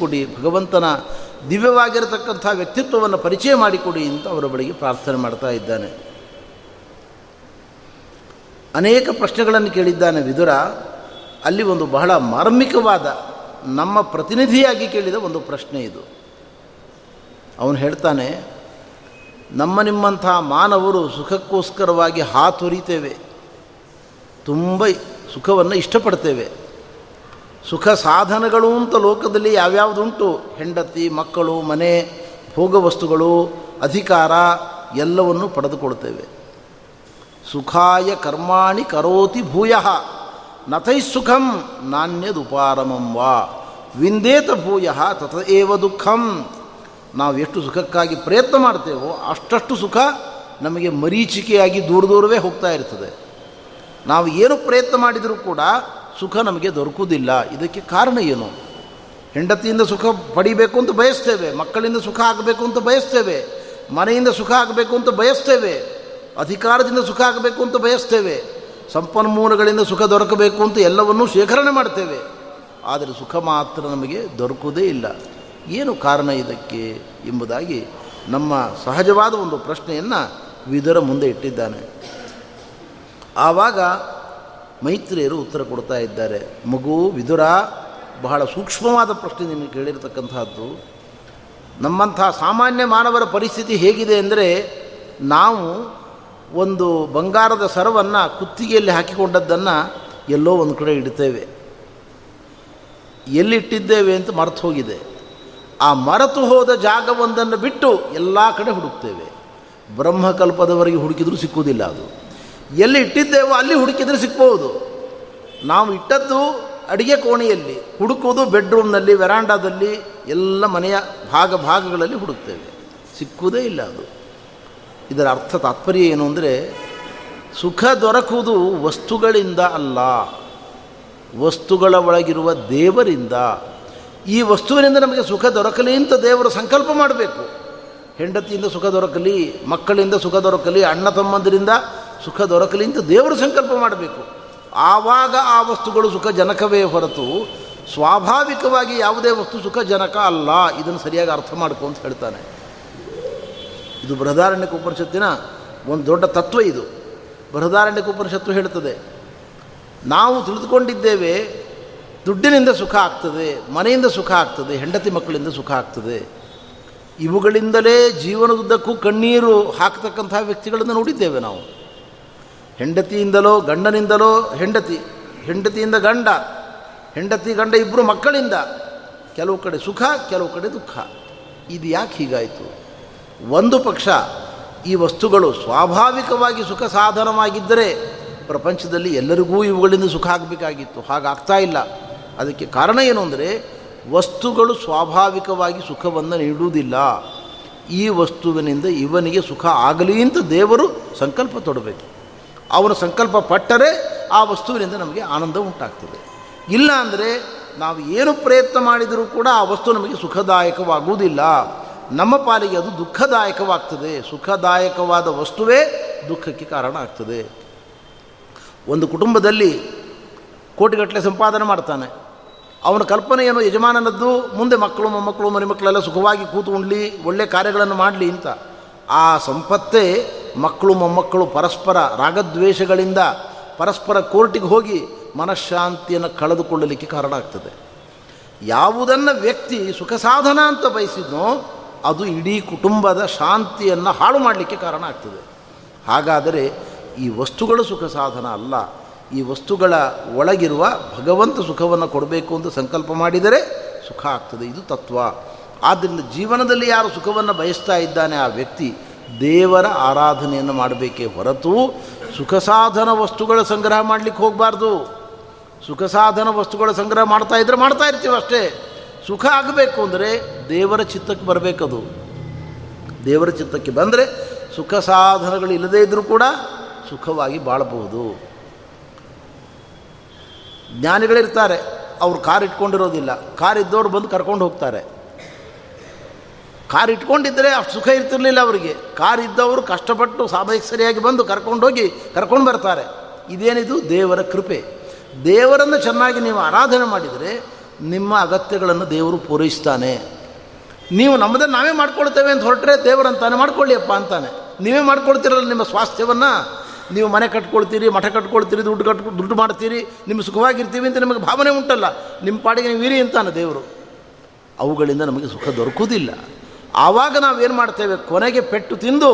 ಕೊಡಿ ಭಗವಂತನ ದಿವ್ಯವಾಗಿರತಕ್ಕಂಥ ವ್ಯಕ್ತಿತ್ವವನ್ನು ಪರಿಚಯ ಮಾಡಿಕೊಡಿ ಅಂತ ಅವರ ಬಳಿಗೆ ಪ್ರಾರ್ಥನೆ ಮಾಡ್ತಾ ಇದ್ದಾನೆ. ಅನೇಕ ಪ್ರಶ್ನೆಗಳನ್ನು ಕೇಳಿದ್ದಾನೆ ವಿದುರ. ಅಲ್ಲಿ ಒಂದು ಬಹಳ ಮಾರ್ಮಿಕವಾದ, ನಮ್ಮ ಪ್ರತಿನಿಧಿಯಾಗಿ ಕೇಳಿದ ಒಂದು ಪ್ರಶ್ನೆ ಇದು. ಅವನು ಹೇಳ್ತಾನೆ, ನಮ್ಮ ನಿಮ್ಮಂಥ ಮಾನವರು ಸುಖಕ್ಕೋಸ್ಕರವಾಗಿ ಹಾತೊರಿತೇವೆ. ತುಂಬ ಸುಖವನ್ನು ಇಷ್ಟಪಡ್ತೇವೆ. ಸುಖ ಸಾಧನಗಳು ಅಂತ ಲೋಕದಲ್ಲಿ ಯಾವ್ಯಾವುದುಂಟು? ಹೆಂಡತಿ, ಮಕ್ಕಳು, ಮನೆ ಭೋಗವಸ್ತುಗಳು ಅಧಿಕಾರ, ಎಲ್ಲವನ್ನು ಪಡೆದುಕೊಳ್ತೇವೆ ಸುಖಾಯ ಕರ್ಮಾಣಿ ಕರೋತಿ ಭೂಯ ನತೈಸುಖಂ ನಾಣ್ಯದುಪಾರಮಂ ವಾ, ವಿಂದೇತ ಭೂಯ ತತ ದುಃಖಂ. ನಾವು ಎಷ್ಟು ಸುಖಕ್ಕಾಗಿ ಪ್ರಯತ್ನ ಮಾಡ್ತೇವೋ ಅಷ್ಟಷ್ಟು ಸುಖ ನಮಗೆ ಮರೀಚಿಕೆಯಾಗಿ ದೂರ ದೂರವೇ ಹೋಗ್ತಾ ಇರ್ತದೆ. ನಾವು ಏನು ಪ್ರಯತ್ನ ಮಾಡಿದರೂ ಕೂಡ ಸುಖ ನಮಗೆ ದೊರಕುವುದಿಲ್ಲ. ಇದಕ್ಕೆ ಕಾರಣ ಏನು? ಹೆಂಡತಿಯಿಂದ ಸುಖ ಪಡಿಬೇಕು ಅಂತ ಬಯಸ್ತೇವೆ. ಮಕ್ಕಳಿಂದ ಸುಖ ಆಗಬೇಕು ಅಂತ ಬಯಸ್ತೇವೆ. ಮನೆಯಿಂದ ಸುಖ ಆಗಬೇಕು ಅಂತ ಬಯಸ್ತೇವೆ. ಅಧಿಕಾರದಿಂದ ಸುಖ ಆಗಬೇಕು ಅಂತ ಬಯಸ್ತೇವೆ. ಸಂಪನ್ಮೂಲಗಳಿಂದ ಸುಖ ದೊರಕಬೇಕು ಅಂತ ಎಲ್ಲವನ್ನೂ ಶೇಖರಣೆ ಮಾಡ್ತೇವೆ. ಆದರೆ ಸುಖ ಮಾತ್ರ ನಮಗೆ ದೊರಕುವುದೇ ಇಲ್ಲ. ಏನು ಕಾರಣ ಇದಕ್ಕೆ ಎಂಬುದಾಗಿ ನಮ್ಮ ಸಹಜವಾದ ಒಂದು ಪ್ರಶ್ನೆಯನ್ನು ವಿದುರ ಮುಂದೆ ಇಟ್ಟಿದ್ದಾನೆ. ಆವಾಗ ಮೈತ್ರಿಯರು ಉತ್ತರ ಕೊಡ್ತಾ ಇದ್ದಾರೆ. ಮಗು ವಿದುರ, ಬಹಳ ಸೂಕ್ಷ್ಮವಾದ ಪ್ರಶ್ನೆ ನಿಮಗೆ ಕೇಳಿರ್ತಕ್ಕಂಥದ್ದು ನಮ್ಮಂಥ ಸಾಮಾನ್ಯ ಮಾನವರ ಪರಿಸ್ಥಿತಿ ಹೇಗಿದೆ ಅಂದರೆ, ನಾವು ಒಂದು ಬಂಗಾರದ ಸರವನ್ನು ಕುತ್ತಿಗೆಯಲ್ಲಿ ಹಾಕಿಕೊಂಡದ್ದನ್ನು ಎಲ್ಲೋ ಒಂದು ಕಡೆ ಇಡ್ತೇವೆ. ಎಲ್ಲಿಟ್ಟಿದ್ದೇವೆ ಅಂತ ಮರೆತು ಹೋಗಿದೆ. ಆ ಮರೆತು ಹೋದ ಜಾಗವೊಂದನ್ನು ಬಿಟ್ಟು ಎಲ್ಲ ಕಡೆ ಹುಡುಕ್ತೇವೆ. ಬ್ರಹ್ಮಕಲ್ಪದವರೆಗೆ ಹುಡುಕಿದರೂ ಸಿಕ್ಕುವುದಿಲ್ಲ ಅದು. ಎಲ್ಲಿ ಇಟ್ಟಿದ್ದೇವೋ ಅಲ್ಲಿ ಹುಡುಕಿದ್ರೆ ಸಿಕ್ಬೋದು ನಾವು ಇಟ್ಟದ್ದು ಅಡುಗೆ ಕೋಣೆಯಲ್ಲಿ ಹುಡುಕೋದು ಬೆಡ್ರೂಮ್ನಲ್ಲಿ ವೆರಾಂಡಾದಲ್ಲಿ ಎಲ್ಲ ಮನೆಯ ಭಾಗ ಭಾಗಗಳಲ್ಲಿ ಹುಡುಕ್ತೇವೆ. ಸಿಕ್ಕುವುದೇ ಇಲ್ಲ ಅದು. ಇದರ ಅರ್ಥ ತಾತ್ಪರ್ಯ ಏನು ಅಂದರೆ, ಸುಖ ದೊರಕುವುದು ವಸ್ತುಗಳಿಂದ ಅಲ್ಲ, ವಸ್ತುಗಳ ಒಳಗಿರುವ ದೇವರಿಂದ. ಈ ವಸ್ತುವಿನಿಂದ ನಮಗೆ ಸುಖ ದೊರಕಲಿ ಅಂತ ದೇವರು ಸಂಕಲ್ಪ ಮಾಡಬೇಕು. ಹೆಂಡತಿಯಿಂದ ಸುಖ ದೊರಕಲಿ, ಮಕ್ಕಳಿಂದ ಸುಖ ದೊರಕಲಿ, ಅಣ್ಣ ತಮ್ಮಂದರಿಂದ ಸುಖ ದೊರಕಲಿ ಅಂತ ದೇವರು ಸಂಕಲ್ಪ ಮಾಡಬೇಕು. ಆವಾಗ ಆ ವಸ್ತುಗಳು ಸುಖಜನಕವೇ ಹೊರತು ಸ್ವಾಭಾವಿಕವಾಗಿ ಯಾವುದೇ ವಸ್ತು ಸುಖಜನಕ ಅಲ್ಲ. ಇದನ್ನು ಸರಿಯಾಗಿ ಅರ್ಥ ಮಾಡ್ಕೊ ಅಂತ ಹೇಳ್ತಾನೆ. ಇದು ಬೃಹದಾರಣ್ಯಕ ಉಪನಿಷತ್ತಿನ ಒಂದು ದೊಡ್ಡ ತತ್ವ ಇದು. ಬೃಹದಾರಣ್ಯಕ ಉಪನಿಷತ್ತು ಹೇಳ್ತದೆ, ನಾವು ತಿಳಿದುಕೊಂಡಿದ್ದೇವೆ, ದುಡ್ಡಿನಿಂದ ಸುಖ ಆಗ್ತದೆ, ಮನೆಯಿಂದ ಸುಖ ಆಗ್ತದೆ, ಹೆಂಡತಿ ಮಕ್ಕಳಿಂದ ಸುಖ ಆಗ್ತದೆ. ಇವುಗಳಿಂದಲೇ ಜೀವನದುದ್ದಕ್ಕೂ ಕಣ್ಣೀರು ಹಾಕ್ತಕ್ಕಂಥ ವ್ಯಕ್ತಿಗಳನ್ನು ನೋಡಿದ್ದೇವೆ ನಾವು. ಹೆಂಡತಿಯಿಂದಲೋ, ಗಂಡನಿಂದಲೋ, ಹೆಂಡತಿ, ಹೆಂಡತಿಯಿಂದ ಗಂಡ, ಹೆಂಡತಿ, ಗಂಡ ಇಬ್ಬರು ಮಕ್ಕಳಿಂದ ಕೆಲವು ಕಡೆ ಸುಖ, ಕೆಲವು ಕಡೆ ದುಃಖ. ಇದು ಯಾಕೆ ಹೀಗಾಯಿತು? ಒಂದು ಪಕ್ಷ ಈ ವಸ್ತುಗಳು ಸ್ವಾಭಾವಿಕವಾಗಿ ಸುಖ ಸಾಧನವಾಗಿದ್ದರೆ ಪ್ರಪಂಚದಲ್ಲಿ ಎಲ್ಲರಿಗೂ ಇವುಗಳಿಂದ ಸುಖ ಆಗಬೇಕಾಗಿತ್ತು. ಹಾಗಾಗ್ತಾ ಇಲ್ಲ. ಅದಕ್ಕೆ ಕಾರಣ ಏನು ಅಂದರೆ ವಸ್ತುಗಳು ಸ್ವಾಭಾವಿಕವಾಗಿ ಸುಖವನ್ನು ನೀಡುವುದಿಲ್ಲ. ಈ ವಸ್ತುವಿನಿಂದ ಇವನಿಗೆ ಸುಖ ಆಗಲಿ ಅಂತ ದೇವರು ಸಂಕಲ್ಪ ತೊಡಬೇಕು. ಅವನು ಸಂಕಲ್ಪ ಪಟ್ಟರೆ ಆ ವಸ್ತುವಿನಿಂದ ನಮಗೆ ಆನಂದ ಉಂಟಾಗ್ತದೆ. ಇಲ್ಲ ಅಂದರೆ ನಾವು ಏನು ಪ್ರಯತ್ನ ಮಾಡಿದರೂ ಕೂಡ ಆ ವಸ್ತು ನಮಗೆ ಸುಖದಾಯಕವಾಗುವುದಿಲ್ಲ. ನಮ್ಮ ಪಾಲಿಗೆ ಅದು ದುಃಖದಾಯಕವಾಗ್ತದೆ. ಸುಖದಾಯಕವಾದ ವಸ್ತುವೇ ದುಃಖಕ್ಕೆ ಕಾರಣ ಆಗ್ತದೆ. ಒಂದು ಕುಟುಂಬದಲ್ಲಿ ಕೋಟಿಗಟ್ಟಲೆ ಸಂಪಾದನೆ ಮಾಡ್ತಾನೆ. ಅವನ ಕಲ್ಪನೆ ಏನು ಯಜಮಾನನದ್ದು ಮುಂದೆ ಮಕ್ಕಳು, ಮೊಮ್ಮಕ್ಕಳು, ಮರಿಮಕ್ಕಳೆಲ್ಲ ಸುಖವಾಗಿ ಕೂತು ಉಣ್ಲಿ ಒಳ್ಳೆ ಕಾರ್ಯಗಳನ್ನು ಮಾಡಲಿ ಅಂತ. ಆ ಸಂಪತ್ತೇ ಮಕ್ಕಳು ಮೊಮ್ಮಕ್ಕಳು ಪರಸ್ಪರ ರಾಗದ್ವೇಷಗಳಿಂದ ಪರಸ್ಪರ ಕೋರ್ಟಿಗೆ ಹೋಗಿ ಮನಃಶಾಂತಿಯನ್ನು ಕಳೆದುಕೊಳ್ಳಲಿಕ್ಕೆ ಕಾರಣ ಆಗ್ತದೆ. ಯಾವುದನ್ನು ವ್ಯಕ್ತಿ ಸುಖ ಸಾಧನ ಅಂತ ಬಯಸಿದ್ನೋ ಅದು ಇಡೀ ಕುಟುಂಬದ ಶಾಂತಿಯನ್ನು ಹಾಳು ಮಾಡಲಿಕ್ಕೆ ಕಾರಣ ಆಗ್ತದೆ. ಹಾಗಾದರೆ ಈ ವಸ್ತುಗಳು ಸುಖ ಸಾಧನ ಅಲ್ಲ. ಈ ವಸ್ತುಗಳ ಒಳಗಿರುವ ಭಗವಂತ ಸುಖವನ್ನು ಕೊಡಬೇಕು ಅಂತ ಸಂಕಲ್ಪ ಮಾಡಿದರೆ ಸುಖ ಆಗ್ತದೆ. ಇದು ತತ್ವ. ಆದ್ದರಿಂದ ಜೀವನದಲ್ಲಿ ಯಾರು ಸುಖವನ್ನು ಬಯಸ್ತಾ ಇದ್ದಾನೆ ಆ ವ್ಯಕ್ತಿ ದೇವರ ಆರಾಧನೆಯನ್ನು ಮಾಡಬೇಕೇ ಹೊರತು ಸುಖ ಸಾಧನ ವಸ್ತುಗಳ ಸಂಗ್ರಹ ಮಾಡಲಿಕ್ಕೆ ಹೋಗಬಾರ್ದು. ಸುಖ ಸಾಧನ ವಸ್ತುಗಳ ಸಂಗ್ರಹ ಮಾಡ್ತಾ ಇದ್ದರೆ ಮಾಡ್ತಾ ಇರ್ತೀವಿ ಅಷ್ಟೇ. ಸುಖ ಆಗಬೇಕು ಅಂದರೆ ದೇವರ ಚಿತ್ತಕ್ಕೆ ಬರಬೇಕದು. ದೇವರ ಚಿತ್ತಕ್ಕೆ ಬಂದರೆ ಸುಖ ಸಾಧನಗಳು ಇಲ್ಲದೇ ಇದ್ದರೂ ಕೂಡ ಸುಖವಾಗಿ ಬಾಳಬಹುದು. ಜ್ಞಾನಿಗಳಿರ್ತಾರೆ, ಅವರು ಕಾರ್ ಇಟ್ಕೊಂಡಿರೋದಿಲ್ಲ. ಕಾರ್ ಇದ್ದವ್ರು ಬಂದು ಕರ್ಕೊಂಡು ಹೋಗ್ತಾರೆ. ಕಾರ್ ಇಟ್ಕೊಂಡಿದ್ದರೆ ಅಷ್ಟು ಸುಖ ಇರ್ತಿರಲಿಲ್ಲ ಅವರಿಗೆ. ಕಾರ್ ಇದ್ದವರು ಕಷ್ಟಪಟ್ಟು ಸಾಮಯಿಕ ಸರಿಯಾಗಿ ಬಂದು ಕರ್ಕೊಂಡೋಗಿ ಕರ್ಕೊಂಡು ಬರ್ತಾರೆ. ಇದೇನಿದು? ದೇವರ ಕೃಪೆ. ದೇವರನ್ನು ಚೆನ್ನಾಗಿ ನೀವು ಆರಾಧನೆ ಮಾಡಿದರೆ ನಿಮ್ಮ ಅಗತ್ಯಗಳನ್ನು ದೇವರು ಪೂರೈಸ್ತಾನೆ. ನೀವು ನಮ್ಮದನ್ನು ನಾವೇ ಮಾಡ್ಕೊಳ್ತೇವೆ ಅಂತ ಹೊರಟ್ರೆ ದೇವರಂತಾನೆ ಮಾಡ್ಕೊಳ್ಳಿಯಪ್ಪ ಅಂತಾನೆ. ನೀವೇ ಮಾಡ್ಕೊಳ್ತೀರಲ್ಲ ನಿಮ್ಮ ಸ್ವಾಸ್ಥ್ಯವನ್ನು? ನೀವು ಮನೆ ಕಟ್ಕೊಳ್ತೀರಿ, ಮಠ ಕಟ್ಕೊಳ್ತೀರಿ, ದುಡ್ಡು ಕಟ್, ದುಡ್ಡು ಮಾಡ್ತೀರಿ ನಿಮ್ಮ ಸುಖವಾಗಿರ್ತೀವಿ ಅಂತ ನಿಮಗೆ ಭಾವನೆ ಉಂಟಲ್ಲ. ನಿಮ್ಮ ಪಾಡಿಗೆ ನೀವು ಇರಿ ಅಂತಾನೆ ದೇವರು. ಅವುಗಳಿಂದ ನಮಗೆ ಸುಖ ದೊರಕುವುದಿಲ್ಲ. ಆವಾಗ ನಾವೇನು ಮಾಡ್ತೇವೆ? ಕೊನೆಗೆ ಪೆಟ್ಟು ತಿಂದು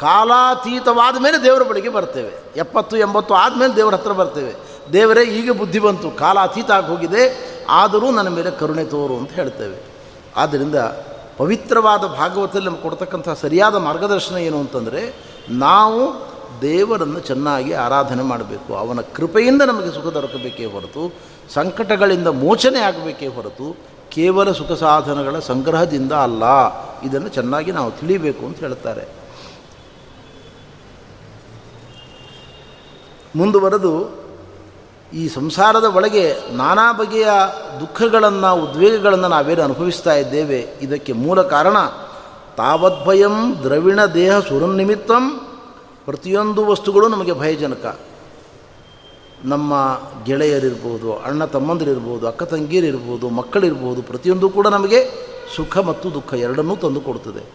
ಕಾಲಾತೀತವಾದ ಮೇಲೆ ದೇವರ ಬಳಿಗೆ ಬರ್ತೇವೆ. ಎಪ್ಪತ್ತು, ಎಂಬತ್ತು ಆದಮೇಲೆ ದೇವರ ಹತ್ರ ಬರ್ತೇವೆ. ದೇವರೇ, ಈಗ ಬುದ್ಧಿ ಬಂತು. ಕಾಲಾತೀತ ಆಗೋಗಿದೆ. ಆದರೂ ನನ್ನ ಮೇಲೆ ಕರುಣೆ ತೋರು ಅಂತ ಹೇಳ್ತೇವೆ. ಆದ್ದರಿಂದ ಪವಿತ್ರವಾದ ಭಾಗವತದಲ್ಲಿ ನಮ್ಗೆ ಕೊಡ್ತಕ್ಕಂಥ ಸರಿಯಾದ ಮಾರ್ಗದರ್ಶನ ಏನು ಅಂತಂದರೆ, ನಾವು ದೇವರನ್ನು ಚೆನ್ನಾಗಿ ಆರಾಧನೆ ಮಾಡಬೇಕು. ಅವನ ಕೃಪೆಯಿಂದ ನಮಗೆ ಸುಖ ದೊರಕಬೇಕೇ ಹೊರತು, ಸಂಕಟಗಳಿಂದ ಮೋಚನೆ ಆಗಬೇಕೇ ಹೊರತು ಕೇವಲ ಸುಖ ಸಾಧನಗಳ ಸಂಗ್ರಹದಿಂದ ಅಲ್ಲ. ಇದನ್ನು ಚೆನ್ನಾಗಿ ನಾವು ತಿಳಿಬೇಕು ಅಂತ ಹೇಳ್ತಾರೆ. ಮುಂದುವರೆದು ಈ ಸಂಸಾರದ ಒಳಗೆ ನಾನಾ ಬಗೆಯ ದುಃಖಗಳನ್ನು, ಉದ್ವೇಗಗಳನ್ನು ನಾವೇನು ಅನುಭವಿಸ್ತಾ ಇದ್ದೇವೆ. ಇದಕ್ಕೆ ಮೂಲ ಕಾರಣ ತಾವದ್ಭಯಂ ದ್ರವಿಣ ದೇಹ ಸುರನ್ನಿಮಿತ್ತಂ ಪ್ರತಿಯೊಂದು ವಸ್ತುಗಳು ನಮಗೆ ಭಯಜನಕ. ನಮ್ಮ ಗೆಳೆಯರಿರ್ಬೋದು, ಅಣ್ಣ ತಮ್ಮಂದಿರಿರ್ಬೋದು, ಅಕ್ಕ ತಂಗಿಯರಿರ್ಬೋದು, ಮಕ್ಕಳಿರ್ಬೋದು, ಪ್ರತಿಯೊಂದು ಕೂಡ ನಮಗೆ ಸುಖ ಮತ್ತು ದುಃಖ ಎರಡನ್ನೂ ತಂದು ಕೊಡ್ತದೆ.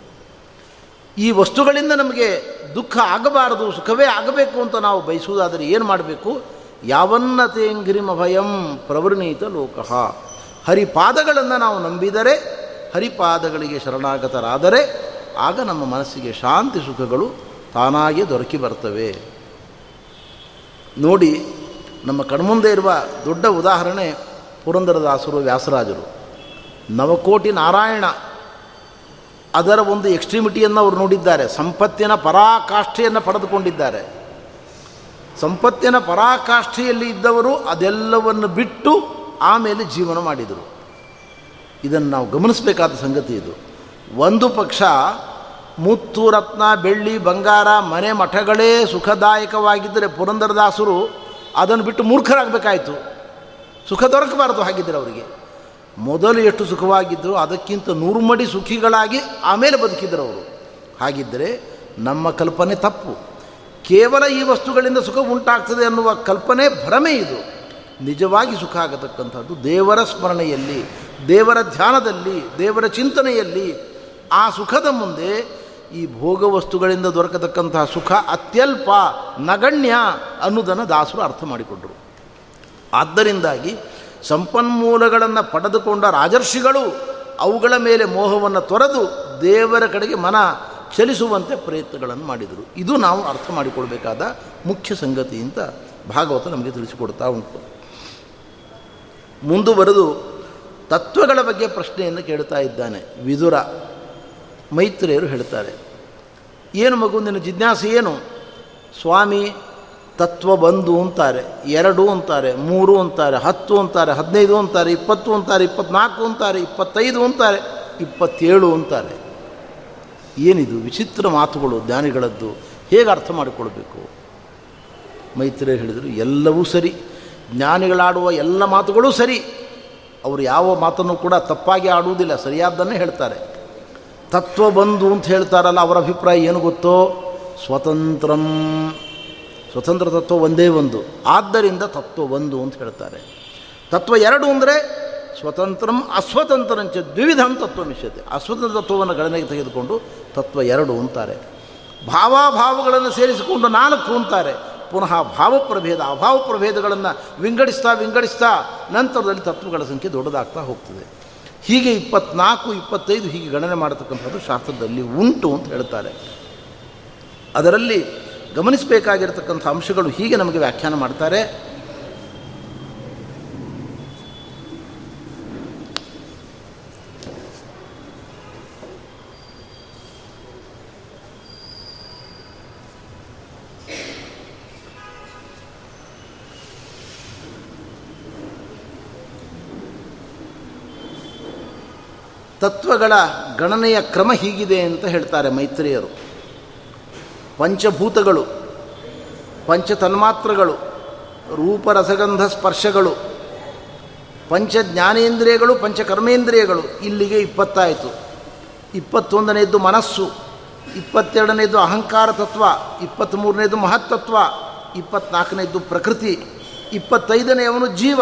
ಈ ವಸ್ತುಗಳಿಂದ ನಮಗೆ ದುಃಖ ಆಗಬಾರದು, ಸುಖವೇ ಆಗಬೇಕು ಅಂತ ನಾವು ಬಯಸುವುದಾದರೆ ಏನು ಮಾಡಬೇಕು? ಯಾವನ್ನತೇಂಗ್ರಿಮ ಭಯಂ ಪ್ರವೃಣೀತ ಲೋಕಃ. ಹರಿಪಾದಗಳನ್ನು ನಾವು ನಂಬಿದರೆ, ಹರಿಪಾದಗಳಿಗೆ ಶರಣಾಗತರಾದರೆ, ಆಗ ನಮ್ಮ ಮನಸ್ಸಿಗೆ ಶಾಂತಿ ಸುಖಗಳು ತಾನಾಗಿ ದೊರಕಿ ಬರ್ತವೆ. ನೋಡಿ ನಮ್ಮ ಕಣ್ಮುಂದೆ ಇರುವ ದೊಡ್ಡ ಉದಾಹರಣೆ ಪುರಂದರದಾಸರು, ವ್ಯಾಸರಾಜರು. ನವಕೋಟಿ ನಾರಾಯಣ, ಅದರ ಒಂದು ಎಕ್ಸ್ಟ್ರೀಮಿಟಿಯನ್ನು ಅವರು ನೋಡಿದ್ದಾರೆ. ಸಂಪತ್ತಿನ ಪರಾಕಾಷ್ಠೆಯನ್ನು ಪಡೆದುಕೊಂಡಿದ್ದಾರೆ. ಸಂಪತ್ತಿನ ಪರಾಕಾಷ್ಠೆಯಲ್ಲಿ ಇದ್ದವರು ಅದೆಲ್ಲವನ್ನು ಬಿಟ್ಟು ಆಮೇಲೆ ಜೀವನ ಮಾಡಿದರು. ಇದನ್ನು ನಾವು ಗಮನಿಸಬೇಕಾದ ಸಂಗತಿ ಇದು. ಒಂದು ಪಕ್ಷ ಮುತ್ತು ರತ್ನ, ಬೆಳ್ಳಿ, ಬಂಗಾರ, ಮನೆ ಮಠಗಳೇ ಸುಖದಾಯಕವಾಗಿದ್ದರೆ ಪುರಂದರದಾಸರು ಅದನ್ನು ಬಿಟ್ಟು ಮೂರ್ಖರಾಗಬೇಕಾಯಿತು. ಸುಖ ದೊರಕಬಾರದು ಹಾಗಿದ್ದರೆ ಅವರಿಗೆ. ಮೊದಲು ಎಷ್ಟು ಸುಖವಾಗಿದ್ದರು ಅದಕ್ಕಿಂತ ನೂರು ಮಡಿ ಸುಖಿಗಳಾಗಿ ಆಮೇಲೆ ಬದುಕಿದ್ದರು ಅವರು. ಹಾಗಿದ್ದರೆ ನಮ್ಮ ಕಲ್ಪನೆ ತಪ್ಪು. ಕೇವಲ ಈ ವಸ್ತುಗಳಿಂದ ಸುಖ ಉಂಟಾಗ್ತದೆ ಅನ್ನುವ ಕಲ್ಪನೆ ಭ್ರಮೆ ಇದು. ನಿಜವಾಗಿ ಸುಖ ಆಗತಕ್ಕಂಥದ್ದು ದೇವರ ಸ್ಮರಣೆಯಲ್ಲಿ, ದೇವರ ಧ್ಯಾನದಲ್ಲಿ, ದೇವರ ಚಿಂತನೆಯಲ್ಲಿ ಆ ಸುಖದ ಮುಂದೆ ಈ ಭೋಗ ವಸ್ತುಗಳಿಂದ ದೊರಕತಕ್ಕಂತಹ ಸುಖ ಅತ್ಯಲ್ಪ ನಗಣ್ಯ ಅನ್ನೋದನ್ನು ದಾಸರು ಅರ್ಥ ಮಾಡಿಕೊಂಡರು. ಆದ್ದರಿಂದಾಗಿ ಸಂಪನ್ಮೂಲಗಳನ್ನು ಪಡೆದುಕೊಂಡ ರಾಜರ್ಷಿಗಳು ಅವುಗಳ ಮೇಲೆ ಮೋಹವನ್ನು ತೊರೆದು ದೇವರ ಕಡೆಗೆ ಮನ ಚಲಿಸುವಂತೆ ಪ್ರಯತ್ನಗಳನ್ನು ಮಾಡಿದರು. ಇದು ನಾವು ಅರ್ಥ ಮಾಡಿಕೊಳ್ಬೇಕಾದ ಮುಖ್ಯ ಸಂಗತಿ ಅಂತ ಭಾಗವತ ನಮಗೆ ತಿಳಿಸಿಕೊಡ್ತಾ ಉಂಟು. ಮುಂದುವರೆದು ತತ್ವಗಳ ಬಗ್ಗೆ ಪ್ರಶ್ನೆಯನ್ನು ಕೇಳ್ತಾ ಇದ್ದಾನೆ ವಿದುರ. ಮೈತ್ರಿಯರು ಹೇಳ್ತಾರೆ. ಏನು ಮಗು, ನಿನ್ನ ಜಿಜ್ಞಾಸೆ ಏನು? ಸ್ವಾಮಿ, ತತ್ವ ಬಂದು ಅಂತಾರೆ, ಎರಡು ಅಂತಾರೆ, ಮೂರು ಅಂತಾರೆ, ಹತ್ತು ಅಂತಾರೆ, ಹದಿನೈದು ಅಂತಾರೆ, ಇಪ್ಪತ್ತು ಅಂತಾರೆ, ಇಪ್ಪತ್ನಾಲ್ಕು ಅಂತಾರೆ, ಇಪ್ಪತ್ತೈದು ಅಂತಾರೆ, ಇಪ್ಪತ್ತೇಳು ಅಂತಾರೆ. ಏನಿದು? ವಿಚಿತ್ರ ಮಾತುಗಳು, ಜ್ಞಾನಿಗಳದ್ದು. ಹೇಗೆ ಅರ್ಥ ಮಾಡಿಕೊಳ್ಬೇಕು? ಮೈತ್ರಿಯರು ಹೇಳಿದರು, ಎಲ್ಲವೂ ಸರಿ. ಜ್ಞಾನಿಗಳಾಡುವ ಎಲ್ಲ ಮಾತುಗಳೂ ಸರಿ. ಅವರು ಯಾವ ಮಾತನ್ನು ಕೂಡ ತಪ್ಪಾಗಿ ಆಡುವುದಿಲ್ಲ, ಸರಿಯಾದ್ದನ್ನೇ ಹೇಳ್ತಾರೆ. ತತ್ವ ಬಂದು ಅಂತ ಹೇಳ್ತಾರಲ್ಲ, ಅವರ ಅಭಿಪ್ರಾಯ ಏನು ಗೊತ್ತೋ? ಸ್ವತಂತ್ರಂ. ಸ್ವತಂತ್ರ ತತ್ವ ಒಂದೇ ಒಂದು. ಆದ್ದರಿಂದ ತತ್ವ ಒಂದು ಅಂತ ಹೇಳ್ತಾರೆ. ತತ್ವ ಎರಡು ಅಂದರೆ ಸ್ವತಂತ್ರಂ ಅಸ್ವತಂತ್ರಂಚ ದ್ವಿವಿಧಂ ತತ್ವ ಮಿಶ್ಯತೆ. ಅಸ್ವತಂತ್ರ ತತ್ವವನ್ನು ಗಣನೆಗೆ ತೆಗೆದುಕೊಂಡು ತತ್ವ ಎರಡು ಅಂತಾರೆ. ಭಾವಾಭಾವಗಳನ್ನು ಸೇರಿಸಿಕೊಂಡು ನಾಲ್ಕು ಅಂತಾರೆ. ಪುನಃ ಭಾವಪ್ರಭೇದ ಅಭಾವ ಪ್ರಭೇದಗಳನ್ನು ವಿಂಗಡಿಸ್ತಾ ವಿಂಗಡಿಸ್ತಾ ನಂತರದಲ್ಲಿ ತತ್ವಗಳ ಸಂಖ್ಯೆ ದೊಡ್ಡದಾಗ್ತಾ ಹೋಗ್ತದೆ. ಹೀಗೆ ಇಪ್ಪತ್ನಾಲ್ಕು, ಇಪ್ಪತ್ತೈದು ಹೀಗೆ ಗಣನೆ ಮಾಡತಕ್ಕಂಥದ್ದು ಶಾಸ್ತ್ರದಲ್ಲಿ ಉಂಟು ಅಂತ ಹೇಳ್ತಾರೆ ಅದರಲ್ಲಿ ಗಮನಿಸಬೇಕಾಗಿರತಕ್ಕಂಥ ಅಂಶಗಳು ಹೀಗೆ ನಮಗೆ ವ್ಯಾಖ್ಯಾನ ಮಾಡ್ತಾರೆ. ತತ್ವಗಳ ಗಣನೆಯ ಕ್ರಮ ಹೀಗಿದೆ ಅಂತ ಹೇಳ್ತಾರೆ ಮೈತ್ರಿಯರು. ಪಂಚಭೂತಗಳು, ಪಂಚತನ್ಮಾತ್ರಗಳು, ರೂಪರಸಗಂಧ ಸ್ಪರ್ಶಗಳು ಪಂಚ ಜ್ಞಾನೇಂದ್ರಿಯಗಳು ಪಂಚಕರ್ಮೇಂದ್ರಿಯಗಳು, ಇಲ್ಲಿಗೆ ಇಪ್ಪತ್ತಾಯಿತು. ಇಪ್ಪತ್ತೊಂದನೇದು ಮನಸ್ಸು ಇಪ್ಪತ್ತೆರಡನೇದು ಅಹಂಕಾರ ತತ್ವ ಇಪ್ಪತ್ತ್ಮೂರನೇದು ಮಹತ್ತತ್ವ ಇಪ್ಪತ್ನಾಲ್ಕನೇದು ಪ್ರಕೃತಿ, ಇಪ್ಪತ್ತೈದನೆಯವನು ಜೀವ,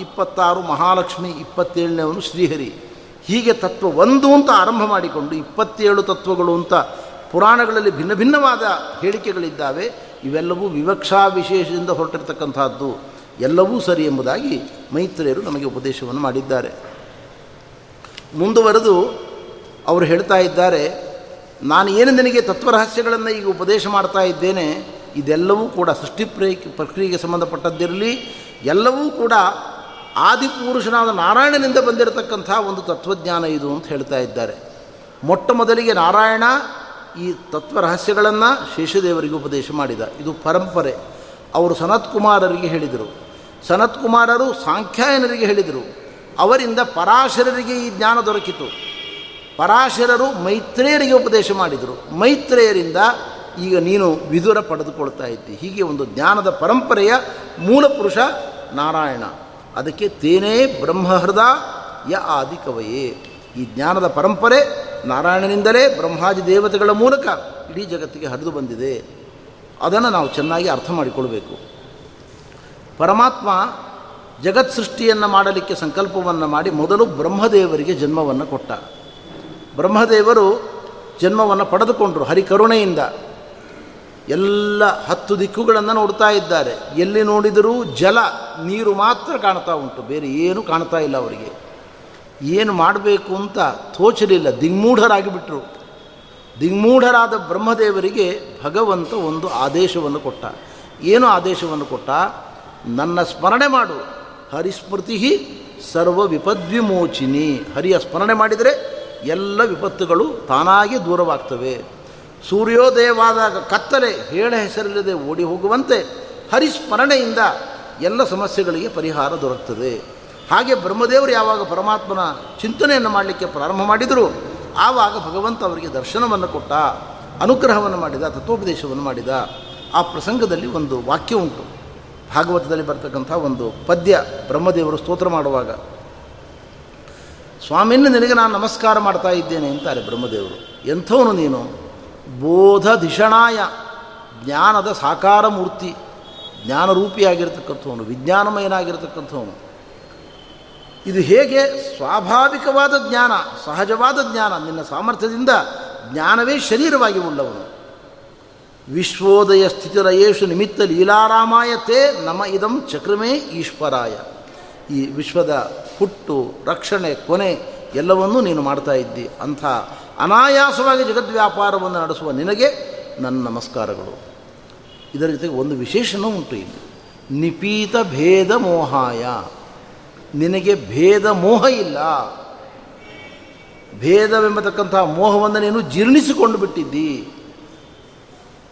ಇಪ್ಪತ್ತಾರು ಮಹಾಲಕ್ಷ್ಮಿ ಇಪ್ಪತ್ತೇಳನೇವನು ಶ್ರೀಹರಿ. ಹೀಗೆ ತತ್ವ ಒಂದು ಅಂತ ಆರಂಭ ಮಾಡಿಕೊಂಡು ಇಪ್ಪತ್ತೇಳು ತತ್ವಗಳು ಅಂತ ಪುರಾಣಗಳಲ್ಲಿ ಭಿನ್ನ ಭಿನ್ನವಾದ ಹೇಳಿಕೆಗಳಿದ್ದಾವೆ, ಇವೆಲ್ಲವೂ ವಿವಕ್ಷಾ ವಿಶೇಷದಿಂದ ಹೊರಟಿರ್ತಕ್ಕಂಥದ್ದು. ಎಲ್ಲವೂ ಸರಿ ಎಂಬುದಾಗಿ ಮೈತ್ರಿಯರು ನಮಗೆ ಉಪದೇಶವನ್ನು ಮಾಡಿದ್ದಾರೆ. ಮುಂದುವರೆದು ಅವರು ಹೇಳ್ತಾ ಇದ್ದಾರೆ, ನಾನು ಏನು ನಿನಗೆ ತತ್ವರಹಸ್ಯಗಳನ್ನು ಈಗ ಉಪದೇಶ ಮಾಡ್ತಾ ಇದ್ದೇನೆ, ಇದೆಲ್ಲವೂ ಕೂಡ ಸೃಷ್ಟಿ ಪ್ರಕ್ರಿಯೆಗೆ ಸಂಬಂಧಪಟ್ಟದ್ದಿರಲಿ, ಎಲ್ಲವೂ ಕೂಡ ಆದಿಪುರುಷನಾದ ನಾರಾಯಣನಿಂದ ಬಂದಿರತಕ್ಕಂಥ ಒಂದು ತತ್ವಜ್ಞಾನ ಇದು ಅಂತ ಹೇಳ್ತಾ ಇದ್ದಾರೆ. ಮೊಟ್ಟ ಮೊದಲಿಗೆ ನಾರಾಯಣ ಈ ತತ್ವ ರಹಸ್ಯಗಳನ್ನು ಶೇಷದೇವರಿಗೆ ಉಪದೇಶ ಮಾಡಿದ. ಇದು ಪರಂಪರೆ. ಅವರು ಸನತ್ ಕುಮಾರರಿಗೆ ಹೇಳಿದರು. ಸನತ್ ಕುಮಾರರು ಸಾಂಖ್ಯಾಯನರಿಗೆ ಹೇಳಿದರು. ಅವರಿಂದ ಪರಾಶರರಿಗೆ ಈ ಜ್ಞಾನ ದೊರಕಿತು. ಪರಾಶರರು ಮೈತ್ರೇಯರಿಗೆ ಉಪದೇಶ ಮಾಡಿದರು. ಮೈತ್ರೇಯರಿಂದ ಈಗ ನೀನು ವಿದುರ ಪಡೆದುಕೊಳ್ತಾ ಇದ್ದಿ. ಹೀಗೆ ಒಂದು ಜ್ಞಾನದ ಪರಂಪರೆಯ ಮೂಲ ಪುರುಷ ನಾರಾಯಣ. ಅದಕ್ಕೆ ತೇನೇ ಬ್ರಹ್ಮಹೃದ ಯ ಆದಿ ಕವಯೇ ಈ ಜ್ಞಾನದ ಪರಂಪರೆ ನಾರಾಯಣನಿಂದಲೇ ಬ್ರಹ್ಮಾದಿ ದೇವತೆಗಳ ಮೂಲಕ ಇಡೀ ಜಗತ್ತಿಗೆ ಹರಿದು ಬಂದಿದೆ. ಅದನ್ನು ನಾವು ಚೆನ್ನಾಗಿ ಅರ್ಥ ಮಾಡಿಕೊಳ್ಬೇಕು. ಪರಮಾತ್ಮ ಜಗತ್ ಸೃಷ್ಟಿಯನ್ನು ಮಾಡಲಿಕ್ಕೆ ಸಂಕಲ್ಪವನ್ನು ಮಾಡಿ ಮೊದಲು ಬ್ರಹ್ಮದೇವರಿಗೆ ಜನ್ಮವನ್ನು ಕೊಟ್ಟ. ಬ್ರಹ್ಮದೇವರು ಜನ್ಮವನ್ನು ಪಡೆದುಕೊಂಡರು ಹರಿಕರುಣೆಯಿಂದ. ಎಲ್ಲ ಹತ್ತು ದಿಕ್ಕುಗಳನ್ನು ನೋಡ್ತಾ ಇದ್ದಾರೆ. ಎಲ್ಲಿ ನೋಡಿದರೂ ಜಲ, ನೀರು ಮಾತ್ರ ಕಾಣ್ತಾ ಉಂಟು. ಬೇರೆ ಏನು ಕಾಣ್ತಾ ಇಲ್ಲ ಅವರಿಗೆ. ಏನು ಮಾಡಬೇಕು ಅಂತ ತೋಚಲಿಲ್ಲ. ದಿಗ್ಮೂಢರಾಗಿಬಿಟ್ರು ದಿಗ್ಮೂಢರಾದ ಬ್ರಹ್ಮದೇವರಿಗೆ ಭಗವಂತ ಒಂದು ಆದೇಶವನ್ನು ಕೊಟ್ಟ. ಏನು ಆದೇಶವನ್ನು ಕೊಟ್ಟ? ನನ್ನ ಸ್ಮರಣೆ ಮಾಡು. ಹರಿಸ್ಮೃತಿ ಸರ್ವ ವಿಪದ್ವಿಮೋಚಿನಿ. ಹರಿಯ ಸ್ಮರಣೆ ಮಾಡಿದರೆ ಎಲ್ಲ ವಿಪತ್ತುಗಳು ತಾನಾಗಿ ದೂರವಾಗ್ತವೆ. ಸೂರ್ಯೋದಯವಾದಾಗ ಕತ್ತಲೆ ಹೇಳ ಹೆಸರಿಲ್ಲದೆ ಓಡಿ ಹೋಗುವಂತೆ ಹರಿಸ್ಮರಣೆಯಿಂದ ಎಲ್ಲ ಸಮಸ್ಯೆಗಳಿಗೆ ಪರಿಹಾರ ದೊರಕ್ತದೆ. ಹಾಗೆ ಬ್ರಹ್ಮದೇವರು ಯಾವಾಗ ಪರಮಾತ್ಮನ ಚಿಂತನೆಯನ್ನು ಮಾಡಲಿಕ್ಕೆ ಪ್ರಾರಂಭ ಮಾಡಿದರು, ಆವಾಗ ಭಗವಂತ ಅವರಿಗೆ ದರ್ಶನವನ್ನು ಕೊಟ್ಟ, ಅನುಗ್ರಹವನ್ನು ಮಾಡಿದ, ತತ್ವೋಪದೇಶವನ್ನು ಮಾಡಿದ. ಆ ಪ್ರಸಂಗದಲ್ಲಿ ಒಂದು ವಾಕ್ಯ ಉಂಟು. ಭಾಗವತದಲ್ಲಿ ಬರ್ತಕ್ಕಂಥ ಒಂದು ಪದ್ಯ ಬ್ರಹ್ಮದೇವರು ಸ್ತೋತ್ರ ಮಾಡುವಾಗ. ಸ್ವಾಮಿಯನ್ನು ನಿನಗೆ ನಾನು ನಮಸ್ಕಾರ ಮಾಡ್ತಾ ಇದ್ದೇನೆ ಅಂತಾರೆ ಬ್ರಹ್ಮದೇವರು. ಎಂಥವನು ನೀನು? ಬೋಧ ಧಿಷಣಾಯ ಜ್ಞಾನದ ಸಾಕಾರ ಮೂರ್ತಿ ಜ್ಞಾನರೂಪಿಯಾಗಿರ್ತಕ್ಕಂಥವನು, ವಿಜ್ಞಾನಮಯನಾಗಿರ್ತಕ್ಕಂಥವನು. ಇದು ಹೇಗೆ ಸ್ವಾಭಾವಿಕವಾದ ಜ್ಞಾನ, ಸಹಜವಾದ ಜ್ಞಾನ, ನಿನ್ನ ಸಾಮರ್ಥ್ಯದಿಂದ ಜ್ಞಾನವೇ ಶರೀರವಾಗಿ ಉಳ್ಳವನು. ವಿಶ್ವೋದಯ ಸ್ಥಿತಿರಯೇಶು ನಿಮಿತ್ತ ಲೀಲಾರಾಮಾಯತೆ ನಮ ಇದಂ ಚಕ್ರಮೇ ಈಶ್ವರಾಯ. ಈ ವಿಶ್ವದ ಹುಟ್ಟು, ರಕ್ಷಣೆ, ಕೊನೆ ಎಲ್ಲವನ್ನೂ ನೀನು ಮಾಡ್ತಾ ಇದ್ದಿ. ಅಂಥ ಅನಾಯಾಸವಾಗಿ ಜಗದ್ವ್ಯಾಪಾರವನ್ನು ನಡೆಸುವ ನಿನಗೆ ನನ್ನ ನಮಸ್ಕಾರಗಳು. ಇದರ ಜೊತೆಗೆ ಒಂದು ವಿಶೇಷನೂ ಉಂಟು ಇಲ್ಲಿ. ನಿಪೀತ ಭೇದ ಮೋಹಾಯ. ನಿನಗೆ ಭೇದ ಮೋಹ ಇಲ್ಲ. ಭೇದವೆಂಬತಕ್ಕಂತಹ ಮೋಹವನ್ನು ನೀನು ಜೀರ್ಣಿಸಿಕೊಂಡು ಬಿಟ್ಟಿದ್ದಿ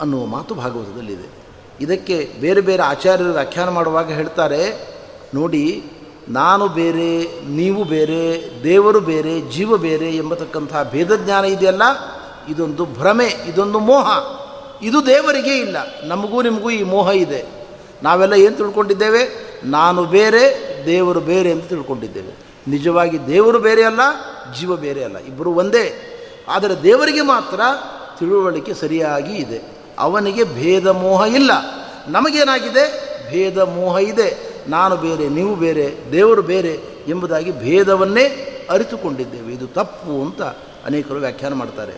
ಅನ್ನುವ ಮಾತು ಭಾಗವತದಲ್ಲಿದೆ. ಇದಕ್ಕೆ ಬೇರೆ ಬೇರೆ ಆಚಾರ್ಯರು ವ್ಯಾಖ್ಯಾನ ಮಾಡುವಾಗ ಹೇಳ್ತಾರೆ, ನೋಡಿ ನಾನು ಬೇರೆ, ನೀವು ಬೇರೆ, ದೇವರು ಬೇರೆ, ಜೀವ ಬೇರೆ ಎಂಬತಕ್ಕಂಥ ಭೇದಜ್ಞಾನ ಇದೆಯಲ್ಲ? ಇದೊಂದು ಭ್ರಮೆ, ಇದೊಂದು ಮೋಹ. ಇದು ದೇವರಿಗೆ ಇಲ್ಲ. ನಮಗೂ ನಿಮಗೂ ಈ ಮೋಹ ಇದೆ. ನಾವೆಲ್ಲ ಏನು ತಿಳ್ಕೊಂಡಿದ್ದೇವೆ? ನಾನು ಬೇರೆ, ದೇವರು ಬೇರೆ ಅಂತ ತಿಳ್ಕೊಂಡಿದ್ದೇವೆ. ನಿಜವಾಗಿ ದೇವರು ಬೇರೆ ಅಲ್ಲ, ಜೀವ ಬೇರೆ ಅಲ್ಲ. ಇಬ್ಬರು ಒಂದೇ. ಆದರೆ ದೇವರಿಗೆ ಮಾತ್ರ ತಿಳುವಳಿಕೆ ಸರಿಯಾಗಿ ಇದೆ. ಅವನಿಗೆ ಭೇದ ಮೋಹ ಇಲ್ಲ. ನಮಗೇನಾಗಿದೆ? ಭೇದ ಮೋಹ ಇದೆ. ನಾನು ಬೇರೆ, ನೀವು ಬೇರೆ, ದೇವರು ಬೇರೆ ಎಂಬುದಾಗಿ ಭೇದವನ್ನೇ ಅರಿತುಕೊಂಡಿದ್ದೇವೆ. ಇದು ತಪ್ಪು ಅಂತ ಅನೇಕರು ವ್ಯಾಖ್ಯಾನ ಮಾಡ್ತಾರೆ.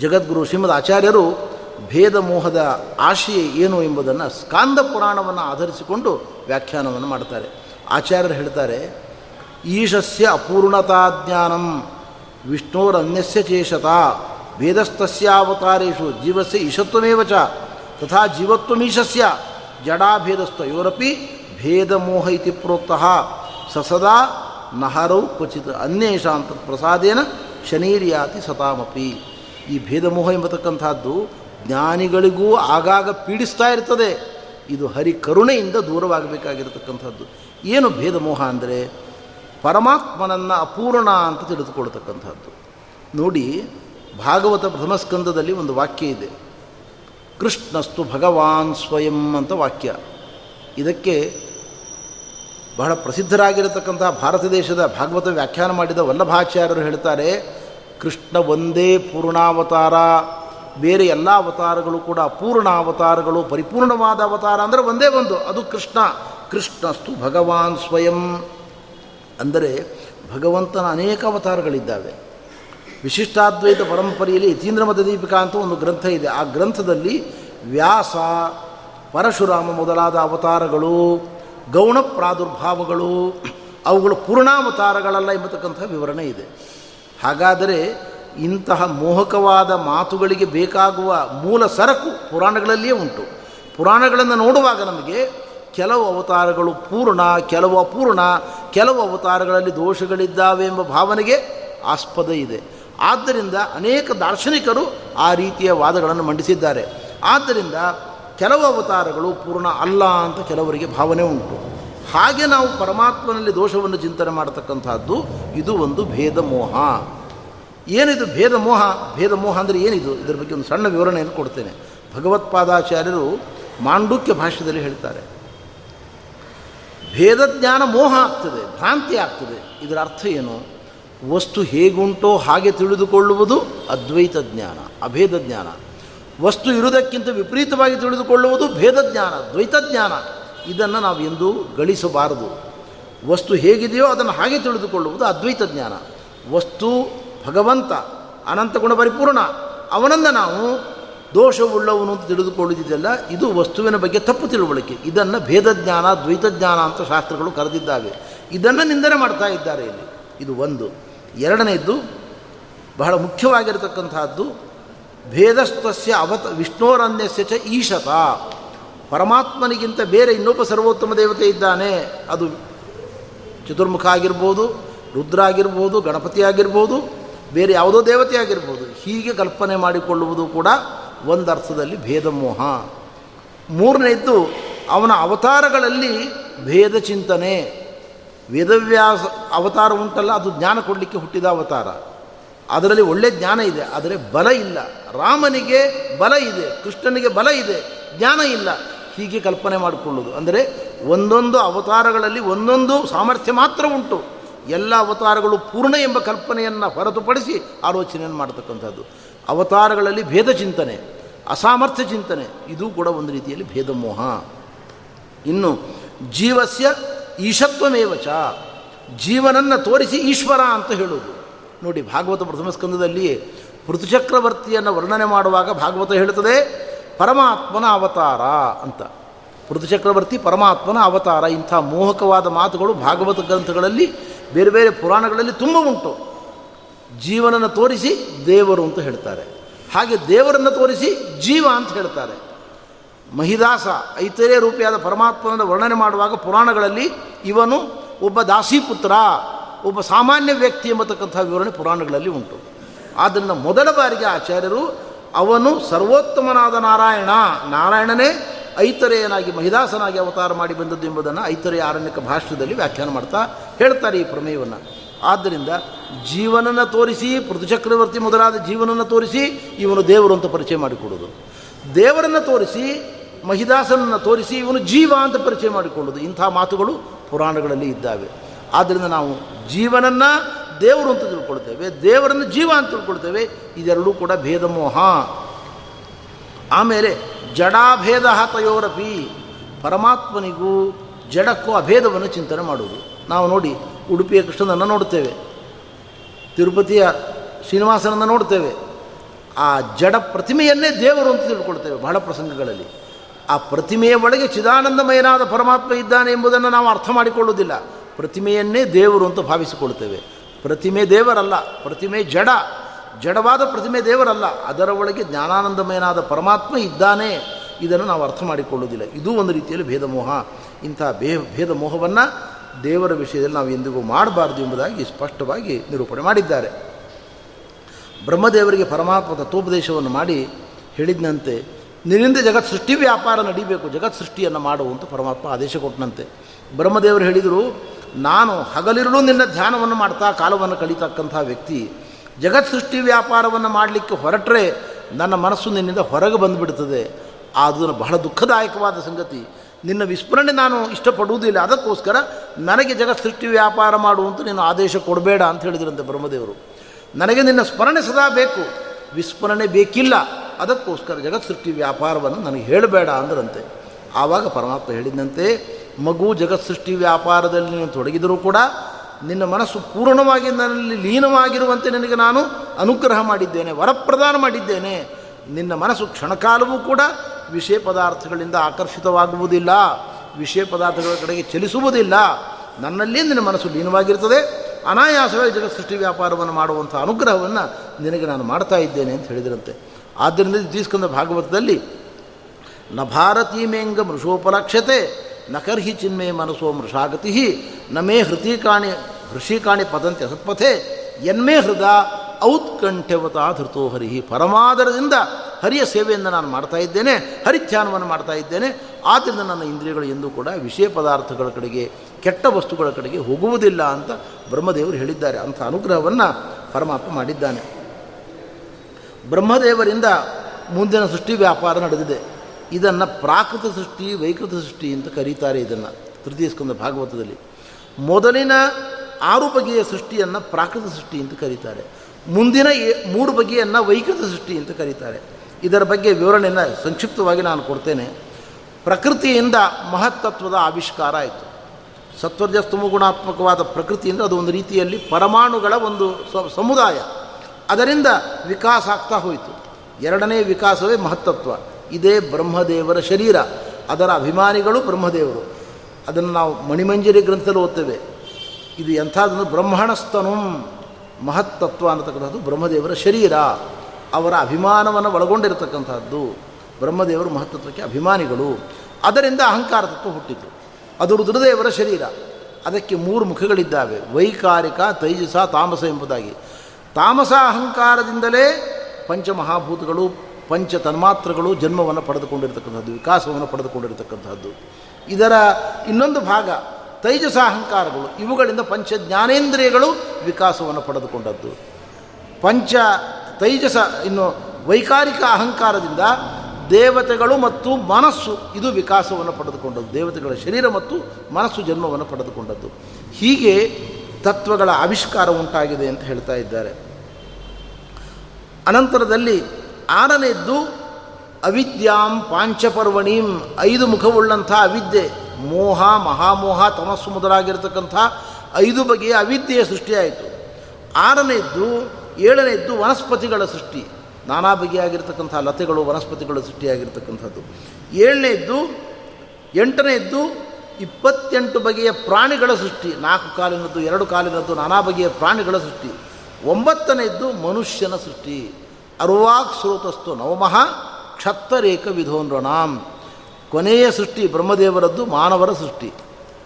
ಜಗದ್ಗುರು ಶ್ರೀಮದ್ ಆಚಾರ್ಯರು ಭೇದ ಮೋಹದ ಆಶಯ ಏನು ಎಂಬುದನ್ನು ಸ್ಕಾಂದ ಪುರಾಣವನ್ನು ಆಧರಿಸಿಕೊಂಡು ವ್ಯಾಖ್ಯಾನವನ್ನು ಮಾಡ್ತಾರೆ. ಆಚಾರ್ಯರು ಹೇಳ್ತಾರೆ, ಈಶಸ್ಯ ಅಪೂರ್ಣತಾ ಜ್ಞಾನಂ ವಿಷ್ಣೋರನ್ಯಸ್ಯ ಚೇಷತ ಭೇದಸ್ತಸ್ಯಾವತಾರೇಶು ಜೀವಸ್ಯ ಈಶತ್ವಮೇವ ಚ ತಥಾ ಜೀವತ್ವಮೀಶಸ್ಯ ಜಡಾಭೇದಸ್ತಯೋರಪಿ ಭೇದಮೋಹ ಇತಿ ಪ್ರೋಕ್ತಃ. ಸಸದಾ ನಹರೌ ಕ್ವಚಿತ್ ಅನ್ಯೇಷಾಂತ ಪ್ರಸಾದೇನ ಶನೀರ್ಯಾತಿ ಸತಾಮಪಿ. ಈ ಭೇದಮೋಹ ಎಂಬತಕ್ಕಂಥದ್ದು ಜ್ಞಾನಿಗಳಿಗೂ ಆಗಾಗ ಪೀಡಿಸ್ತಾ ಇರ್ತದೆ. ಇದು ಹರಿ ಕರುಣೆಯಿಂದ ದೂರವಾಗಬೇಕಾಗಿರತಕ್ಕಂಥದ್ದು. ಏನು ಭೇದಮೋಹ ಅಂದರೆ ಪರಮಾತ್ಮನನ್ನು ಅಪೂರ್ಣ ಅಂತ ತಿಳಿದುಕೊಳ್ತಕ್ಕಂಥದ್ದು ನೋಡಿ, ಭಾಗವತ ಪ್ರಥಮಸ್ಕಂದದಲ್ಲಿ ಒಂದು ವಾಕ್ಯ ಇದೆ. ಕೃಷ್ಣಸ್ತು ಭಗವಾನ್ ಸ್ವಯಂ ಅಂತ ವಾಕ್ಯ. ಇದಕ್ಕೆ ಬಹಳ ಪ್ರಸಿದ್ಧರಾಗಿರತಕ್ಕಂಥ ಭಾರತ ದೇಶದ ಭಾಗವತ ವ್ಯಾಖ್ಯಾನ ಮಾಡಿದ ವಲ್ಲಭಾಚಾರ್ಯರು ಹೇಳ್ತಾರೆ, ಕೃಷ್ಣ ಒಂದೇ ಪೂರ್ಣಾವತಾರ, ಬೇರೆ ಎಲ್ಲ ಅವತಾರಗಳು ಕೂಡ ಅಪೂರ್ಣ ಅವತಾರಗಳು ಪರಿಪೂರ್ಣವಾದ ಅವತಾರ ಅಂದರೆ ಒಂದೇ ಒಂದು, ಅದು ಕೃಷ್ಣ. ಕೃಷ್ಣಸ್ತು ಭಗವಾನ್ ಸ್ವಯಂ. ಅಂದರೆ ಭಗವಂತನ ಅನೇಕ ಅವತಾರಗಳಿದ್ದಾವೆ. ವಿಶಿಷ್ಟಾದ್ವೈತ ಪರಂಪರೆಯಲ್ಲಿ ಯತೀಂದ್ರ ಮತ ದೀಪಿಕಾ ಅಂತ ಒಂದು ಗ್ರಂಥ ಇದೆ. ಆ ಗ್ರಂಥದಲ್ಲಿ ವ್ಯಾಸ, ಪರಶುರಾಮ ಮೊದಲಾದ ಅವತಾರಗಳು, ಗೌಣ ಪ್ರಾದುರ್ಭಾವಗಳು, ಅವುಗಳು ಪೂರ್ಣಾವತಾರಗಳಲ್ಲ ಎಂಬತಕ್ಕಂಥ ವಿವರಣೆ ಇದೆ. ಹಾಗಾದರೆ ಇಂತಹ ಮೋಹಕವಾದ ಮಾತುಗಳಿಗೆ ಬೇಕಾಗುವ ಮೂಲ ಸರಕು ಪುರಾಣಗಳಲ್ಲಿಯೇ ಉಂಟು. ಪುರಾಣಗಳನ್ನು ನೋಡುವಾಗ ನಮಗೆ ಕೆಲವು ಅವತಾರಗಳು ಪೂರ್ಣ, ಕೆಲವು ಅಪೂರ್ಣ, ಕೆಲವು ಅವತಾರಗಳಲ್ಲಿ ದೋಷಗಳಿದ್ದಾವೆ ಎಂಬ ಭಾವನೆಗೆ ಆಸ್ಪದ ಇದೆ. ಆದ್ದರಿಂದ ಅನೇಕ ದಾರ್ಶನಿಕರು ಆ ರೀತಿಯ ವಾದಗಳನ್ನು ಮಂಡಿಸಿದ್ದಾರೆ. ಆದ್ದರಿಂದ ಕೆಲವು ಅವತಾರಗಳು ಪೂರ್ಣ ಅಲ್ಲ ಅಂತ ಕೆಲವರಿಗೆ ಭಾವನೆ ಉಂಟು. ಹಾಗೆ ನಾವು ಪರಮಾತ್ಮನಲ್ಲಿ ದೋಷವನ್ನು ಚಿಂತನೆ ಮಾಡತಕ್ಕಂಥದ್ದು ಇದು ಒಂದು ಭೇದ ಮೋಹ ಏನಿದು ಭೇದ ಮೋಹ ಭೇದ ಮೋಹ ಅಂದರೆ ಏನಿದು? ಇದರ ಬಗ್ಗೆ ಒಂದು ಸಣ್ಣ ವಿವರಣೆಯನ್ನು ಕೊಡ್ತೇನೆ. ಭಗವತ್ಪಾದಾಚಾರ್ಯರು ಮಾಂಡುಕ್ಯ ಭಾಷ್ಯದಲ್ಲಿ ಹೇಳ್ತಾರೆ. ಭೇದಜ್ಞಾನ ಮೋಹ ಆಗ್ತದೆ, ಭ್ರಾಂತಿ ಆಗ್ತದೆ. ಇದರ ಅರ್ಥ ಏನು? ವಸ್ತು ಹೇಗುಂಟೋ ಹಾಗೆ ತಿಳಿದುಕೊಳ್ಳುವುದು ಅದ್ವೈತ ಜ್ಞಾನ, ಅಭೇದ ಜ್ಞಾನ. ವಸ್ತು ಇರುವುದಕ್ಕಿಂತ ವಿಪರೀತವಾಗಿ ತಿಳಿದುಕೊಳ್ಳುವುದು ಭೇದ ಜ್ಞಾನ, ದ್ವೈತ ಜ್ಞಾನ. ಇದನ್ನು ನಾವು ಎಂದು ಗಳಿಸಬಾರದು. ವಸ್ತು ಹೇಗಿದೆಯೋ ಅದನ್ನು ಹಾಗೆ ತಿಳಿದುಕೊಳ್ಳುವುದು ಅದ್ವೈತ ಜ್ಞಾನ. ವಸ್ತು ಭಗವಂತ, ಅನಂತ ಗುಣ ಪರಿಪೂರ್ಣ. ಅವನನ್ನು ನಾವು ದೋಷವುಳ್ಳವನು ಅಂತ ತಿಳಿದುಕೊಳ್ಳುವುದಿದೆಯಲ್ಲ, ಇದು ವಸ್ತುವಿನ ಬಗ್ಗೆ ತಪ್ಪು ತಿಳುವಳಿಕೆ. ಇದನ್ನು ಭೇದ ಜ್ಞಾನ, ದ್ವೈತ ಜ್ಞಾನ ಅಂತ ಶಾಸ್ತ್ರಗಳು ಕರೆದಿದ್ದಾವೆ. ಇದನ್ನು ನಿಂದನೆ ಮಾಡ್ತಾ ಇದ್ದಾರೆ ಇಲ್ಲಿ. ಇದು ಒಂದು. ಎರಡನೆಯದ್ದು ಬಹಳ ಮುಖ್ಯವಾಗಿರತಕ್ಕಂಥದ್ದು ಭೇದಸ್ತಸ್ಯ ಅವತ ವಿಷ್ಣೋರನ್ಯಸ್ಯ ಚ ಈಶತ. ಪರಮಾತ್ಮನಿಗಿಂತ ಬೇರೆ ಇನ್ನೊಬ್ಬ ಸರ್ವೋತ್ತಮ ದೇವತೆ ಇದ್ದಾನೆ, ಅದು ಚತುರ್ಮುಖ ಆಗಿರ್ಬೋದು ರುದ್ರ ಆಗಿರ್ಬೋದು ಗಣಪತಿ ಆಗಿರ್ಬೋದು ಬೇರೆ ಯಾವುದೋ ದೇವತೆ ಆಗಿರ್ಬೋದು ಹೀಗೆ ಕಲ್ಪನೆ ಮಾಡಿಕೊಳ್ಳುವುದು ಕೂಡ ಒಂದರ್ಥದಲ್ಲಿ ಭೇದ ಮೋಹ ಮೂರನೇದ್ದು ಅವನ ಅವತಾರಗಳಲ್ಲಿ ಭೇದ ಚಿಂತನೆ. ವೇದವ್ಯಾಸ ಅವತಾರ ಉಂಟಲ್ಲ, ಅದು ಜ್ಞಾನ ಕೊಡಲಿಕ್ಕೆ ಹುಟ್ಟಿದ ಅವತಾರ. ಅದರಲ್ಲಿ ಒಳ್ಳೆ ಜ್ಞಾನ ಇದೆ, ಆದರೆ ಬಲ ಇಲ್ಲ. ರಾಮನಿಗೆ ಬಲ ಇದೆ, ಕೃಷ್ಣನಿಗೆ ಬಲ ಇದೆ, ಜ್ಞಾನ ಇಲ್ಲ. ಹೀಗೆ ಕಲ್ಪನೆ ಮಾಡಿಕೊಳ್ಳೋದು ಅಂದರೆ ಒಂದೊಂದು ಅವತಾರಗಳಲ್ಲಿ ಒಂದೊಂದು ಸಾಮರ್ಥ್ಯ ಮಾತ್ರ ಉಂಟು. ಎಲ್ಲ ಅವತಾರಗಳು ಪೂರ್ಣ ಎಂಬ ಕಲ್ಪನೆಯನ್ನು ಹೊರತುಪಡಿಸಿ ಆಲೋಚನೆಯನ್ನು ಮಾಡತಕ್ಕಂಥದ್ದು. ಅವತಾರಗಳಲ್ಲಿ ಭೇದ ಚಿಂತನೆ, ಅಸಾಮರ್ಥ್ಯ ಚಿಂತನೆ, ಇದು ಕೂಡ ಒಂದು ರೀತಿಯಲ್ಲಿ ಭೇದ ಮೋಹ. ಇನ್ನು ಜೀವಸ್ಯ ಈಶತ್ವಮೇವಚ ಜೀವನನ್ನು ತೋರಿಸಿ ಈಶ್ವರ ಅಂತ ಹೇಳೋದು ನೋಡಿ, ಭಾಗವತ ಪ್ರಥಮ ಸ್ಕಂದದಲ್ಲಿ ಪೃಥುಚಕ್ರವರ್ತಿಯನ್ನು ವರ್ಣನೆ ಮಾಡುವಾಗ ಭಾಗವತ ಹೇಳುತ್ತದೆ, ಪರಮಾತ್ಮನ ಅವತಾರ ಅಂತ. ಪೃಥುಚಕ್ರವರ್ತಿ, ಪರಮಾತ್ಮನ ಅವತಾರ, ಇಂಥ ಮೋಹಕವಾದ ಮಾತುಗಳು ಭಾಗವತ ಗ್ರಂಥಗಳಲ್ಲಿ, ಬೇರೆ ಬೇರೆ ಪುರಾಣಗಳಲ್ಲಿ ತುಂಬ ಉಂಟು. ಜೀವನನ್ನು ತೋರಿಸಿ ದೇವರು ಅಂತ ಹೇಳ್ತಾರೆ. ಹಾಗೆ ದೇವರನ್ನು ತೋರಿಸಿ ಜೀವ ಅಂತ ಹೇಳ್ತಾರೆ. ಮಹಿದಾಸ ಐತರೇ ರೂಪಿಯಾದ ಪರಮಾತ್ಮನನ್ನು ವರ್ಣನೆ ಮಾಡುವಾಗ ಪುರಾಣಗಳಲ್ಲಿ ಇವನು ಒಬ್ಬ ದಾಸಿಪುತ್ರ, ಒಬ್ಬ ಸಾಮಾನ್ಯ ವ್ಯಕ್ತಿ ಎಂಬತಕ್ಕಂಥ ವಿವರಣೆ ಪುರಾಣಗಳಲ್ಲಿ ಉಂಟು. ಆದ್ದರಿಂದ ಮೊದಲ ಬಾರಿಗೆ ಆಚಾರ್ಯರು ಅವನು ಸರ್ವೋತ್ತಮನಾದ ನಾರಾಯಣ, ನಾರಾಯಣನೇ ಐತರೆಯನಾಗಿ, ಮಹಿದಾಸನಾಗಿ ಅವತಾರ ಮಾಡಿ ಬಂದದ್ದು ಎಂಬುದನ್ನು ಐತರೆಯ ಆರಣ್ಯಕ ಭಾಷ್ಯದಲ್ಲಿ ವ್ಯಾಖ್ಯಾನ ಮಾಡ್ತಾ ಹೇಳ್ತಾರೆ ಈ ಪ್ರಮೇಯವನ್ನು. ಆದ್ದರಿಂದ ಜೀವನನ್ನು ತೋರಿಸಿ, ಪೃಥುಚಕ್ರವರ್ತಿ ಮೊದಲಾದ ಜೀವನನ್ನು ತೋರಿಸಿ ಇವನು ದೇವರು ಅಂತ ಪರಿಚಯ ಮಾಡಿಕೊಡೋದು ದೇವರನ್ನು ತೋರಿಸಿ ಮಹಿದಾಸನನ್ನು ತೋರಿಸಿ ಇವನು ಜೀವ ಅಂತ ಪರಿಚಯ ಮಾಡಿಕೊಳ್ಳೋದು ಇಂಥ ಮಾತುಗಳು ಪುರಾಣಗಳಲ್ಲಿ ಇದ್ದಾವೆ. ಆದ್ದರಿಂದ ನಾವು ಜೀವನನ್ನು ದೇವರು ಅಂತ ತಿಳ್ಕೊಳ್ತೇವೆ, ದೇವರನ್ನು ಜೀವ ಅಂತ ತಿಳ್ಕೊಳ್ತೇವೆ. ಇದೆರಡೂ ಕೂಡ ಭೇದಮೋಹ. ಆಮೇಲೆ ಜಡಾಭೇದ ತಯೋರಪಿ. ಪರಮಾತ್ಮನಿಗೂ ಜಡಕ್ಕೂ ಅಭೇದವನ್ನು ಚಿಂತನೆ ಮಾಡುವುದು. ನಾವು ನೋಡಿ ಉಡುಪಿಯ ಕೃಷ್ಣನನ್ನು ನೋಡ್ತೇವೆ. ತಿರುಪತಿಯ ಶ್ರೀನಿವಾಸನನ್ನು ನೋಡ್ತೇವೆ. ಆ ಜಡ ಪ್ರತಿಮೆಯನ್ನೇ ದೇವರು ಅಂತ ತಿಳ್ಕೊಳ್ತೇವೆ ಬಹಳ ಪ್ರಸಂಗಗಳಲ್ಲಿ. ಆ ಪ್ರತಿಮೆಯ ಒಳಗೆ ಚಿದಾನಂದಮಯನಾದ ಪರಮಾತ್ಮ ಇದ್ದಾನೆ ಎಂಬುದನ್ನು ನಾವು ಅರ್ಥ ಮಾಡಿಕೊಳ್ಳುವುದಿಲ್ಲ. ಪ್ರತಿಮೆಯನ್ನೇ ದೇವರು ಅಂತ ಭಾವಿಸಿಕೊಳ್ತೇವೆ ಪ್ರತಿಮೆ ದೇವರಲ್ಲ, ಪ್ರತಿಮೆ ಜಡ, ಜಡವಾದ ಪ್ರತಿಮೆ ದೇವರಲ್ಲ, ಅದರ ಒಳಗೆ ಜ್ಞಾನಾನಂದಮಯನಾದ ಪರಮಾತ್ಮ ಇದ್ದಾನೆ, ಇದನ್ನು ನಾವು ಅರ್ಥ ಮಾಡಿಕೊಳ್ಳುವುದಿಲ್ಲ. ಇದು ಒಂದು ರೀತಿಯಲ್ಲಿ ಭೇದಮೋಹ. ಇಂಥ ಭೇ ಭೇದ ಮೋಹವನ್ನು ದೇವರ ವಿಷಯದಲ್ಲಿ ನಾವು ಎಂದಿಗೂ ಮಾಡಬಾರ್ದು ಎಂಬುದಾಗಿ ಸ್ಪಷ್ಟವಾಗಿ ನಿರೂಪಣೆ ಮಾಡಿದ್ದಾರೆ. ಬ್ರಹ್ಮದೇವರಿಗೆ ಪರಮಾತ್ಮ ತತ್ವೋಪದೇಶವನ್ನು ಮಾಡಿ ಹೇಳಿದಂತೆ ನಿನ್ನಿಂದ ಜಗತ್ ಸೃಷ್ಟಿ ವ್ಯಾಪಾರ ನಡೀಬೇಕು, ಜಗತ್ ಸೃಷ್ಟಿಯನ್ನು ಮಾಡುವಂತ ಪರಮಾತ್ಮ ಆದೇಶ ಕೊಟ್ಟನಂತೆ ಬ್ರಹ್ಮದೇವರು ಹೇಳಿದರು, ನಾನು ಹಗಲಿರುಳು ನಿನ್ನ ಧ್ಯಾನವನ್ನು ಮಾಡ್ತಾ ಕಾಲವನ್ನು ಕಳೀತಕ್ಕಂಥ ವ್ಯಕ್ತಿ, ಜಗತ್ ಸೃಷ್ಟಿ ವ್ಯಾಪಾರವನ್ನು ಮಾಡಲಿಕ್ಕೆ ಹೊರಟ್ರೆ ನನ್ನ ಮನಸ್ಸು ನಿನ್ನಿಂದ ಹೊರಗೆ ಬಂದುಬಿಡ್ತದೆ. ಅದು ಬಹಳ ದುಃಖದಾಯಕವಾದ ಸಂಗತಿ. ನಿನ್ನ ವಿಸ್ಮರಣೆ ನಾನು ಇಷ್ಟಪಡುವುದಿಲ್ಲ, ಅದಕ್ಕೋಸ್ಕರ ನನಗೆ ಜಗತ್ ಸೃಷ್ಟಿ ವ್ಯಾಪಾರ ಮಾಡುವಂತ ನೀನು ಆದೇಶ ಕೊಡಬೇಡ ಅಂತ ಹೇಳಿದ್ರಂತೆ ಬ್ರಹ್ಮದೇವರು. ನನಗೆ ನಿನ್ನ ಸ್ಮರಣೆ ಸದಾ ಬೇಕು, ವಿಸ್ಮರಣೆ ಬೇಕಿಲ್ಲ. ಅದಕ್ಕೋಸ್ಕರ ಜಗತ್ ಸೃಷ್ಟಿ ವ್ಯಾಪಾರವನ್ನು ನನಗೆ ಹೇಳಬೇಡ ಅಂದ್ರಂತೆ. ಆವಾಗ ಪರಮಾತ್ಮ ಹೇಳಿದಂತೆ, ಮಗು ಜಗತ್ ಸೃಷ್ಟಿ ವ್ಯಾಪಾರದಲ್ಲಿ ನೀನು ತೊಡಗಿದರೂ ಕೂಡ, ನಿನ್ನ ಮನಸ್ಸು ಪೂರ್ಣವಾಗಿ ನನ್ನಲ್ಲಿ ಲೀನವಾಗಿರುವಂತೆ ನಿನಗೆ ನಾನು ಅನುಗ್ರಹ ಮಾಡಿದ್ದೇನೆ, ವರಪ್ರದಾನ ಮಾಡಿದ್ದೇನೆ. ನಿನ್ನ ಮನಸ್ಸು ಕ್ಷಣಕಾಲವೂ ಕೂಡ ವಿಷಯ ಪದಾರ್ಥಗಳಿಂದ ಆಕರ್ಷಿತವಾಗುವುದಿಲ್ಲ, ವಿಷಯ ಪದಾರ್ಥಗಳ ಕಡೆಗೆ ಚಲಿಸುವುದಿಲ್ಲ. ನನ್ನಲ್ಲಿ ನಿನ್ನ ಮನಸ್ಸು ಲೀನವಾಗಿರ್ತದೆ. ಅನಾಯಾಸವಾಗಿ ಜಗತ್ ಸೃಷ್ಟಿ ವ್ಯಾಪಾರವನ್ನು ಮಾಡುವಂಥ ಅನುಗ್ರಹವನ್ನು ನಿನಗೆ ನಾನು ಮಾಡ್ತಾ ಅಂತ ಹೇಳಿದ್ರಂತೆ. ಆದ್ದರಿಂದ ತೀಸ್ಕೊಂಡ ಭಾಗವತದಲ್ಲಿ ನ ಭಾರತೀಮೇಂಗ ಮೃಷೋಪಲಕ್ಷ್ಯತೆ ನಕರ್ಹಿ ಚಿನ್ಮೇ ಮನಸೋ ಮೃಷಾಗತಿ ನಮೇ ಹೃತಿಕಾಣಿ ಹೃಷಿಕಾಣಿ ಪದಂತೆ ಸತ್ಪಥೆ ಎನ್ಮೇ ಹೃದ ಔತ್ಕಂಠವತಾ ಧೃತೋ ಹರಿಹಿ. ಪರಮಾದರದಿಂದ ಹರಿಯ ಸೇವೆಯನ್ನು ನಾನು ಮಾಡ್ತಾ ಇದ್ದೇನೆ, ಹರಿಧ್ಯಾನವನ್ನು ಮಾಡ್ತಾ ಇದ್ದೇನೆ ಆದ್ದರಿಂದ ನನ್ನ ಇಂದ್ರಿಯಗಳು ಎಂದೂ ಕೂಡ ವಿಷಯ ಪದಾರ್ಥಗಳ ಕಡೆಗೆ, ಕೆಟ್ಟ ವಸ್ತುಗಳ ಕಡೆಗೆ ಹೋಗುವುದಿಲ್ಲ ಅಂತ ಬ್ರಹ್ಮದೇವರು ಹೇಳಿದ್ದಾರೆ. ಅಂಥ ಅನುಗ್ರಹವನ್ನು ಪರಮಾತ್ಮ ಮಾಡಿದ್ದಾನೆ. ಬ್ರಹ್ಮದೇವರಿಂದ ಮುಂದಿನ ಸೃಷ್ಟಿ ವ್ಯಾಪಾರ ನಡೆದಿದೆ. ಇದನ್ನು ಪ್ರಾಕೃತ ಸೃಷ್ಟಿ, ವೈಕೃತ ಸೃಷ್ಟಿ ಅಂತ ಕರೀತಾರೆ ಇದನ್ನು, ತೃತೀಯ ಸ್ಕಂದ ಭಾಗವತದಲ್ಲಿ. ಮೊದಲಿನ ಆರು ಬಗೆಯ ಸೃಷ್ಟಿಯನ್ನು ಪ್ರಾಕೃತ ಸೃಷ್ಟಿ ಅಂತ ಕರೀತಾರೆ. ಮುಂದಿನ ಮೂರು ಬಗೆಯನ್ನು ವೈಕೃತ ಸೃಷ್ಟಿ ಅಂತ ಕರೀತಾರೆ. ಇದರ ಬಗ್ಗೆ ವಿವರಣೆಯನ್ನು ಸಂಕ್ಷಿಪ್ತವಾಗಿ ನಾನು ಕೊಡ್ತೇನೆ. ಪ್ರಕೃತಿಯಿಂದ ಮಹತ್ತತ್ವದ ಆವಿಷ್ಕಾರ ಆಯಿತು. ಸತ್ವರ್ಜಸ್ತಮ ಗುಣಾತ್ಮಕವಾದ ಪ್ರಕೃತಿಯಿಂದ ಅದು ಒಂದು ರೀತಿಯಲ್ಲಿ ಪರಮಾಣುಗಳ ಒಂದು ಸಮುದಾಯ. ಅದರಿಂದ ವಿಕಾಸ ಆಗ್ತಾ ಹೋಯಿತು. ಎರಡನೇ ವಿಕಾಸವೇ ಮಹತ್ತತ್ವ. ಇದೇ ಬ್ರಹ್ಮದೇವರ ಶರೀರ. ಅದರ ಅಭಿಮಾನಿಗಳು ಬ್ರಹ್ಮದೇವರು. ಅದನ್ನು ನಾವು ಮಣಿಮಂಜರಿ ಗ್ರಂಥದಲ್ಲಿ ಓದ್ತೇವೆ. ಇದು ಎಂಥದ್ದು ಬ್ರಹ್ಮಣಸ್ತನು ಮಹತ್ತತ್ವ ಅನ್ನತಕ್ಕಂಥದ್ದು ಬ್ರಹ್ಮದೇವರ ಶರೀರ. ಅವರ ಅಭಿಮಾನವನ್ನು ಒಳಗೊಂಡಿರತಕ್ಕಂಥದ್ದು ಬ್ರಹ್ಮದೇವರು ಮಹತ್ತತ್ವಕ್ಕೆ ಅಭಿಮಾನಿಗಳು. ಅದರಿಂದ ಅಹಂಕಾರ ತತ್ವ ಹುಟ್ಟಿತು. ಅದು ರುದ್ರದೇವರ ಶರೀರ. ಅದಕ್ಕೆ ಮೂರು ಮುಖಗಳಿದ್ದಾವೆ. ವೈಕಾರಿಕ, ತೈಜಸ, ತಾಮಸ ಎಂಬುದಾಗಿ. ತಾಮಸ ಅಹಂಕಾರದಿಂದಲೇ ಪಂಚಮಹಾಭೂತಗಳು ಪಂಚ ತನ್ಮಾತ್ರಗಳು ಜನ್ಮವನ್ನು ಪಡೆದುಕೊಂಡಿರ್ತಕ್ಕಂಥದ್ದು, ವಿಕಾಸವನ್ನು ಪಡೆದುಕೊಂಡಿರತಕ್ಕಂಥದ್ದು. ಇದರ ಇನ್ನೊಂದು ಭಾಗ ತೈಜಸ ಅಹಂಕಾರಗಳು. ಇವುಗಳಿಂದ ಪಂಚ ಜ್ಞಾನೇಂದ್ರಿಯಗಳು ವಿಕಾಸವನ್ನು ಪಡೆದುಕೊಂಡದ್ದು. ಪಂಚ ತೈಜಸ ಇನ್ನು ವೈಕಾರಿಕ ಅಹಂಕಾರದಿಂದ ದೇವತೆಗಳು ಮತ್ತು ಮನಸ್ಸು ಇದು ವಿಕಾಸವನ್ನು ಪಡೆದುಕೊಂಡದ್ದು. ದೇವತೆಗಳ ಶರೀರ ಮತ್ತು ಮನಸ್ಸು ಜನ್ಮವನ್ನು ಪಡೆದುಕೊಂಡದ್ದು. ಹೀಗೆ ತತ್ವಗಳ ಆವಿಷ್ಕಾರ ಉಂಟಾಗಿದೆ ಅಂತ ಹೇಳ್ತಾ ಇದ್ದಾರೆ. ಅನಂತರದಲ್ಲಿ ಆರನೆಯದ್ದು ಅವಿದ್ಯಾಂ ಪಾಂಚಪರ್ವಣೀಂ ಐದು ಮುಖವುಳ್ಳಂಥ ಅವಿದ್ಯೆ, ಮೋಹ, ಮಹಾಮೋಹ, ತಮಸ್ಸು ಮೊದಲಾಗಿರ್ತಕ್ಕಂಥ ಐದು ಬಗೆಯ ಅವಿದ್ಯೆಯ ಸೃಷ್ಟಿಯಾಯಿತು. ಆರನೆಯದ್ದು ಏಳನೆಯದ್ದು ವನಸ್ಪತಿಗಳ ಸೃಷ್ಟಿ, ನಾನಾ ಬಗೆಯಾಗಿರ್ತಕ್ಕಂಥ ಲತೆಗಳು ವನಸ್ಪತಿಗಳು ಸೃಷ್ಟಿಯಾಗಿರ್ತಕ್ಕಂಥದ್ದು. ಏಳನೆಯದ್ದು ಎಂಟನೆಯದ್ದು ಇಪ್ಪತ್ತೆಂಟು ಬಗೆಯ ಪ್ರಾಣಿಗಳ ಸೃಷ್ಟಿ, ನಾಲ್ಕು ಕಾಲಿನದ್ದು, ಎರಡು ಕಾಲಿನದ್ದು, ನಾನಾ ಬಗೆಯ ಪ್ರಾಣಿಗಳ ಸೃಷ್ಟಿ. ಒಂಬತ್ತನೆಯದ್ದು ಮನುಷ್ಯನ ಸೃಷ್ಟಿ. ಅರುವಾಕ್ ಸ್ರೋತಸ್ತು ನವಮಃ ಕ್ಷತ್ತರೇಕ ವಿಧೋನ್ರಣಾಂ. ಕೊನೆಯ ಸೃಷ್ಟಿ ಬ್ರಹ್ಮದೇವರದ್ದು ಮಾನವರ ಸೃಷ್ಟಿ.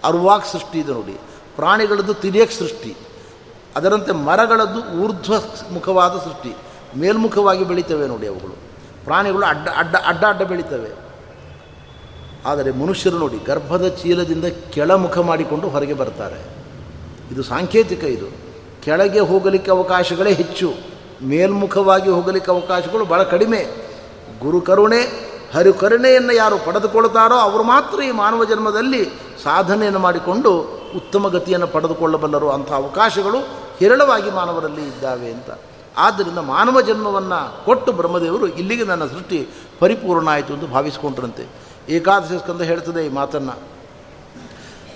ಅರ್ವಾಕ್ ಸೃಷ್ಟಿ ಇದೆ ನೋಡಿ. ಪ್ರಾಣಿಗಳದ್ದು ತಿರಿಯಕ್ ಸೃಷ್ಟಿ. ಅದರಂತೆ ಮರಗಳದ್ದು ಊರ್ಧ್ವ ಮುಖವಾದ ಸೃಷ್ಟಿ. ಮೇಲ್ಮುಖವಾಗಿ ಬೆಳೀತವೆ ನೋಡಿ ಅವುಗಳು. ಪ್ರಾಣಿಗಳು ಅಡ್ಡ ಅಡ್ಡ ಅಡ್ಡ ಅಡ್ಡ ಬೆಳೀತವೆ. ಆದರೆ ಮನುಷ್ಯರು ನೋಡಿ ಗರ್ಭದ ಚೀಲದಿಂದ ಕೆಳಮುಖ ಮಾಡಿಕೊಂಡು ಹೊರಗೆ ಬರ್ತಾರೆ. ಇದು ಸಾಂಕೇತಿಕ ಇದು. ಕೆಳಗೆ ಹೋಗಲಿಕ್ಕೆ ಅವಕಾಶಗಳೇ ಹೆಚ್ಚು. ಮೇಲ್ಮುಖವಾಗಿ ಹೋಗಲಿಕ್ಕೆ ಅವಕಾಶಗಳು ಭಾಳ ಕಡಿಮೆ. ಗುರುಕರುಣೆ ಹರಿ ಕರುಣೆಯನ್ನು ಯಾರು ಪಡೆದುಕೊಳ್ತಾರೋ ಅವರು ಮಾತ್ರ ಈ ಮಾನವ ಜನ್ಮದಲ್ಲಿ ಸಾಧನೆಯನ್ನು ಮಾಡಿಕೊಂಡು ಉತ್ತಮ ಗತಿಯನ್ನು ಪಡೆದುಕೊಳ್ಳಬಲ್ಲರು. ಅಂಥ ಅವಕಾಶಗಳು ಹೇರಳವಾಗಿ ಮಾನವರಲ್ಲಿ ಇದ್ದಾವೆ ಅಂತ. ಆದ್ದರಿಂದ ಮಾನವ ಜನ್ಮವನ್ನು ಕೊಟ್ಟು ಬ್ರಹ್ಮದೇವರು ಇಲ್ಲಿಗೆ ನನ್ನ ಸೃಷ್ಟಿ ಪರಿಪೂರ್ಣ ಆಯಿತು ಎಂದು ಭಾವಿಸಿಕೊಂಡ್ರಂತೆ. ಏಕಾದಶಿ ಸ್ಕಂದ ಹೇಳ್ತದೆ ಈ ಮಾತನ್ನು.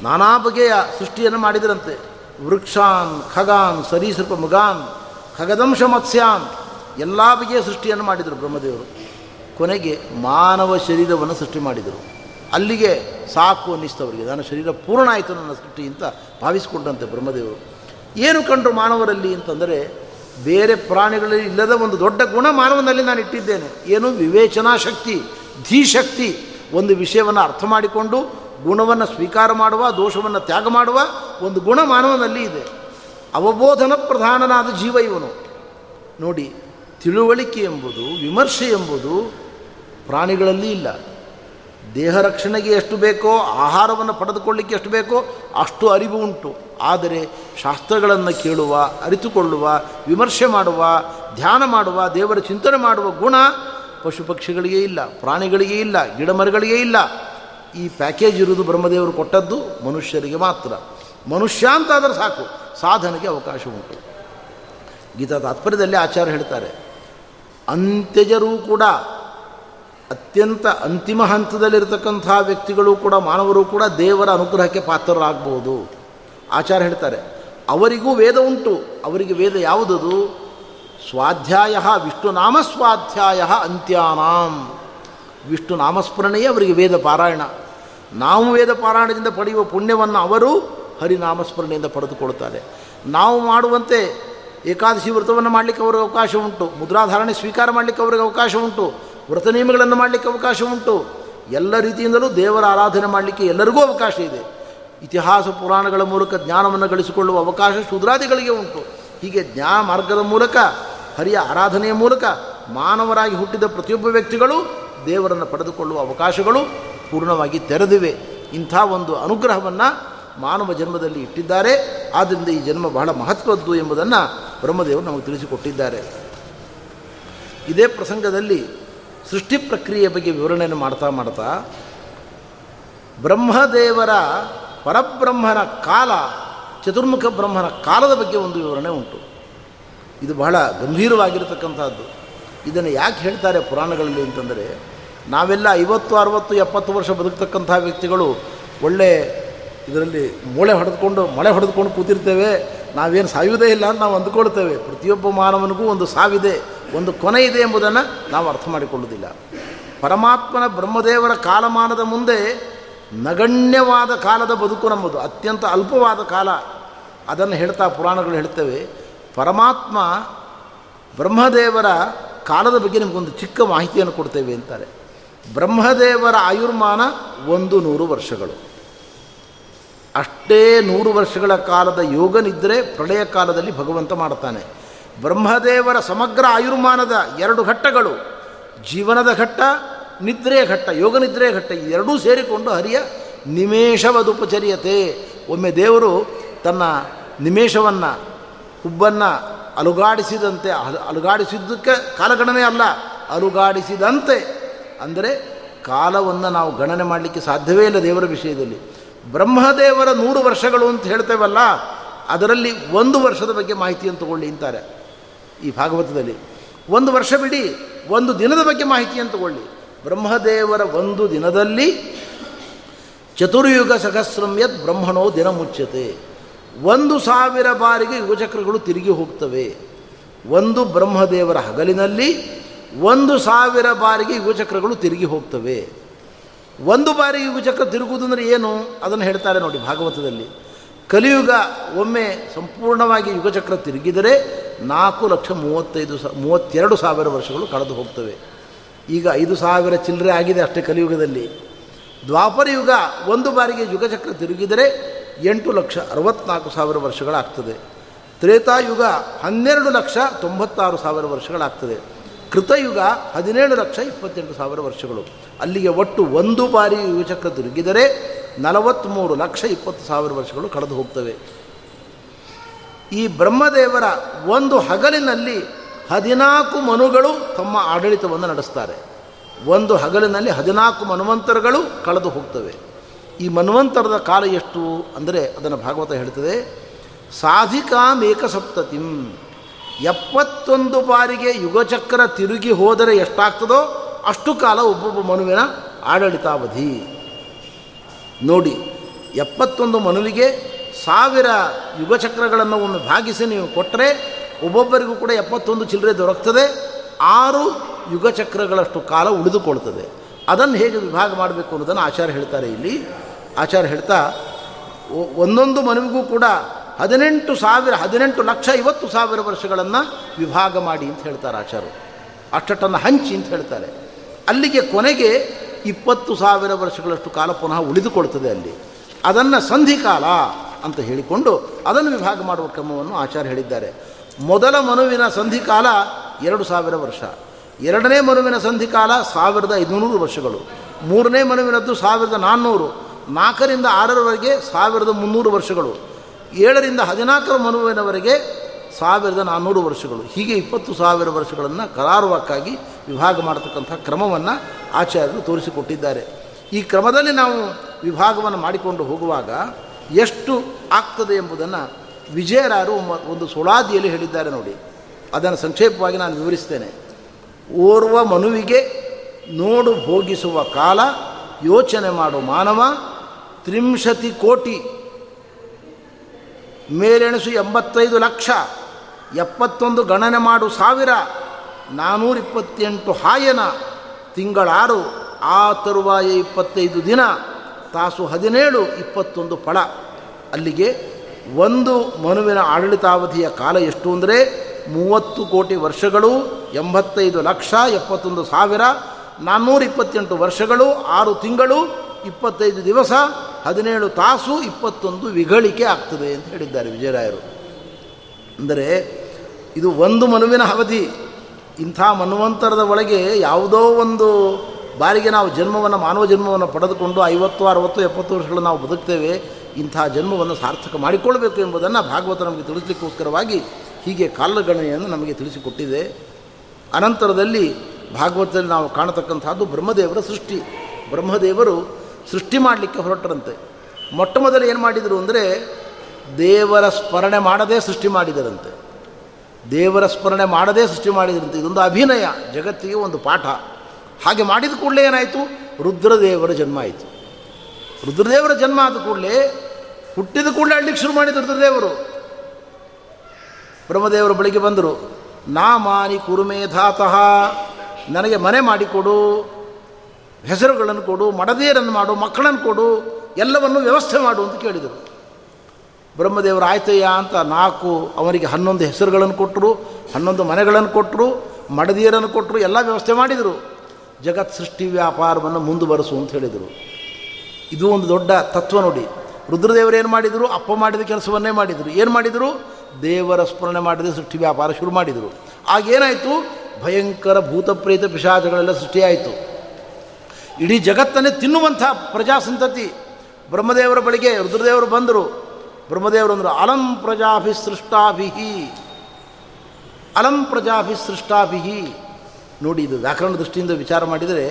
ನಾನಾ ಬಗೆಯ ಸೃಷ್ಟಿಯನ್ನು ಮಾಡಿದರಂತೆ. ವೃಕ್ಷಾನ್, ಖಗಾನ್, ಸರೀಸೃಪ, ಮೃಗಾನ್, ಖಗದಂಶ, ಮತ್ಸ್ಯಾನ್ ಎಲ್ಲ ಬಗೆಯ ಸೃಷ್ಟಿಯನ್ನು ಮಾಡಿದರು ಬ್ರಹ್ಮದೇವರು. ಕೊನೆಗೆ ಮಾನವ ಶರೀರವನ್ನು ಸೃಷ್ಟಿ ಮಾಡಿದರು. ಅಲ್ಲಿಗೆ ಸಾಕು ಅನ್ನಿಸ್ತವರಿಗೆ ನನ್ನ ಶರೀರ ಪೂರ್ಣ ಆಯಿತು ನನ್ನ ಸೃಷ್ಟಿ ಅಂತ ಭಾವಿಸಿಕೊಂಡಂತೆ ಬ್ರಹ್ಮದೇವರು. ಏನು ಕಂಡರು ಮಾನವರಲ್ಲಿ ಅಂತಂದರೆ ಬೇರೆ ಪ್ರಾಣಿಗಳಲ್ಲಿ ಇಲ್ಲದ ಒಂದು ದೊಡ್ಡ ಗುಣ ಮಾನವನಲ್ಲಿ ನಾನು ಇಟ್ಟಿದ್ದೇನೆ. ಏನು ವಿವೇಚನಾ ಶಕ್ತಿ ಧೀಶಕ್ತಿ ಒಂದು ವಿಷಯವನ್ನು ಅರ್ಥ ಮಾಡಿಕೊಂಡು ಗುಣವನ್ನು ಸ್ವೀಕಾರ ಮಾಡುವ, ದೋಷವನ್ನು ತ್ಯಾಗ ಮಾಡುವ ಒಂದು ಗುಣ ಮಾನವನಲ್ಲಿ ಇದೆ. ಅವಬೋಧನ ಪ್ರಧಾನನಾದ ಜೀವ ಇವನು. ನೋಡಿ, ತಿಳುವಳಿಕೆ ಎಂಬುದು, ವಿಮರ್ಶೆ ಎಂಬುದು ಪ್ರಾಣಿಗಳಲ್ಲಿ ಇಲ್ಲ. ದೇಹ ರಕ್ಷಣೆಗೆ ಎಷ್ಟು ಬೇಕೋ, ಆಹಾರವನ್ನು ಪಡೆದುಕೊಳ್ಳಿಕ್ಕೆ ಎಷ್ಟು ಬೇಕೋ ಅಷ್ಟು ಅರಿವು ಉಂಟು. ಆದರೆ ಶಾಸ್ತ್ರಗಳನ್ನು ಕೇಳುವ, ಅರಿತುಕೊಳ್ಳುವ, ವಿಮರ್ಶೆ ಮಾಡುವ, ಧ್ಯಾನ ಮಾಡುವ, ದೇವರ ಚಿಂತನೆ ಮಾಡುವ ಗುಣ ಪಶು ಪಕ್ಷಿಗಳಿಗೆ ಇಲ್ಲ, ಪ್ರಾಣಿಗಳಿಗೆ ಇಲ್ಲ, ಗಿಡಮರಗಳಿಗೆ ಇಲ್ಲ. ಈ ಪ್ಯಾಕೇಜ್ ಇರುವುದು ಬ್ರಹ್ಮದೇವರು ಕೊಟ್ಟದ್ದು ಮನುಷ್ಯರಿಗೆ ಮಾತ್ರ. ಮನುಷ್ಯ ಅಂತಾದರೆ ಸಾಕು, ಸಾಧನೆಗೆ ಅವಕಾಶ ಉಂಟು. ಗೀತಾ ತಾತ್ಪರ್ಯದಲ್ಲಿ ಆಚಾರ್ಯ ಹೇಳ್ತಾರೆ, ಅಂತ್ಯಜರೂ ಕೂಡ, ಅತ್ಯಂತ ಅಂತಿಮ ಹಂತದಲ್ಲಿರ್ತಕ್ಕಂಥ ವ್ಯಕ್ತಿಗಳು ಕೂಡ, ಮಾನವರು ಕೂಡ ದೇವರ ಅನುಗ್ರಹಕ್ಕೆ ಪಾತ್ರರಾಗಬಹುದು ಆಚಾರ ಹೇಳ್ತಾರೆ, ಅವರಿಗೂ ವೇದ ಉಂಟು, ಅವರಿಗೆ ವೇದ ಯಾವುದದು? ಸ್ವಾಧ್ಯಾಯ ವಿಷ್ಣು ನಾಮಸ್ವಾಧ್ಯಾಯ ಅಂತ್ಯಾನಾಂ. ವಿಷ್ಣು ನಾಮಸ್ಮರಣೆಯೇ ಅವರಿಗೆ ವೇದ ಪಾರಾಯಣ. ನಾವು ವೇದ ಪಾರಾಯಣದಿಂದ ಪಡೆಯುವ ಪುಣ್ಯವನ್ನು ಅವರು ಹರಿನಾಮಸ್ಮರಣೆಯಿಂದ ಪಡೆದುಕೊಳ್ತಾರೆ ನಾವು ಮಾಡುವಂತೆ ಏಕಾದಶಿ ವ್ರತವನ್ನು ಮಾಡಲಿಕ್ಕೆ ಅವರಿಗೆ ಅವಕಾಶ ಉಂಟು. ಮುದ್ರಾಧಾರಣೆ ಸ್ವೀಕಾರ ಮಾಡಲಿಕ್ಕೆ ಅವರಿಗೆ ಅವಕಾಶ ಉಂಟು. ವ್ರತ ನಿಯಮಗಳನ್ನು ಮಾಡಲಿಕ್ಕೆ ಅವಕಾಶ ಉಂಟು. ಎಲ್ಲ ರೀತಿಯಿಂದಲೂ ದೇವರ ಆರಾಧನೆ ಮಾಡಲಿಕ್ಕೆ ಎಲ್ಲರಿಗೂ ಅವಕಾಶ ಇದೆ. ಇತಿಹಾಸ ಪುರಾಣಗಳ ಮೂಲಕ ಜ್ಞಾನವನ್ನು ಗಳಿಸಿಕೊಳ್ಳುವ ಅವಕಾಶ ಶೂದ್ರಾದಿಗಳಿಗೆ ಉಂಟು. ಹೀಗೆ ಜ್ಞಾನ ಮಾರ್ಗದ ಮೂಲಕ ಹರಿಯ ಆರಾಧನೆಯ ಮೂಲಕ ಮಾನವರಾಗಿ ಹುಟ್ಟಿದ ಪ್ರತಿಯೊಬ್ಬ ವ್ಯಕ್ತಿಗಳು ದೇವರನ್ನು ಪಡೆದುಕೊಳ್ಳುವ ಅವಕಾಶಗಳು ಪೂರ್ಣವಾಗಿ ತೆರೆದಿವೆ. ಇಂಥ ಒಂದು ಅನುಗ್ರಹವನ್ನು ಮಾನವ ಜನ್ಮದಲ್ಲಿ ಇಟ್ಟಿದ್ದಾರೆ. ಆದ್ದರಿಂದ ಈ ಜನ್ಮ ಬಹಳ ಮಹತ್ವದ್ದು ಎಂಬುದನ್ನು ಬ್ರಹ್ಮದೇವರು ನಮಗೆ ತಿಳಿಸಿಕೊಟ್ಟಿದ್ದಾರೆ. ಇದೇ ಪ್ರಸಂಗದಲ್ಲಿ ಸೃಷ್ಟಿ ಪ್ರಕ್ರಿಯೆ ಬಗ್ಗೆ ವಿವರಣೆಯನ್ನು ಮಾಡ್ತಾ ಮಾಡ್ತಾ, ಬ್ರಹ್ಮದೇವರ ಪರಬ್ರಹ್ಮನ ಕಾಲ, ಚತುರ್ಮುಖ ಬ್ರಹ್ಮನ ಕಾಲದ ಬಗ್ಗೆ ಒಂದು ವಿವರಣೆ ಉಂಟು. ಇದು ಬಹಳ ಗಂಭೀರವಾಗಿರತಕ್ಕಂಥದ್ದು. ಇದನ್ನು ಯಾಕೆ ಹೇಳ್ತಾರೆ ಪುರಾಣಗಳಲ್ಲಿ ಅಂತಂದರೆ, ನಾವೆಲ್ಲ ಐವತ್ತು, ಅರವತ್ತು, ಎಪ್ಪತ್ತು ವರ್ಷ ಬದುಕ್ತಕ್ಕಂಥ ವ್ಯಕ್ತಿಗಳು ಒಳ್ಳೆ ಇದರಲ್ಲಿ ಮೂಳೆ ಹೊಡೆದುಕೊಂಡು, ಮಳೆ ಹೊಡೆದುಕೊಂಡು ಕೂತಿರ್ತೇವೆ, ನಾವೇನು ಸಾಯುವುದೇ ಇಲ್ಲ ಅಂತ ನಾವು ಅಂದುಕೊಳ್ತೇವೆ. ಪ್ರತಿಯೊಬ್ಬ ಮಾನವನಿಗೂ ಒಂದು ಸಾವಿದೆ, ಒಂದು ಕೊನೆ ಇದೆ ಎಂಬುದನ್ನು ನಾವು ಅರ್ಥ ಮಾಡಿಕೊಳ್ಳುವುದಿಲ್ಲ. ಪರಮಾತ್ಮನ ಬ್ರಹ್ಮದೇವರ ಕಾಲಮಾನದ ಮುಂದೆ ನಗಣ್ಯವಾದ ಕಾಲದ ಬದುಕು ನಮ್ಮದು, ಅತ್ಯಂತ ಅಲ್ಪವಾದ ಕಾಲ. ಅದನ್ನು ಹೇಳ್ತಾ ಪುರಾಣಗಳು ಹೇಳ್ತೇವೆ ಪರಮಾತ್ಮ ಬ್ರಹ್ಮದೇವರ ಕಾಲದ ಬಗ್ಗೆ ನಿಮಗೊಂದು ಚಿಕ್ಕ ಮಾಹಿತಿಯನ್ನು ಕೊಡ್ತೇವೆ ಅಂತಾರೆ. ಬ್ರಹ್ಮದೇವರ ಆಯುರ್ಮಾನ ಒಂದು ನೂರು ವರ್ಷಗಳು. ಅಷ್ಟೇ ನೂರು ವರ್ಷಗಳ ಕಾಲದ ಯೋಗನಿದ್ರೆ ಪ್ರಳಯ ಕಾಲದಲ್ಲಿ ಭಗವಂತ ಮಾಡ್ತಾನೆ. ಬ್ರಹ್ಮದೇವರ ಸಮಗ್ರ ಆಯುರ್ಮಾನದ ಎರಡು ಘಟ್ಟಗಳು, ಜೀವನದ ಘಟ್ಟ ನಿದ್ರೆಯ ಘಟ್ಟ ಯೋಗ ನಿದ್ರೆಯ ಘಟ್ಟ ಎರಡೂ ಸೇರಿಕೊಂಡು ಹರಿಯ ನಿಮೇಷವದುಪಚರ್ಯತೆ. ಒಮ್ಮೆ ದೇವರು ತನ್ನ ನಿಮೇಷವನ್ನು ಹುಬ್ಬನ್ನು ಅಲುಗಾಡಿಸಿದಂತೆ ಅಲುಗಾಡಿಸಿದ್ದಕ್ಕೆ ಕಾಲಗಣನೆ ಅಲ್ಲ, ಅಲುಗಾಡಿಸಿದಂತೆ. ಅಂದರೆ ಕಾಲವನ್ನು ನಾವು ಗಣನೆ ಮಾಡಲಿಕ್ಕೆ ಸಾಧ್ಯವೇ ಇಲ್ಲ ದೇವರ ವಿಷಯದಲ್ಲಿ. ಬ್ರಹ್ಮದೇವರ ನೂರು ವರ್ಷಗಳು ಅಂತ ಹೇಳ್ತೇವಲ್ಲ, ಅದರಲ್ಲಿ ಒಂದು ವರ್ಷದ ಬಗ್ಗೆ ಮಾಹಿತಿಯನ್ನು ತಗೊಳ್ಳಿ ಅಂತಾರೆ ಈ ಭಾಗವತದಲ್ಲಿ. ಒಂದು ವರ್ಷ ಬಿಡಿ, ಒಂದು ದಿನದ ಬಗ್ಗೆ ಮಾಹಿತಿಯನ್ನು ತಗೊಳ್ಳಿ. ಬ್ರಹ್ಮದೇವರ ಒಂದು ದಿನದಲ್ಲಿ ಚತುರ್ಯುಗ ಸಹಸ್ರಮ್ಯದ್ ಬ್ರಹ್ಮಣೋ ದಿನ ಮುಚ್ಚತೆ ಒಂದು ಸಾವಿರ ಬಾರಿಗೆ ಯುಗಚಕ್ರಗಳು ತಿರುಗಿ ಹೋಗ್ತವೆ. ಒಂದು ಬ್ರಹ್ಮದೇವರ ಹಗಲಿನಲ್ಲಿ ಒಂದು ಸಾವಿರ ಬಾರಿಗೆ ಯುಗಚಕ್ರಗಳು ತಿರುಗಿ ಹೋಗ್ತವೆ. ಒಂದು ಬಾರಿ ಯುಗಚಕ್ರ ತಿರುಗುವುದಂದ್ರೆ ಏನು? ಅದನ್ನು ಹೇಳ್ತಾರೆ ನೋಡಿ ಭಾಗವತದಲ್ಲಿ. ಕಲಿಯುಗ ಒಮ್ಮೆ ಸಂಪೂರ್ಣವಾಗಿ ಯುಗಚಕ್ರ ತಿರುಗಿದರೆ ನಾಲ್ಕು ಲಕ್ಷ ಮೂವತ್ತೈದು ಸ, ಮೂವತ್ತೆರಡು ಸಾವಿರ ವರ್ಷಗಳು ಕಳೆದು ಹೋಗ್ತವೆ. ಈಗ ಐದು ಸಾವಿರ ಚಿಲ್ಲರೆ ಆಗಿದೆ ಅಷ್ಟೇ ಕಲಿಯುಗದಲ್ಲಿ. ದ್ವಾಪರ ಯುಗ ಒಂದು ಬಾರಿಗೆ ಯುಗಚಕ್ರ ತಿರುಗಿದರೆ ಎಂಟು ಲಕ್ಷ ಅರವತ್ನಾಲ್ಕು ಸಾವಿರ ವರ್ಷಗಳಾಗ್ತದೆ. ತ್ರೇತಾಯುಗ ಹನ್ನೆರಡು ಲಕ್ಷ ತೊಂಬತ್ತಾರು ಸಾವಿರ ವರ್ಷಗಳಾಗ್ತದೆ. ಕೃತಯುಗ ಹದಿನೇಳು ಲಕ್ಷ ಇಪ್ಪತ್ತೆಂಟು ಸಾವಿರ ವರ್ಷಗಳು. ಅಲ್ಲಿಗೆ ಒಟ್ಟು ಒಂದು ಬಾರಿ ಯುಗಚಕ್ರ ತಿರುಗಿದರೆ ನಲವತ್ತ್ಮೂರು ಲಕ್ಷ ಇಪ್ಪತ್ತು ಸಾವಿರ ವರ್ಷಗಳು ಕಳೆದು ಹೋಗ್ತವೆ. ಈ ಬ್ರಹ್ಮದೇವರ ಒಂದು ಹಗಲಿನಲ್ಲಿ ಹದಿನಾಲ್ಕು ಮನುಗಳು ತಮ್ಮ ಆಡಳಿತವನ್ನು ನಡೆಸ್ತಾರೆ. ಒಂದು ಹಗಲಿನಲ್ಲಿ ಹದಿನಾಲ್ಕು ಮನ್ವಂತರಗಳು ಕಳೆದು ಹೋಗ್ತವೆ. ಈ ಮನ್ವಂತರದ ಕಾಲ ಎಷ್ಟು ಅಂದರೆ ಅದನ್ನು ಭಾಗವತ ಹೇಳ್ತದೆ ಸಾಧಿಕಾಮೇಕಸಪ್ತತಿಂ ಎಪ್ಪತ್ತೊಂದು ಬಾರಿಗೆ ಯುಗಚಕ್ರ ತಿರುಗಿ ಹೋದರೆ ಎಷ್ಟಾಗ್ತದೋ ಅಷ್ಟು ಕಾಲ ಒಬ್ಬೊಬ್ಬ ಮನುವಿನ ಆಡಳಿತಾವಧಿ. ನೋಡಿ, ಎಪ್ಪತ್ತೊಂದು ಮನುವಿಗೆ ಸಾವಿರ ಯುಗಚಕ್ರಗಳನ್ನು ಒಮ್ಮೆ ಭಾಗಿಸಿ ನೀವು ಕೊಟ್ಟರೆ ಒಬ್ಬೊಬ್ಬರಿಗೂ ಕೂಡ ಎಪ್ಪತ್ತೊಂದು ಚಿಲ್ಲರೆ ದೊರಕ್ತದೆ, ಆರು ಯುಗಚಕ್ರಗಳಷ್ಟು ಕಾಲ ಉಳಿದುಕೊಳ್ತದೆ. ಅದನ್ನು ಹೇಗೆ ವಿಭಾಗ ಮಾಡಬೇಕು ಅನ್ನೋದನ್ನು ಆಚಾರ್ಯ ಹೇಳ್ತಾರೆ ಇಲ್ಲಿ. ಆಚಾರ್ಯ ಹೇಳ್ತಾ ಒಂದೊಂದು ಮನವಿಗೂ ಕೂಡ ಹದಿನೆಂಟು ಸಾವಿರ, ಹದಿನೆಂಟು ಲಕ್ಷ ಐವತ್ತು ಸಾವಿರ ವರ್ಷಗಳನ್ನು ವಿಭಾಗ ಮಾಡಿ ಅಂತ ಹೇಳ್ತಾರೆ ಆಚಾರ್ಯರು. ಅಷ್ಟನ್ನು ಹಂಚಿ ಅಂತ ಹೇಳ್ತಾರೆ. ಅಲ್ಲಿಗೆ ಕೊನೆಗೆ ಇಪ್ಪತ್ತು ಸಾವಿರ ವರ್ಷಗಳಷ್ಟು ಕಾಲ ಪುನಃ ಉಳಿದುಕೊಳ್ತದೆ ಅಲ್ಲಿ. ಅದನ್ನು ಸಂಧಿಕಾಲ ಅಂತ ಹೇಳಿಕೊಂಡು ಅದನ್ನು ವಿಭಾಗ ಮಾಡುವ ಕ್ರಮವನ್ನು ಆಚಾರ್ಯ ಹೇಳಿದ್ದಾರೆ. ಮೊದಲ ಮನುವಿನ ಸಂಧಿಕಾಲ ಎರಡು ಸಾವಿರ ವರ್ಷ. ಎರಡನೇ ಮನುವಿನ ಸಂಧಿಕಾಲ ಸಾವಿರದ ಐದುನೂರು ವರ್ಷಗಳು. ಮೂರನೇ ಮನುವಿನದ್ದು ಸಾವಿರದ ನಾನ್ನೂರು. ನಾಲ್ಕರಿಂದ ಆರರವರೆಗೆ ಸಾವಿರದ ಮುನ್ನೂರು ವರ್ಷಗಳು. ಏಳರಿಂದ ಹದಿನಾಲ್ಕರ ಮನುವಿನವರೆಗೆ ಸಾವಿರದ ನಾನ್ನೂರು ವರ್ಷಗಳು. ಹೀಗೆ ಇಪ್ಪತ್ತು ಸಾವಿರ ವರ್ಷಗಳನ್ನು ಕರಾರುವಕ್ಕಾಗಿ ವಿಭಾಗ ಮಾಡತಕ್ಕಂಥ ಕ್ರಮವನ್ನು ಆಚಾರ್ಯರು ತೋರಿಸಿಕೊಟ್ಟಿದ್ದಾರೆ. ಈ ಕ್ರಮದಲ್ಲಿ ನಾವು ವಿಭಾಗವನ್ನು ಮಾಡಿಕೊಂಡು ಹೋಗುವಾಗ ಎಷ್ಟು ಆಗ್ತದೆ ಎಂಬುದನ್ನು ವಿಜಯರಾರು ಒಂದು ಸುಳಾದಿಯಲ್ಲಿ ಹೇಳಿದ್ದಾರೆ ನೋಡಿ. ಅದನ್ನು ಸಂಕ್ಷೇಪವಾಗಿ ನಾನು ವಿವರಿಸ್ತೇನೆ. ಓರ್ವ ಮನುವಿಗೆ ನೋಡು ಭೋಗಿಸುವ ಕಾಲ ಯೋಚನೆ ಮಾಡು. ಮಾನವ, ತ್ರಿಂಶತಿ ಕೋಟಿ, ಮೇಲೆಣಸು ಎಂಬತ್ತೈದು ಲಕ್ಷ, ಎಪ್ಪತ್ತೊಂದು ಗಣನೆ ಮಾಡು ಸಾವಿರ ನಾನ್ನೂರ ಇಪ್ಪತ್ತೆಂಟು ಹಾಯನ, ತಿಂಗಳಾರು, ಆ ತರುವಾಯ ಇಪ್ಪತ್ತೈದು ದಿನ, ತಾಸು ಹದಿನೇಳು, ಇಪ್ಪತ್ತೊಂದು ಫಳ. ಅಲ್ಲಿಗೆ ಒಂದು ಮನುವಿನ ಆಡಳಿತಾವಧಿಯ ಕಾಲ ಎಷ್ಟು ಅಂದರೆ, ಮೂವತ್ತು ಕೋಟಿ ವರ್ಷಗಳು, ಎಂಬತ್ತೈದು ಲಕ್ಷ ಎಪ್ಪತ್ತೊಂದು ಸಾವಿರ ನಾನ್ನೂರ ಇಪ್ಪತ್ತೆಂಟು ವರ್ಷಗಳು, ಆರು ತಿಂಗಳು, ಇಪ್ಪತ್ತೈದು ದಿವಸ, ಹದಿನೇಳು ತಾಸು, ಇಪ್ಪತ್ತೊಂದು ವಿಗಳಿಕೆ ಆಗ್ತದೆ ಅಂತ ಹೇಳಿದ್ದಾರೆ ವಿಜಯರಾಯರು. ಅಂದರೆ ಇದು ಒಂದು ಮನುವಿನ ಅವಧಿ. ಇಂಥ ಮನ್ವಂತರದ ಒಳಗೆ ಯಾವುದೋ ಒಂದು ಬಾರಿಗೆ ನಾವು ಜನ್ಮವನ್ನು, ಮಾನವ ಜನ್ಮವನ್ನು ಪಡೆದುಕೊಂಡು ಐವತ್ತು, ಅರವತ್ತು, ಎಪ್ಪತ್ತು ವರ್ಷಗಳು ನಾವು ಬದುಕ್ತೇವೆ, ಇಂಥ ಜನ್ಮವನ್ನು ಸಾರ್ಥಕ ಮಾಡಿಕೊಳ್ಬೇಕು ಎಂಬುದನ್ನು ಭಾಗವತ ನಮಗೆ ತಿಳಿಸಲಿಕ್ಕೋಸ್ಕರವಾಗಿ ಹೀಗೆ ಕಾಲಗಣನೆಯನ್ನು ನಮಗೆ ತಿಳಿಸಿಕೊಟ್ಟಿದೆ. ಅನಂತರದಲ್ಲಿ ಭಾಗವತದಲ್ಲಿ ನಾವು ಕಾಣತಕ್ಕಂಥದ್ದು ಬ್ರಹ್ಮದೇವರ ಸೃಷ್ಟಿ. ಬ್ರಹ್ಮದೇವರು ಸೃಷ್ಟಿ ಮಾಡಲಿಕ್ಕೆ ಹೊರಟರಂತೆ. ಮೊಟ್ಟ ಮೊದಲು ಏನು ಮಾಡಿದರು ಅಂದರೆ, ದೇವರ ಸ್ಮರಣೆ ಮಾಡದೇ ಸೃಷ್ಟಿ ಮಾಡಿದರಂತೆ. ದೇವರ ಸ್ಮರಣೆ ಮಾಡದೇ ಸೃಷ್ಟಿ ಮಾಡಿದರಂತೆ. ಇದೊಂದು ಅಭಿನಯ, ಜಗತ್ತಿಗೆ ಒಂದು ಪಾಠ. ಹಾಗೆ ಮಾಡಿದ ಕೂಡಲೇ ಏನಾಯಿತು? ರುದ್ರದೇವರ ಜನ್ಮ ಆಯಿತು. ರುದ್ರದೇವರ ಜನ್ಮ ಆದ ಕೂಡಲೇ ಹುಟ್ಟಿದ ಕೂಡಲೇ ಅಳ್ಳಿಕ್ಕೆ ಶುರು ಮಾಡಿದ ರುದ್ರದೇವರು. ಬ್ರಹ್ಮದೇವರ ಬಳಿಗೆ ಬಂದರು. ನಾ ಮಾನಿ ಕುರುಮೇಧಾತಃ ನನಗೆ ಮನೆ ಮಾಡಿಕೊಡು ಹೆಸರುಗಳನ್ನು ಕೊಡು ಮಡದೇರನ್ನು ಮಾಡು, ಮಕ್ಕಳನ್ನು ಕೊಡು, ಎಲ್ಲವನ್ನು ವ್ಯವಸ್ಥೆ ಮಾಡು ಅಂತ ಕೇಳಿದರು. ಬ್ರಹ್ಮದೇವರು, ಆಯ್ತಯ್ಯ ಅಂತ ನಾಲ್ಕು ಅವರಿಗೆ ಹನ್ನೊಂದು ಹೆಸರುಗಳನ್ನು ಕೊಟ್ಟರು, ಹನ್ನೊಂದು ಮನೆಗಳನ್ನು ಕೊಟ್ಟರು, ಮಡದಿಯರನ್ನು ಕೊಟ್ಟರು, ಎಲ್ಲ ವ್ಯವಸ್ಥೆ ಮಾಡಿದರು. ಜಗತ್ ಸೃಷ್ಟಿ ವ್ಯಾಪಾರವನ್ನು ಮುಂದುವರೆಸು ಅಂತ ಹೇಳಿದರು. ಇದು ಒಂದು ದೊಡ್ಡ ತತ್ವ ನೋಡಿ. ರುದ್ರದೇವರು ಏನು ಮಾಡಿದರು? ಅಪ್ಪ ಮಾಡಿದ ಕೆಲಸವನ್ನೇ ಮಾಡಿದರು. ಏನು ಮಾಡಿದರು? ದೇವರ ಸ್ಮರಣೆ ಮಾಡಿದ ಸೃಷ್ಟಿ ವ್ಯಾಪಾರ ಶುರು ಮಾಡಿದರು. ಆಗೇನಾಯಿತು ಭಯಂಕರ ಭೂತಪ್ರೇತ ಪಿಶಾಚಗಳೆಲ್ಲ ಸೃಷ್ಟಿಯಾಯಿತು. ಇಡೀ ಜಗತ್ತನ್ನೇ ತಿನ್ನುವಂಥ ಪ್ರಜಾಸಂತತಿ ಬ್ರಹ್ಮದೇವರ ಬಳಿಗೆ ರುದ್ರದೇವರು ಬಂದರು. ಬ್ರಹ್ಮದೇವರು ಅಂದರು, ಅಲಂ ಪ್ರಜಾಭಿ ಸೃಷ್ಟಾಭಿಹಿ ಅಲಂ ಪ್ರಜಾಭಿ ಸೃಷ್ಟಾಭಿಹಿ ನೋಡಿ, ಇದು ವ್ಯಾಕರಣ ದೃಷ್ಟಿಯಿಂದ ವಿಚಾರ ಮಾಡಿದರೆ,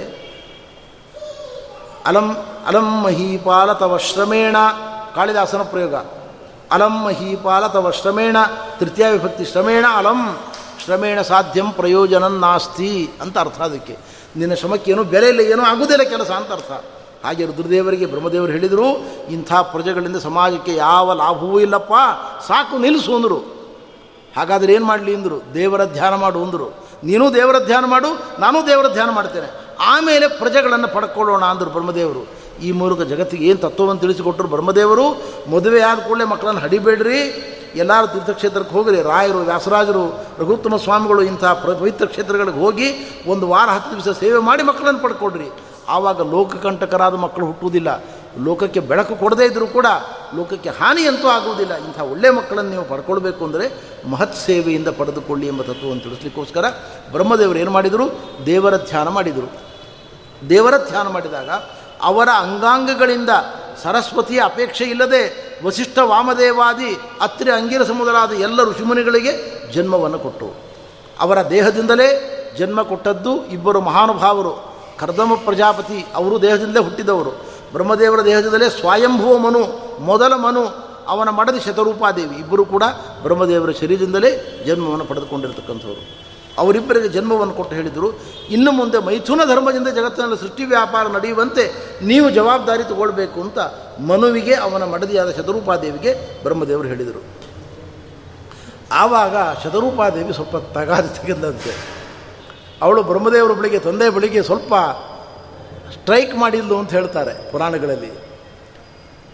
ಅಲಂ ಅಲಂ ಮಹೀಪಾಲ ತವ ಶ್ರಮೇಣ, ಕಾಳಿದಾಸನ ಪ್ರಯೋಗ, ಅಲಂ ಮಹೀಪಾಲ ತವ ಶ್ರಮೇಣ, ತೃತೀಯ ವಿಭಕ್ತಿ ಶ್ರಮೇಣ ಅಲಂ. ಶ್ರಮೇಣ ಸಾಧ್ಯಂ ಪ್ರಯೋಜನ ನಾಸ್ತಿ ಅಂತ ಅರ್ಥ ಅದಕ್ಕೆ. ನಿನ್ನ ಶ್ರಮಕ್ಕೇನು ಬೆಲೆ ಇಲ್ಲ, ಏನೂ ಆಗುವುದಿಲ್ಲ ಕೆಲಸ ಅಂತ ಅರ್ಥ. ಹಾಗೆ ರುದ್ರದೇವರಿಗೆ ಬ್ರಹ್ಮದೇವರು ಹೇಳಿದರು, ಇಂಥ ಪ್ರಜೆಗಳಿಂದ ಸಮಾಜಕ್ಕೆ ಯಾವ ಲಾಭವೂ ಇಲ್ಲಪ್ಪ, ಸಾಕು ನಿಲ್ಲಿಸು ಅಂದರು. ಹಾಗಾದರೆ ಏನು ಮಾಡಲಿ ಅಂದರು? ದೇವರ ಧ್ಯಾನ ಮಾಡು ಅಂದರು. ನೀನು ದೇವರ ಧ್ಯಾನ ಮಾಡು, ನಾನು ದೇವರ ಧ್ಯಾನ ಮಾಡ್ತೇನೆ. ಆಮೇಲೆ ಪ್ರಜೆಗಳನ್ನು ಪಡ್ಕೊಳ್ಳೋಣ ಅಂದರು ಬ್ರಹ್ಮದೇವರು. ಈ ಮೂಲಕ ಜಗತ್ತಿಗೆ ಏನು ತತ್ವವನ್ನು ತಿಳಿಸಿಕೊಟ್ಟರು ಬ್ರಹ್ಮದೇವರು? ಮದುವೆ ಆದ ಕೂಡಲೇ ಮಕ್ಕಳನ್ನು ಹಡಿಬೇಡ್ರಿ. ಎಲ್ಲರೂ ತೀರ್ಥಕ್ಷೇತ್ರಕ್ಕೆ ಹೋಗಿರಿ. ರಾಯರು, ವ್ಯಾಸರಾಜರು, ರಘುತ್ತಮ ಸ್ವಾಮಿಗಳು ಇಂಥ ಪವಿತ್ರ ಕ್ಷೇತ್ರಗಳಿಗೆ ಹೋಗಿ ಒಂದು ವಾರ ಹತ್ತು ದಿವಸ ಸೇವೆ ಮಾಡಿ ಮಕ್ಕಳನ್ನು ಪಡ್ಕೊಡ್ರಿ ಆವಾಗ ಲೋಕಕಂಟಕರಾದ ಮಕ್ಕಳು ಹುಟ್ಟುವುದಿಲ್ಲ. ಲೋಕಕ್ಕೆ ಬೆಳಕು ಕೊಡದೇ ಇದ್ದರೂ ಕೂಡ ಲೋಕಕ್ಕೆ ಹಾನಿಯಂತೂ ಆಗುವುದಿಲ್ಲ. ಇಂಥ ಒಳ್ಳೆಯ ಮಕ್ಕಳನ್ನು ನೀವು ಪಡ್ಕೊಳ್ಬೇಕು ಅಂದರೆ ಮಹತ್ ಸೇವೆಯಿಂದ ಪಡೆದುಕೊಳ್ಳಿ ಎಂಬ ತತ್ವವನ್ನು ತಿಳಿಸ್ಲಿಕ್ಕೋಸ್ಕರ ಬ್ರಹ್ಮದೇವರು ಏನು ಮಾಡಿದರು? ದೇವರ ಧ್ಯಾನ ಮಾಡಿದರು. ದೇವರ ಧ್ಯಾನ ಮಾಡಿದಾಗ ಅವರ ಅಂಗಾಂಗಗಳಿಂದ ಸರಸ್ವತಿಯ ಅಪೇಕ್ಷೆ ಇಲ್ಲದೆ ವಸಿಷ್ಠ ವಾಮದೇವಾದಿ, ಅತ್ರಿ ಅಂಗಿರಸ ಮೊದಲಾದ ಎಲ್ಲ ಋಷಿಮುನಿಗಳಿಗೆ ಜನ್ಮವನ್ನು ಕೊಟ್ಟು, ಅವರ ದೇಹದಿಂದಲೇ ಜನ್ಮ ಕೊಟ್ಟದ್ದು ಇಬ್ಬರು ಮಹಾನುಭಾವರು. ಕರ್ದಮ ಪ್ರಜಾಪತಿ ಅವರು ದೇಹದಿಂದಲೇ ಹುಟ್ಟಿದವರು. ಬ್ರಹ್ಮದೇವರ ದೇಹದಿಂದಲೇ ಸ್ವಯಂಭುವ ಮನು, ಮೊದಲ ಮನು ಅವನ ಮಡದಿ ಶತರೂಪಾದೇವಿ. ಇಬ್ಬರು ಕೂಡ ಬ್ರಹ್ಮದೇವರ ಶರೀರದಿಂದಲೇ ಜನ್ಮವನ್ನು ಪಡೆದುಕೊಂಡಿರ್ತಕ್ಕಂಥವ್ರು. ಅವರಿಬ್ಬರಿಗೆ ಜನ್ಮವನ್ನು ಕೊಟ್ಟು ಹೇಳಿದರು. ಇನ್ನು ಮುಂದೆ ಮೈಥುನ ಧರ್ಮದಿಂದ ಜಗತ್ತಿನಲ್ಲಿ ಸೃಷ್ಟಿ ವ್ಯಾಪಾರ ನಡೆಯುವಂತೆ ನೀವು ಜವಾಬ್ದಾರಿ ತಗೊಳ್ಬೇಕು ಅಂತ ಮನುವಿಗೆ, ಅವನ ಮಡದಿಯಾದ ಶತರೂಪಾದೇವಿಗೆ ಬ್ರಹ್ಮದೇವರು ಹೇಳಿದರು. ಆವಾಗ ಶತರೂಪಾದೇವಿ ಸ್ವಲ್ಪ ತಗಾದಿ ತೆಗೆದಂತೆ. ಅವಳು ಬ್ರಹ್ಮದೇವರ ಬಳಿಗೆ, ತಂದೆ ಬಳಿಗೆ ಸ್ವಲ್ಪ ಸ್ಟ್ರೈಕ್ ಮಾಡಿದ್ಲು ಅಂತ ಹೇಳ್ತಾರೆ ಪುರಾಣಗಳಲ್ಲಿ.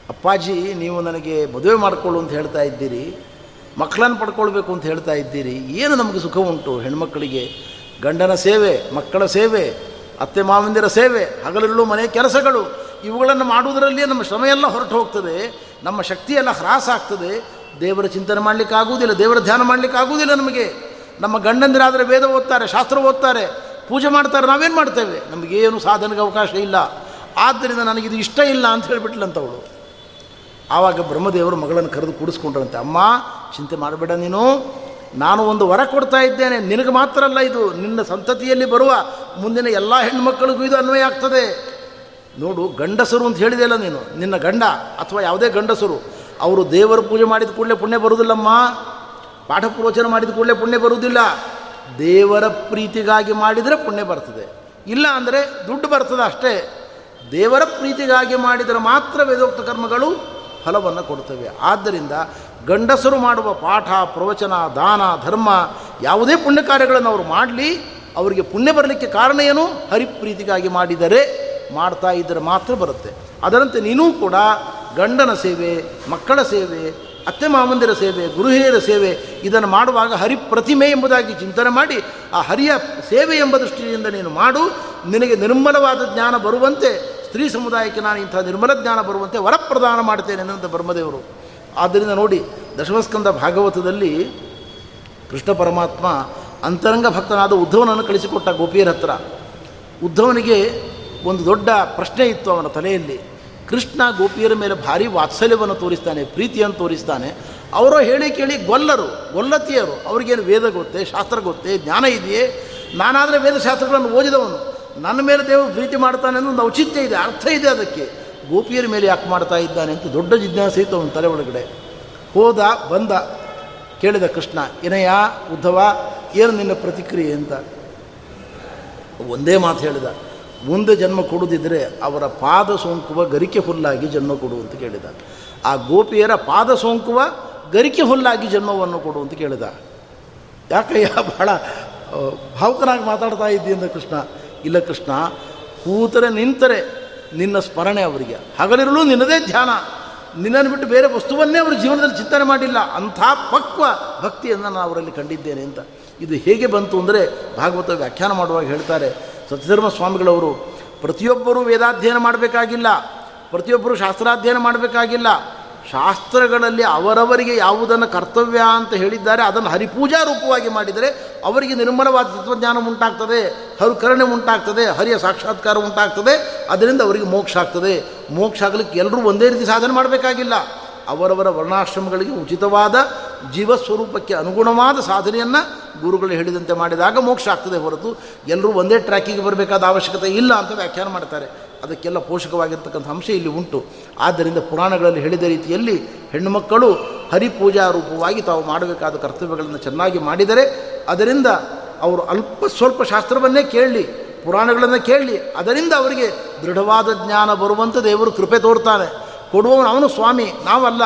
ಅಪ್ಪಾಜಿ, ನೀವು ನನಗೆ ಮದುವೆ ಮಾಡಿಕೊಳ್ಳು ಅಂತ ಹೇಳ್ತಾ ಇದ್ದೀರಿ. ಮಕ್ಕಳನ್ನು ಪಡ್ಕೊಳ್ಬೇಕು ಅಂತ ಹೇಳ್ತಾ ಇದ್ದೀರಿ. ಏನು ನಮಗೆ ಸುಖ ಉಂಟು? ಹೆಣ್ಮಕ್ಕಳಿಗೆ ಗಂಡನ ಸೇವೆ, ಮಕ್ಕಳ ಸೇವೆ, ಅತ್ತೆ ಮಾವಂದಿರ ಸೇವೆ ಹಗಲಿರಲು ಮನೆ ಕೆಲಸಗಳು, ಇವುಗಳನ್ನು ಮಾಡುವುದರಲ್ಲಿಯೇ ನಮ್ಮ ಶ್ರಮ ಎಲ್ಲ ಹೊರಟು ಹೋಗ್ತದೆ ನಮ್ಮ ಶಕ್ತಿಯೆಲ್ಲ ಹ್ರಾಸ ಆಗ್ತದೆ. ದೇವರ ಚಿಂತನೆ ಮಾಡಲಿಕ್ಕೆ ಆಗುವುದಿಲ್ಲ, ದೇವರ ಧ್ಯಾನ ಮಾಡಲಿಕ್ಕೆ ಆಗುವುದಿಲ್ಲ ನಮಗೆ. ನಮ್ಮ ಗಂಡಂದಿರಾದರೆ ವೇದ ಓದ್ತಾರೆ, ಶಾಸ್ತ್ರ ಓದ್ತಾರೆ, ಪೂಜೆ ಮಾಡ್ತಾರೆ, ನಾವೇನು ಮಾಡ್ತೇವೆ? ನಮಗೇನು ಸಾಧನೆಗೆ ಅವಕಾಶ ಇಲ್ಲ. ಆದ್ದರಿಂದ ನನಗಿದು ಇಷ್ಟ ಇಲ್ಲ ಅಂತ ಹೇಳಿಬಿಟ್ಲಂತವಳು. ಆವಾಗ ಬ್ರಹ್ಮದೇವರು ಮಗಳನ್ನು ಕರೆದು ಕೂಡಿಸ್ಕೊಂಡ್ರಂತೆ, ಅಮ್ಮ, ಚಿಂತೆ ಮಾಡಬೇಡ ನೀನು. ನಾನು ಒಂದು ವರ ಕೊಡ್ತಾ ಇದ್ದೇನೆ. ನಿನಗೆ ಮಾತ್ರ ಅಲ್ಲ ಇದು. ನಿನ್ನ ಸಂತತಿಯಲ್ಲಿ ಬರುವ ಮುಂದಿನ ಎಲ್ಲ ಹೆಣ್ಮಕ್ಕಳಿಗೂ ಇದು ಅನ್ವಯ ಆಗ್ತದೆ. ನೋಡು, ಗಂಡಸರು ಅಂತ ಹೇಳಿದೆಯಲ್ಲ ನೀನು. ನಿನ್ನ ಗಂಡ ಅಥವಾ ಯಾವುದೇ ಗಂಡಸರು, ಅವರು ದೇವರ ಪೂಜೆ ಮಾಡಿದ ಕೂಡಲೇ ಪುಣ್ಯ ಬರುವುದಿಲ್ಲಮ್ಮ. ಪಾಠ ಪ್ರವಚನ ಮಾಡಿದ ಕೂಡಲೇ ಪುಣ್ಯ ಬರುವುದಿಲ್ಲ. ದೇವರ ಪ್ರೀತಿಗಾಗಿ ಮಾಡಿದರೆ ಪುಣ್ಯ ಬರ್ತದೆ. ಇಲ್ಲ ಅಂದರೆ ದುಡ್ಡು ಬರ್ತದೆ ಅಷ್ಟೇ. ದೇವರ ಪ್ರೀತಿಗಾಗಿ ಮಾಡಿದರೆ ಮಾತ್ರ ವೇದೋಕ್ತ ಕರ್ಮಗಳು ಫಲವನ್ನು ಕೊಡ್ತವೆ. ಆದ್ದರಿಂದ ಗಂಡಸರು ಮಾಡುವ ಪಾಠ, ಪ್ರವಚನ, ದಾನ, ಧರ್ಮ ಯಾವುದೇ ಪುಣ್ಯ ಕಾರ್ಯಗಳನ್ನು ಅವರು ಮಾಡಲಿ, ಅವರಿಗೆ ಪುಣ್ಯ ಬರಲಿಕ್ಕೆ ಕಾರಣ ಏನು? ಹರಿಪ್ರೀತಿಗಾಗಿ ಮಾಡಿದರೆ ಮಾಡ್ತಾ ಇದ್ದರೆ ಮಾತ್ರ ಬರುತ್ತೆ. ಅದರಂತೆ ನೀನೂ ಕೂಡ ಗಂಡನ ಸೇವೆ, ಮಕ್ಕಳ ಸೇವೆ, ಅತ್ತೆ ಮಾಮಂದಿರ ಸೇವೆ, ಗುರುಹಿರಿಯರ ಸೇವೆ ಇದನ್ನು ಮಾಡುವಾಗ ಹರಿಪ್ರತಿಮೆ ಎಂಬುದಾಗಿ ಚಿಂತನೆ ಮಾಡಿ, ಆ ಹರಿಯ ಸೇವೆ ಎಂಬ ದೃಷ್ಟಿಯಿಂದ ನೀನು ಮಾಡು. ನಿನಗೆ ನಿರ್ಮಲವಾದ ಜ್ಞಾನ ಬರುವಂತೆ ಸ್ತ್ರೀ ಸಮುದಾಯಕ್ಕೆ ನಾನು ಇಂಥ ನಿರ್ಮಲ ಜ್ಞಾನ ಬರುವಂತೆ ವರಪ್ರದಾನ ಮಾಡ್ತೇನೆ ಅನ್ನಂತ ಬ್ರಹ್ಮದೇವರು. ಆದ್ದರಿಂದ ನೋಡಿ, ದಶಮಸ್ಕಂದ ಭಾಗವತದಲ್ಲಿ ಕೃಷ್ಣ ಪರಮಾತ್ಮ ಅಂತರಂಗ ಭಕ್ತನಾದ ಉದ್ಧವನನ್ನು ಕಳಿಸಿಕೊಟ್ಟ ಗೋಪಿಯರ ಹತ್ರ. ಉದ್ಧವನಿಗೆ ಒಂದು ದೊಡ್ಡ ಪ್ರಶ್ನೆ ಇತ್ತು ಅವನ ತಲೆಯಲ್ಲಿ. ಕೃಷ್ಣ ಗೋಪಿಯರ ಮೇಲೆ ಭಾರಿ ವಾತ್ಸಲ್ಯವನ್ನು ತೋರಿಸ್ತಾನೆ, ಪ್ರೀತಿಯನ್ನು ತೋರಿಸ್ತಾನೆ. ಅವರು ಹೇಳಿ ಕೇಳಿ ಗೊಲ್ಲರು, ಗೊಲ್ಲತಿಯರು, ಅವ್ರಿಗೇನು ವೇದ ಗೊತ್ತೇ, ಶಾಸ್ತ್ರ ಗೊತ್ತೇ, ಜ್ಞಾನ ಇದೆಯೇ? ನಾನಾದರೆ ವೇದಶಾಸ್ತ್ರಗಳನ್ನು ಓದಿದವನು. ನನ್ನ ಮೇಲೆ ದೇವರು ಪ್ರೀತಿ ಮಾಡ್ತಾನೆ ಅನ್ನೋ ಒಂದು ಔಚಿತ್ಯ ಇದೆ, ಅರ್ಥ ಇದೆ ಅದಕ್ಕೆ. ಗೋಪಿಯರ ಮೇಲೆ ಯಾಕೆ ಮಾಡ್ತಾ ಇದ್ದಾನೆ ಅಂತ ದೊಡ್ಡ ಜಿಜ್ಞಾಸೆ ಇತ್ತು ಅವನ ತಲೆ ಒಳಗಡೆ. ಹೋದ, ಬಂದ, ಕೇಳಿದ ಕೃಷ್ಣ ಏನಯ್ಯ ಉದ್ಧವ, ಏನು ನಿನ್ನ ಪ್ರತಿಕ್ರಿಯೆ? ಅಂತ. ಒಂದೇ ಮಾತು ಹೇಳಿದ, ಮುಂದೆ ಜನ್ಮ ಕೊಡುದಿದ್ದರೆ ಅವರ ಪಾದ ಸೋಂಕುವ ಗರಿಕೆ ಹುಲ್ಲಾಗಿ ಜನ್ಮ ಕೊಡು ಅಂತ ಕೇಳಿದ. ಆ ಗೋಪಿಯರ ಪಾದ ಸೋಂಕುವ ಗರಿಕೆ ಹುಲ್ಲಾಗಿ ಜನ್ಮವನ್ನು ಕೊಡು ಅಂತ ಕೇಳಿದ. ಯಾಕಯ್ಯ, ಬಹಳ ಭಾವುಕನಾಗಿ ಮಾತಾಡ್ತಾ ಇದ್ದೀ ಅಂತ ಕೃಷ್ಣ. ಇಲ್ಲ ಕೃಷ್ಣ, ಕೂತರೆ ನಿಂತರೆ ನಿನ್ನ ಸ್ಮರಣೆ ಅವರಿಗೆ. ಹಗಲಿರಲು ನಿನ್ನದೇ ಧ್ಯಾನ. ನಿನ್ನನ್ನು ಬಿಟ್ಟು ಬೇರೆ ವಸ್ತುವನ್ನೇ ಅವರು ಜೀವನದಲ್ಲಿ ಚಿಂತನೆ ಮಾಡಿಲ್ಲ. ಅಂಥ ಪಕ್ವ ಭಕ್ತಿಯನ್ನು ನಾನು ಅವರಲ್ಲಿ ಕಂಡಿದ್ದೇನೆ ಅಂತ. ಇದು ಹೇಗೆ ಬಂತು ಅಂದರೆ ಭಾಗವತ ವ್ಯಾಖ್ಯಾನ ಮಾಡುವಾಗ ಹೇಳ್ತಾರೆ, ಸತ್ಯಧರ್ಮ ಸ್ವಾಮಿಗಳವರು, ಪ್ರತಿಯೊಬ್ಬರೂ ವೇದಾಧ್ಯಯನ ಮಾಡಬೇಕಾಗಿಲ್ಲ. ಪ್ರತಿಯೊಬ್ಬರು ಶಾಸ್ತ್ರಾಧ್ಯಯನ ಮಾಡಬೇಕಾಗಿಲ್ಲ. ಶಾಸ್ತ್ರಗಳಲ್ಲಿ ಅವರವರಿಗೆ ಯಾವುದನ್ನು ಕರ್ತವ್ಯ ಅಂತ ಹೇಳಿದ್ದಾರೆ, ಅದನ್ನು ಹರಿಪೂಜಾ ರೂಪವಾಗಿ ಮಾಡಿದರೆ ಅವರಿಗೆ ನಿರ್ಮಲವಾದ ತತ್ವಜ್ಞಾನ ಉಂಟಾಗ್ತದೆ, ಹರುಕರಣೆ ಉಂಟಾಗ್ತದೆ, ಹರಿಯ ಸಾಕ್ಷಾತ್ಕಾರ ಉಂಟಾಗ್ತದೆ, ಅದರಿಂದ ಅವರಿಗೆ ಮೋಕ್ಷ ಆಗ್ತದೆ. ಮೋಕ್ಷ ಆಗಲಿಕ್ಕೆ ಎಲ್ಲರೂ ಒಂದೇ ರೀತಿ ಸಾಧನೆ ಮಾಡಬೇಕಾಗಿಲ್ಲ. ಅವರವರ ವರ್ಣಾಶ್ರಮಗಳಿಗೆ ಉಚಿತವಾದ ಜೀವಸ್ವರೂಪಕ್ಕೆ ಅನುಗುಣವಾದ ಸಾಧನೆಯನ್ನು ಗುರುಗಳು ಹೇಳಿದಂತೆ ಮಾಡಿದಾಗ ಮೋಕ್ಷ ಆಗ್ತದೆ ಹೊರತು ಎಲ್ಲರೂ ಒಂದೇ ಟ್ರ್ಯಾಕಿಗೆ ಬರಬೇಕಾದ ಅವಶ್ಯಕತೆ ಇಲ್ಲ ಅಂತ ವ್ಯಾಖ್ಯಾನ ಮಾಡ್ತಾರೆ. ಅದಕ್ಕೆಲ್ಲ ಪೋಷಕವಾಗಿರ್ತಕ್ಕಂಥ ಅಂಶ ಇಲ್ಲಿ ಉಂಟು. ಆದ್ದರಿಂದ ಪುರಾಣಗಳಲ್ಲಿ ಹೇಳಿದ ರೀತಿಯಲ್ಲಿ ಹೆಣ್ಣುಮಕ್ಕಳು ಹರಿಪೂಜಾ ರೂಪವಾಗಿ ತಾವು ಮಾಡಬೇಕಾದ ಕರ್ತವ್ಯಗಳನ್ನು ಚೆನ್ನಾಗಿ ಮಾಡಿದರೆ ಅದರಿಂದ ಅವರು ಅಲ್ಪ ಸ್ವಲ್ಪ ಶಾಸ್ತ್ರವನ್ನೇ ಕೇಳಲಿ ಪುರಾಣಗಳನ್ನು ಕೇಳಲಿ ಅದರಿಂದ ಅವರಿಗೆ ದೃಢವಾದ ಜ್ಞಾನ ಬರುವಂಥ ದೇವರು ಕೃಪೆ ತೋರ್ತಾನೆ ಕೊಡುವವನು ಅವನು ಸ್ವಾಮಿ, ನಾವಲ್ಲ.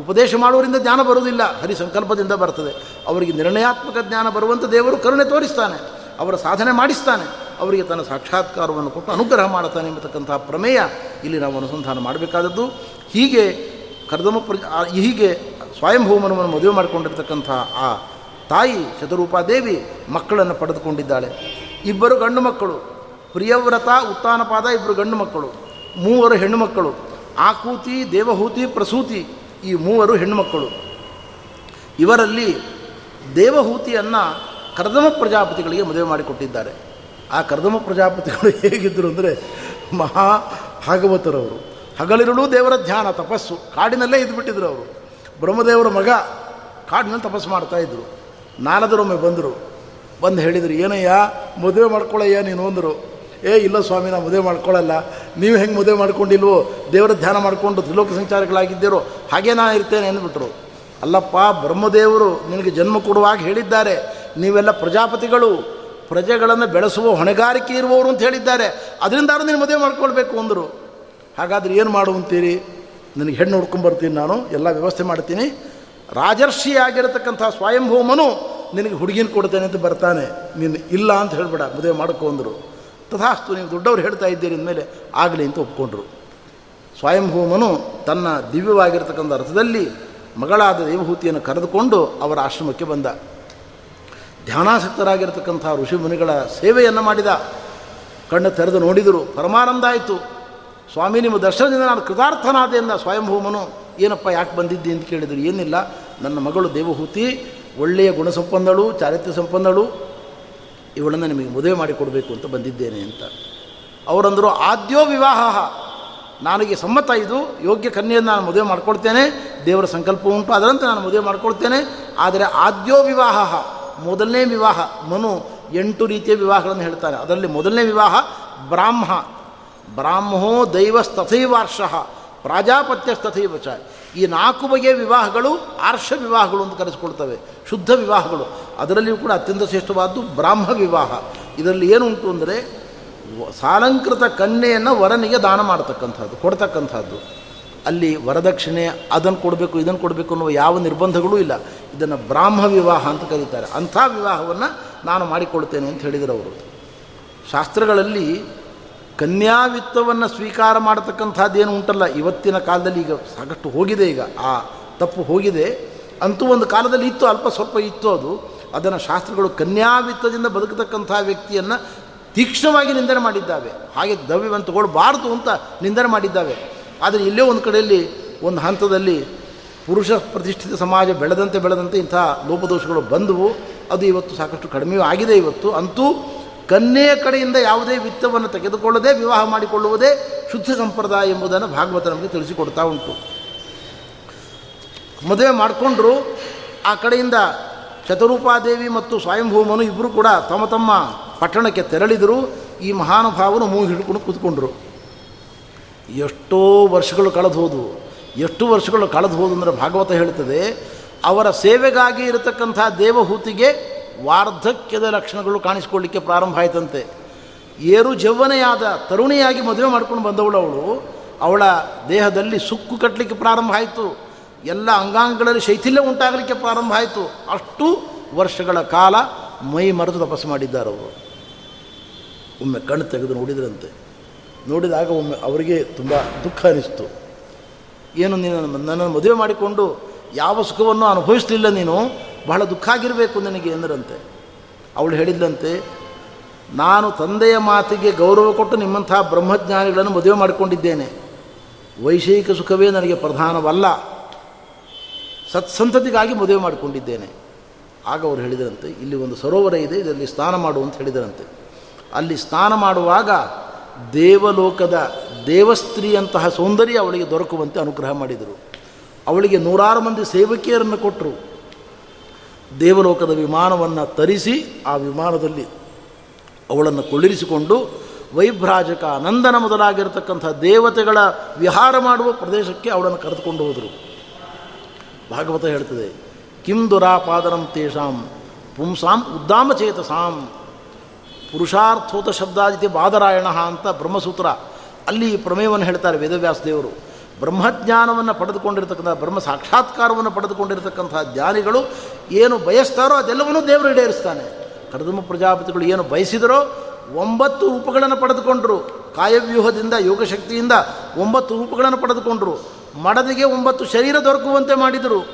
ಉಪದೇಶ ಮಾಡುವರಿಂದ ಜ್ಞಾನ ಬರುವುದಿಲ್ಲ. ಹರಿ ಸಂಕಲ್ಪದಿಂದ ಬರ್ತದೆ. ಅವರಿಗೆ ನಿರ್ಣಯಾತ್ಮಕ ಜ್ಞಾನ ಬರುವಂಥ ದೇವರು ಕರುಣೆ ತೋರಿಸ್ತಾನೆ. ಅವರ ಸಾಧನೆ ಮಾಡಿಸ್ತಾನೆ. ಅವರಿಗೆ ತನ್ನ ಸಾಕ್ಷಾತ್ಕಾರವನ್ನು ಕೊಟ್ಟು ಅನುಗ್ರಹ ಮಾಡುತ್ತಾನೆ ಎಂಬತಕ್ಕಂಥ ಪ್ರಮೇಯ ಇಲ್ಲಿ ನಾವು ಅನುಸಂಧಾನ ಮಾಡಬೇಕಾದದ್ದು. ಹೀಗೆ ಕರ್ದಮ ಪ್ರ ಹೀಗೆ ಸ್ವಯಂಭೂಮನವನ್ನು ಮದುವೆ ಮಾಡಿಕೊಂಡಿರ್ತಕ್ಕಂಥ ಆ ತಾಯಿ ಚತುರೂಪಾದೇವಿ ಮಕ್ಕಳನ್ನು ಪಡೆದುಕೊಂಡಿದ್ದಾಳೆ. ಇಬ್ಬರು ಗಂಡು ಮಕ್ಕಳು, ಪ್ರಿಯವ್ರತ, ಉತ್ತಾನಪಾದ ಇಬ್ಬರು ಗಂಡು ಮಕ್ಕಳು, ಮೂವರು ಹೆಣ್ಣು ಮಕ್ಕಳು, ಆಕೂತಿ, ದೇವಹೂತಿ, ಪ್ರಸೂತಿ ಈ ಮೂವರು ಹೆಣ್ಣುಮಕ್ಕಳು ಇವರಲ್ಲಿ ದೇವಹೂತಿಯನ್ನು ಕರ್ದಮ ಪ್ರಜಾಪತಿಗಳಿಗೆ ಮದುವೆ ಮಾಡಿಕೊಟ್ಟಿದ್ದಾರೆ. ಆ ಕರ್ದಮ ಪ್ರಜಾಪತಿಗಳು ಹೇಗಿದ್ದರು ಅಂದರೆ ಮಹಾ ಭಾಗವತರವರು ಹಗಲಿರುಳು ದೇವರ ಧ್ಯಾನ, ತಪಸ್ಸು. ಕಾಡಿನಲ್ಲೇ ಇದ್ದುಬಿಟ್ಟಿದ್ರು ಅವರು. ಬ್ರಹ್ಮದೇವರ ಮಗ ಕಾಡಿನಲ್ಲಿ ತಪಸ್ಸು ಮಾಡ್ತಾಯಿದ್ರು ನಾರದರೊಮ್ಮೆ ಬಂದರು. ಬಂದು ಹೇಳಿದರು, ಏನಯ್ಯ, ಮದುವೆ ಮಾಡ್ಕೊಳ್ಳಯ್ಯ ನೀನು? ಅಂದರು. ಏ, ಇಲ್ಲ ಸ್ವಾಮಿ ನಾವು ಮದುವೆ ಮಾಡ್ಕೊಳ್ಳಲ್ಲ ನೀವು ಹೆಂಗೆ ಮದುವೆ ಮಾಡ್ಕೊಂಡಿಲ್ವೋ? ದೇವರ ಧ್ಯಾನ ಮಾಡಿಕೊಂಡು ತ್ರಿಲೋಕ ಸಂಚಾರಗಳಾಗಿದ್ದೀರೋ? ಹಾಗೇ ನಾನು ಇರ್ತೇನೆ, ಅಂದ್ಬಿಟ್ರು. ಅಲ್ಲಪ್ಪ, ಬ್ರಹ್ಮದೇವರು ನಿನಗೆ ಜನ್ಮ ಕೊಡುವಾಗ ಹೇಳಿದ್ದಾರೆ. ನೀವೆಲ್ಲ ಪ್ರಜಾಪತಿಗಳು. ಪ್ರಜೆಗಳನ್ನು ಬೆಳೆಸುವ ಹೊಣೆಗಾರಿಕೆ ಇರುವವರು ಅಂತ ಹೇಳಿದ್ದಾರೆ. ಅದರಿಂದಾದ್ರೂ ನೀನು ಮದುವೆ ಮಾಡ್ಕೊಳ್ಬೇಕು ಅಂದರು. ಹಾಗಾದ್ರೆ ಏನು ಮಾಡುವಂತೀರಿ ನನಗೆ ಹೆಣ್ಣು ಹುಡ್ಕೊಂಬರ್ತೀನಿ ನಾನು, ಎಲ್ಲ ವ್ಯವಸ್ಥೆ ಮಾಡ್ತೀನಿ. ರಾಜರ್ಷಿಯಾಗಿರತಕ್ಕಂಥ ಸ್ವಯಂಭೂಮನು ನಿನಗೆ ಹುಡುಗಿನ ಕೊಡ್ತೇನೆ ಅಂತ ಬರ್ತಾನೆ. ನೀನು ಇಲ್ಲ ಅಂತ ಹೇಳ್ಬೇಡ, ಮದುವೆ ಮಾಡ್ಕೊಂಡ್ರು ತಥಾಸ್ತು, ನೀವು ದೊಡ್ಡವ್ರು ಹೇಳ್ತಾ ಇದ್ದೀರಿ ಅಂದಮೇಲೆ ಆಗಲಿ ಅಂತ ಒಪ್ಕೊಂಡ್ರು. ಸ್ವಯಂಭೂಮನು ತನ್ನ ದಿವ್ಯವಾಗಿರ್ತಕ್ಕಂಥ ಅರ್ಥದಲ್ಲಿ ಮಗಳಾದ ದೇವಹೂತಿಯನ್ನು ಕರೆದುಕೊಂಡು ಅವರ ಆಶ್ರಮಕ್ಕೆ ಬಂದ. ಧ್ಯಾನಾಸಕ್ತರಾಗಿರ್ತಕ್ಕಂಥ ಋಷಿಮುನಿಗಳ ಸೇವೆಯನ್ನು ಮಾಡಿದ. ಕಣ್ಣು ತೆರೆದು ನೋಡಿದರು. ಪರಮಾನಂದ ಆಯಿತು ಸ್ವಾಮಿ, ನಿಮ್ಮ ದರ್ಶನದಿಂದ ನಾನು ಕೃತಾರ್ಥನಾದೆಯಿಂದ ಸ್ವಯಂಭೂಮನು. ಏನಪ್ಪ, ಯಾಕೆ ಬಂದಿದ್ದಿ ಅಂತ ಕೇಳಿದರು. ಏನಿಲ್ಲ. ನನ್ನ ಮಗಳು ದೇವಹೂತಿ, ಒಳ್ಳೆಯ ಗುಣ ಸಂಪನ್ನಳು, ಚಾರಿತ್ರ್ಯ ಸಂಪನ್ನಳು. ಇವಳನ್ನು ನಿಮಗೆ ಮದುವೆ ಮಾಡಿಕೊಡಬೇಕು ಅಂತ ಬಂದಿದ್ದೇನೆ ಅಂತ. ಅವರಂದರು, ಆದ್ಯೋ ವಿವಾಹ. ನನಗೆ ಸಮ್ಮತ ಇದು. ಯೋಗ್ಯ ಕನ್ಯೆಯನ್ನು ನಾನು ಮದುವೆ ಮಾಡ್ಕೊಳ್ತೇನೆ. ದೇವರ ಸಂಕಲ್ಪ ಉಂಟು. ಅದರಂತೆ ನಾನು ಮದುವೆ ಮಾಡ್ಕೊಳ್ತೇನೆ. ಆದರೆ ಆದ್ಯೋ ವಿವಾಹ. ಮೊದಲನೇ ವಿವಾಹ, ಮನು ಎಂಟು ರೀತಿಯ ವಿವಾಹಗಳನ್ನು ಹೇಳ್ತಾರೆ. ಅದರಲ್ಲಿ ಮೊದಲನೇ ವಿವಾಹ ಬ್ರಾಹ್ಮ. ಬ್ರಾಹ್ಮೋ ದೈವಸ್ತಥೈವಾರ್ಷಃ, ಪ್ರಾಜಾಪತ್ಯಸ್ತಥೈವಚ. ಈ ನಾಲ್ಕು ಬಗೆಯ ವಿವಾಹಗಳು ಆರ್ಷ ವಿವಾಹಗಳು ಅಂತ ಕರೆಸಿಕೊಳ್ತವೆ, ಶುದ್ಧ ವಿವಾಹಗಳು. ಅದರಲ್ಲಿಯೂ ಕೂಡ ಅತ್ಯಂತ ಶ್ರೇಷ್ಠವಾದ್ದು ಬ್ರಾಹ್ಮ ವಿವಾಹ. ಇದರಲ್ಲಿ ಏನು ಉಂಟು ಅಂದರೆ, ಸಾಲಂಕೃತ ಕನ್ಯೆಯನ್ನು ವರನಿಗೆ ದಾನ ಮಾಡ್ತಕ್ಕಂಥದ್ದು, ಕೊಡ್ತಕ್ಕಂಥದ್ದು. ಅಲ್ಲಿ ವರದಕ್ಷಿಣೆ ಅದನ್ನು ಕೊಡಬೇಕು ಇದನ್ನು ಕೊಡಬೇಕು ಅನ್ನುವ ಯಾವ ನಿರ್ಬಂಧಗಳೂ ಇಲ್ಲ. ಇದನ್ನು ಬ್ರಾಹ್ಮ ವಿವಾಹ ಅಂತ ಕರೀತಾರೆ. ಅಂಥ ವಿವಾಹವನ್ನು ನಾನು ಮಾಡಿಕೊಳ್ತೇನೆ ಅಂತ ಹೇಳಿದರು ಅವರು. ಶಾಸ್ತ್ರಗಳಲ್ಲಿ ಕನ್ಯಾವಿತ್ತವನ್ನು ಸ್ವೀಕಾರ ಮಾಡತಕ್ಕಂಥದ್ದೇನು ಉಂಟಲ್ಲ. ಇವತ್ತಿನ ಕಾಲದಲ್ಲಿ ಈಗ ಸಾಕಷ್ಟು ಹೋಗಿದೆ ಈಗ. ಆ ತಪ್ಪು ಹೋಗಿದೆ. ಅಂತೂ ಒಂದು ಕಾಲದಲ್ಲಿ ಇತ್ತು, ಅಲ್ಪ ಸ್ವಲ್ಪ ಇತ್ತು ಅದು. ಅದನ್ನು ಶಾಸ್ತ್ರಗಳು ಕನ್ಯಾವಿತ್ತದಿಂದ ಬದುಕತಕ್ಕಂಥ ವ್ಯಕ್ತಿಯನ್ನು ತೀಕ್ಷ್ಣವಾಗಿ ನಿಂದನೆ ಮಾಡಿದ್ದಾವೆ. ಹಾಗೆ ದವ್ಯವನ್ನು ತಗೊಳ್ಬಾರ್ದು ಅಂತ ನಿಂದನೆ ಮಾಡಿದ್ದಾವೆ. ಆದರೆ ಇಲ್ಲೇ ಒಂದು ಕಡೆಯಲ್ಲಿ ಒಂದು ಹಂತದಲ್ಲಿ ಪುರುಷ ಪ್ರತಿಷ್ಠಿತ ಸಮಾಜ ಬೆಳೆದಂತೆ ಬೆಳೆದಂತೆ ಇಂಥ ಲೋಪದೋಷಗಳು ಬಂದವು. ಅದು ಇವತ್ತು ಸಾಕಷ್ಟು ಕಡಿಮೆಯೂ ಆಗಿದೆ ಇವತ್ತು. ಅಂತೂ ಕನ್ನೆಯ ಕಡೆಯಿಂದ ಯಾವುದೇ ವಿತ್ತವನ್ನು ತೆಗೆದುಕೊಳ್ಳದೆ, ವಿವಾಹ ಮಾಡಿಕೊಳ್ಳುವುದೇ ಶುದ್ಧ ಸಂಪ್ರದಾಯ ಎಂಬುದನ್ನು ಭಾಗವತ ನಮಗೆ ತಿಳಿಸಿಕೊಡ್ತಾ ಉಂಟು. ಮದುವೆ ಮಾಡಿಕೊಂಡ್ರು, ಆ ಕಡೆಯಿಂದ ಚತುರೂಪಾದೇವಿ ಮತ್ತು ಸ್ವಯಂಭೂಮನು ಇಬ್ಬರು ಕೂಡ ತಮ್ಮ ತಮ್ಮ ಪಟ್ಟಣಕ್ಕೆ ತೆರಳಿದರು. ಈ ಮಹಾನುಭಾವರು ಮೂಗು ಹಿಡ್ಕೊಂಡು ಕೂತ್ಕೊಂಡ್ರು. ಎಷ್ಟೋ ವರ್ಷಗಳು ಕಳೆದು ಹೋದವು ಎಷ್ಟು ವರ್ಷಗಳು ಕಳೆದು ಹೋದು ಅಂದರೆ ಭಾಗವತ ಹೇಳ್ತದೆ, ಅವರ ಸೇವೆಗಾಗಿ ಇರತಕ್ಕಂಥ ದೇವಹೂತಿಗೆ ವಾರ್ಧಕ್ಯದ ಲಕ್ಷಣಗಳು ಕಾಣಿಸ್ಕೊಳ್ಳಿಕ್ಕೆ ಪ್ರಾರಂಭ ಆಯ್ತಂತೆ. ಏರು ಜವ್ವನೆಯಾದ ತರುಣಿಯಾಗಿ ಮದುವೆ ಮಾಡ್ಕೊಂಡು ಬಂದವಳು ಅವಳು. ಅವಳ ದೇಹದಲ್ಲಿ ಸುಕ್ಕು ಕಟ್ಟಲಿಕ್ಕೆ ಪ್ರಾರಂಭ ಆಯಿತು. ಎಲ್ಲ ಅಂಗಾಂಗಗಳಲ್ಲಿ ಶೈಥಿಲ್ಯ ಉಂಟಾಗಲಿಕ್ಕೆ ಪ್ರಾರಂಭ ಆಯಿತು. ಅಷ್ಟು ವರ್ಷಗಳ ಕಾಲ ಮೈ ಮರೆತು ತಪಸ್ಸು ಮಾಡಿದ್ದಾರೆ ಅವರು ಒಮ್ಮೆ ಕಣ್ಣು ತೆಗೆದು ನೋಡಿದ್ರಂತೆ. ನೋಡಿದಾಗ ಒಮ್ಮೆ ಅವರಿಗೆ ತುಂಬ ದುಃಖ ಅನಿಸ್ತು. ಏನು ನೀನು ನನ್ನನ್ನು ಮದುವೆ ಮಾಡಿಕೊಂಡು ಯಾವ ಸುಖವನ್ನು ಅನುಭವಿಸಲಿಲ್ಲ ನೀನು? ಬಹಳ ದುಃಖ ಆಗಿರಬೇಕು ನನಗೆ ಎಂದರಂತೆ. ಅವಳು ಹೇಳಿದ್ಲಂತೆ, ನಾನು ತಂದೆಯ ಮಾತಿಗೆ ಗೌರವ ಕೊಟ್ಟು ನಿಮ್ಮಂತಹ ಬ್ರಹ್ಮಜ್ಞಾನಿಗಳನ್ನು ಮದುವೆ ಮಾಡಿಕೊಂಡಿದ್ದೇನೆ. ವೈಷಯಿಕ ಸುಖವೇ ನನಗೆ ಪ್ರಧಾನವಲ್ಲ. ಸತ್ಸಂತತಿಗಾಗಿ ಮದುವೆ ಮಾಡಿಕೊಂಡಿದ್ದೇನೆ. ಆಗ ಅವರು ಹೇಳಿದರಂತೆ, ಇಲ್ಲಿ ಒಂದು ಸರೋವರ ಇದೆ, ಇದರಲ್ಲಿ ಸ್ನಾನ ಮಾಡು ಅಂತ ಹೇಳಿದರಂತೆ. ಅಲ್ಲಿ ಸ್ನಾನ ಮಾಡುವಾಗ ದೇವಲೋಕದ ದೇವಸ್ತ್ರೀಯಂತಹ ಸೌಂದರ್ಯ ಅವಳಿಗೆ ದೊರಕುವಂತೆ ಅನುಗ್ರಹ ಮಾಡಿದರು. ಅವಳಿಗೆ ನೂರಾರು ಮಂದಿ ಸೇವಕಿಯರನ್ನು ಕೊಟ್ಟರು ದೇವಲೋಕದ ವಿಮಾನವನ್ನು ತರಿಸಿ ಆ ವಿಮಾನದಲ್ಲಿ ಅವಳನ್ನು ಕುಳ್ಳಿರಿಸಿಕೊಂಡು ವೈಭ್ರಾಜಕ ನಂದನ ಮೊದಲಾಗಿರತಕ್ಕಂಥ ದೇವತೆಗಳ ವಿಹಾರ ಮಾಡುವ ಪ್ರದೇಶಕ್ಕೆ ಅವಳನ್ನು ಕರೆದುಕೊಂಡು ಹೋದರು. ಭಾಗವತ ಹೇಳ್ತದೆ, ಕಿಂ ದುರಾಪಾದನಂ ತೇಷಾಂ ಪುಂಸಾಂ ಉದ್ದಾಮಚೇತಸಾಂ ಪುರುಷಾರ್ಥೋತ ಶಬ್ದಾದಿತಿ ಬಾದರಾಯಣ ಅಂತ ಬ್ರಹ್ಮಸೂತ್ರ. ಅಲ್ಲಿ ಪ್ರಮೇಯವನ್ನು ಹೇಳ್ತಾರೆ ವೇದವ್ಯಾಸ ದೇವರು ಬ್ರಹ್ಮಜ್ಞಾನವನ್ನು ಪಡೆದುಕೊಂಡಿರ್ತಕ್ಕಂಥ, ಬ್ರಹ್ಮ ಸಾಕ್ಷಾತ್ಕಾರವನ್ನು ಪಡೆದುಕೊಂಡಿರ್ತಕ್ಕಂಥ ಜ್ಞಾನಿಗಳು ಏನು ಬಯಸ್ತಾರೋ ಅದೆಲ್ಲವನ್ನೂ ದೇವರು ಈಡೇರಿಸ್ತಾನೆ. ಕಡದಮ ಪ್ರಜಾಪತಿಗಳು ಏನು ಬಯಸಿದರೋ ಒಂಬತ್ತು ರೂಪಗಳನ್ನು ಪಡೆದುಕೊಂಡರು. ಕಾಯವ್ಯೂಹದಿಂದ, ಯೋಗಶಕ್ತಿಯಿಂದ ಒಂಬತ್ತು ರೂಪಗಳನ್ನು ಪಡೆದುಕೊಂಡರು. ಮಡದಿಗೆ ಒಂಬತ್ತು ಶರೀರ ದೊರಕುವಂತೆ ಮಾಡಿದರು.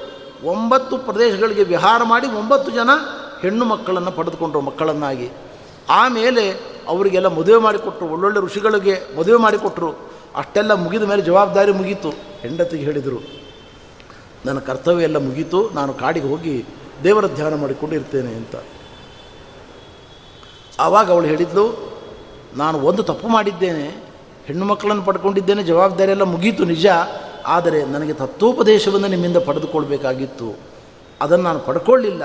ಒಂಬತ್ತು ಪ್ರದೇಶಗಳಿಗೆ ವಿಹಾರ ಮಾಡಿ ಒಂಬತ್ತು ಜನ ಹೆಣ್ಣು ಮಕ್ಕಳನ್ನು ಪಡೆದುಕೊಂಡರು ಮಕ್ಕಳನ್ನಾಗಿ. ಆಮೇಲೆ ಅವರಿಗೆಲ್ಲ ಮದುವೆ ಮಾಡಿಕೊಟ್ರು. ಒಳ್ಳೊಳ್ಳೆ ಋಷಿಗಳಿಗೆ ಮದುವೆ ಮಾಡಿಕೊಟ್ರು. ಅಷ್ಟೆಲ್ಲ ಮುಗಿದ ಮೇಲೆ ಜವಾಬ್ದಾರಿ ಮುಗೀತು. ಹೆಂಡತಿಗೆ ಹೇಳಿದರು, ನನ್ನ ಕರ್ತವ್ಯ ಎಲ್ಲ ಮುಗೀತು. ನಾನು ಕಾಡಿಗೆ ಹೋಗಿ ದೇವರ ಧ್ಯಾನ ಮಾಡಿಕೊಂಡು ಇರ್ತೇನೆ ಅಂತ. ಆವಾಗ ಅವಳು ಹೇಳಿದ್ಲು, ನಾನು ಒಂದು ತಪ್ಪು ಮಾಡಿದ್ದೇನೆ. ಹೆಣ್ಣು ಮಕ್ಕಳನ್ನು ಪಡ್ಕೊಂಡಿದ್ದೇನೆ. ಜವಾಬ್ದಾರಿ ಎಲ್ಲ ಮುಗೀತು ನಿಜ. ಆದರೆ ನನಗೆ ತತ್ವೋಪದೇಶವನ್ನು ನಿಮ್ಮಿಂದ ಪಡೆದುಕೊಳ್ಬೇಕಾಗಿತ್ತು. ಅದನ್ನು ನಾನು ಪಡ್ಕೊಳ್ಳಿಲ್ಲ.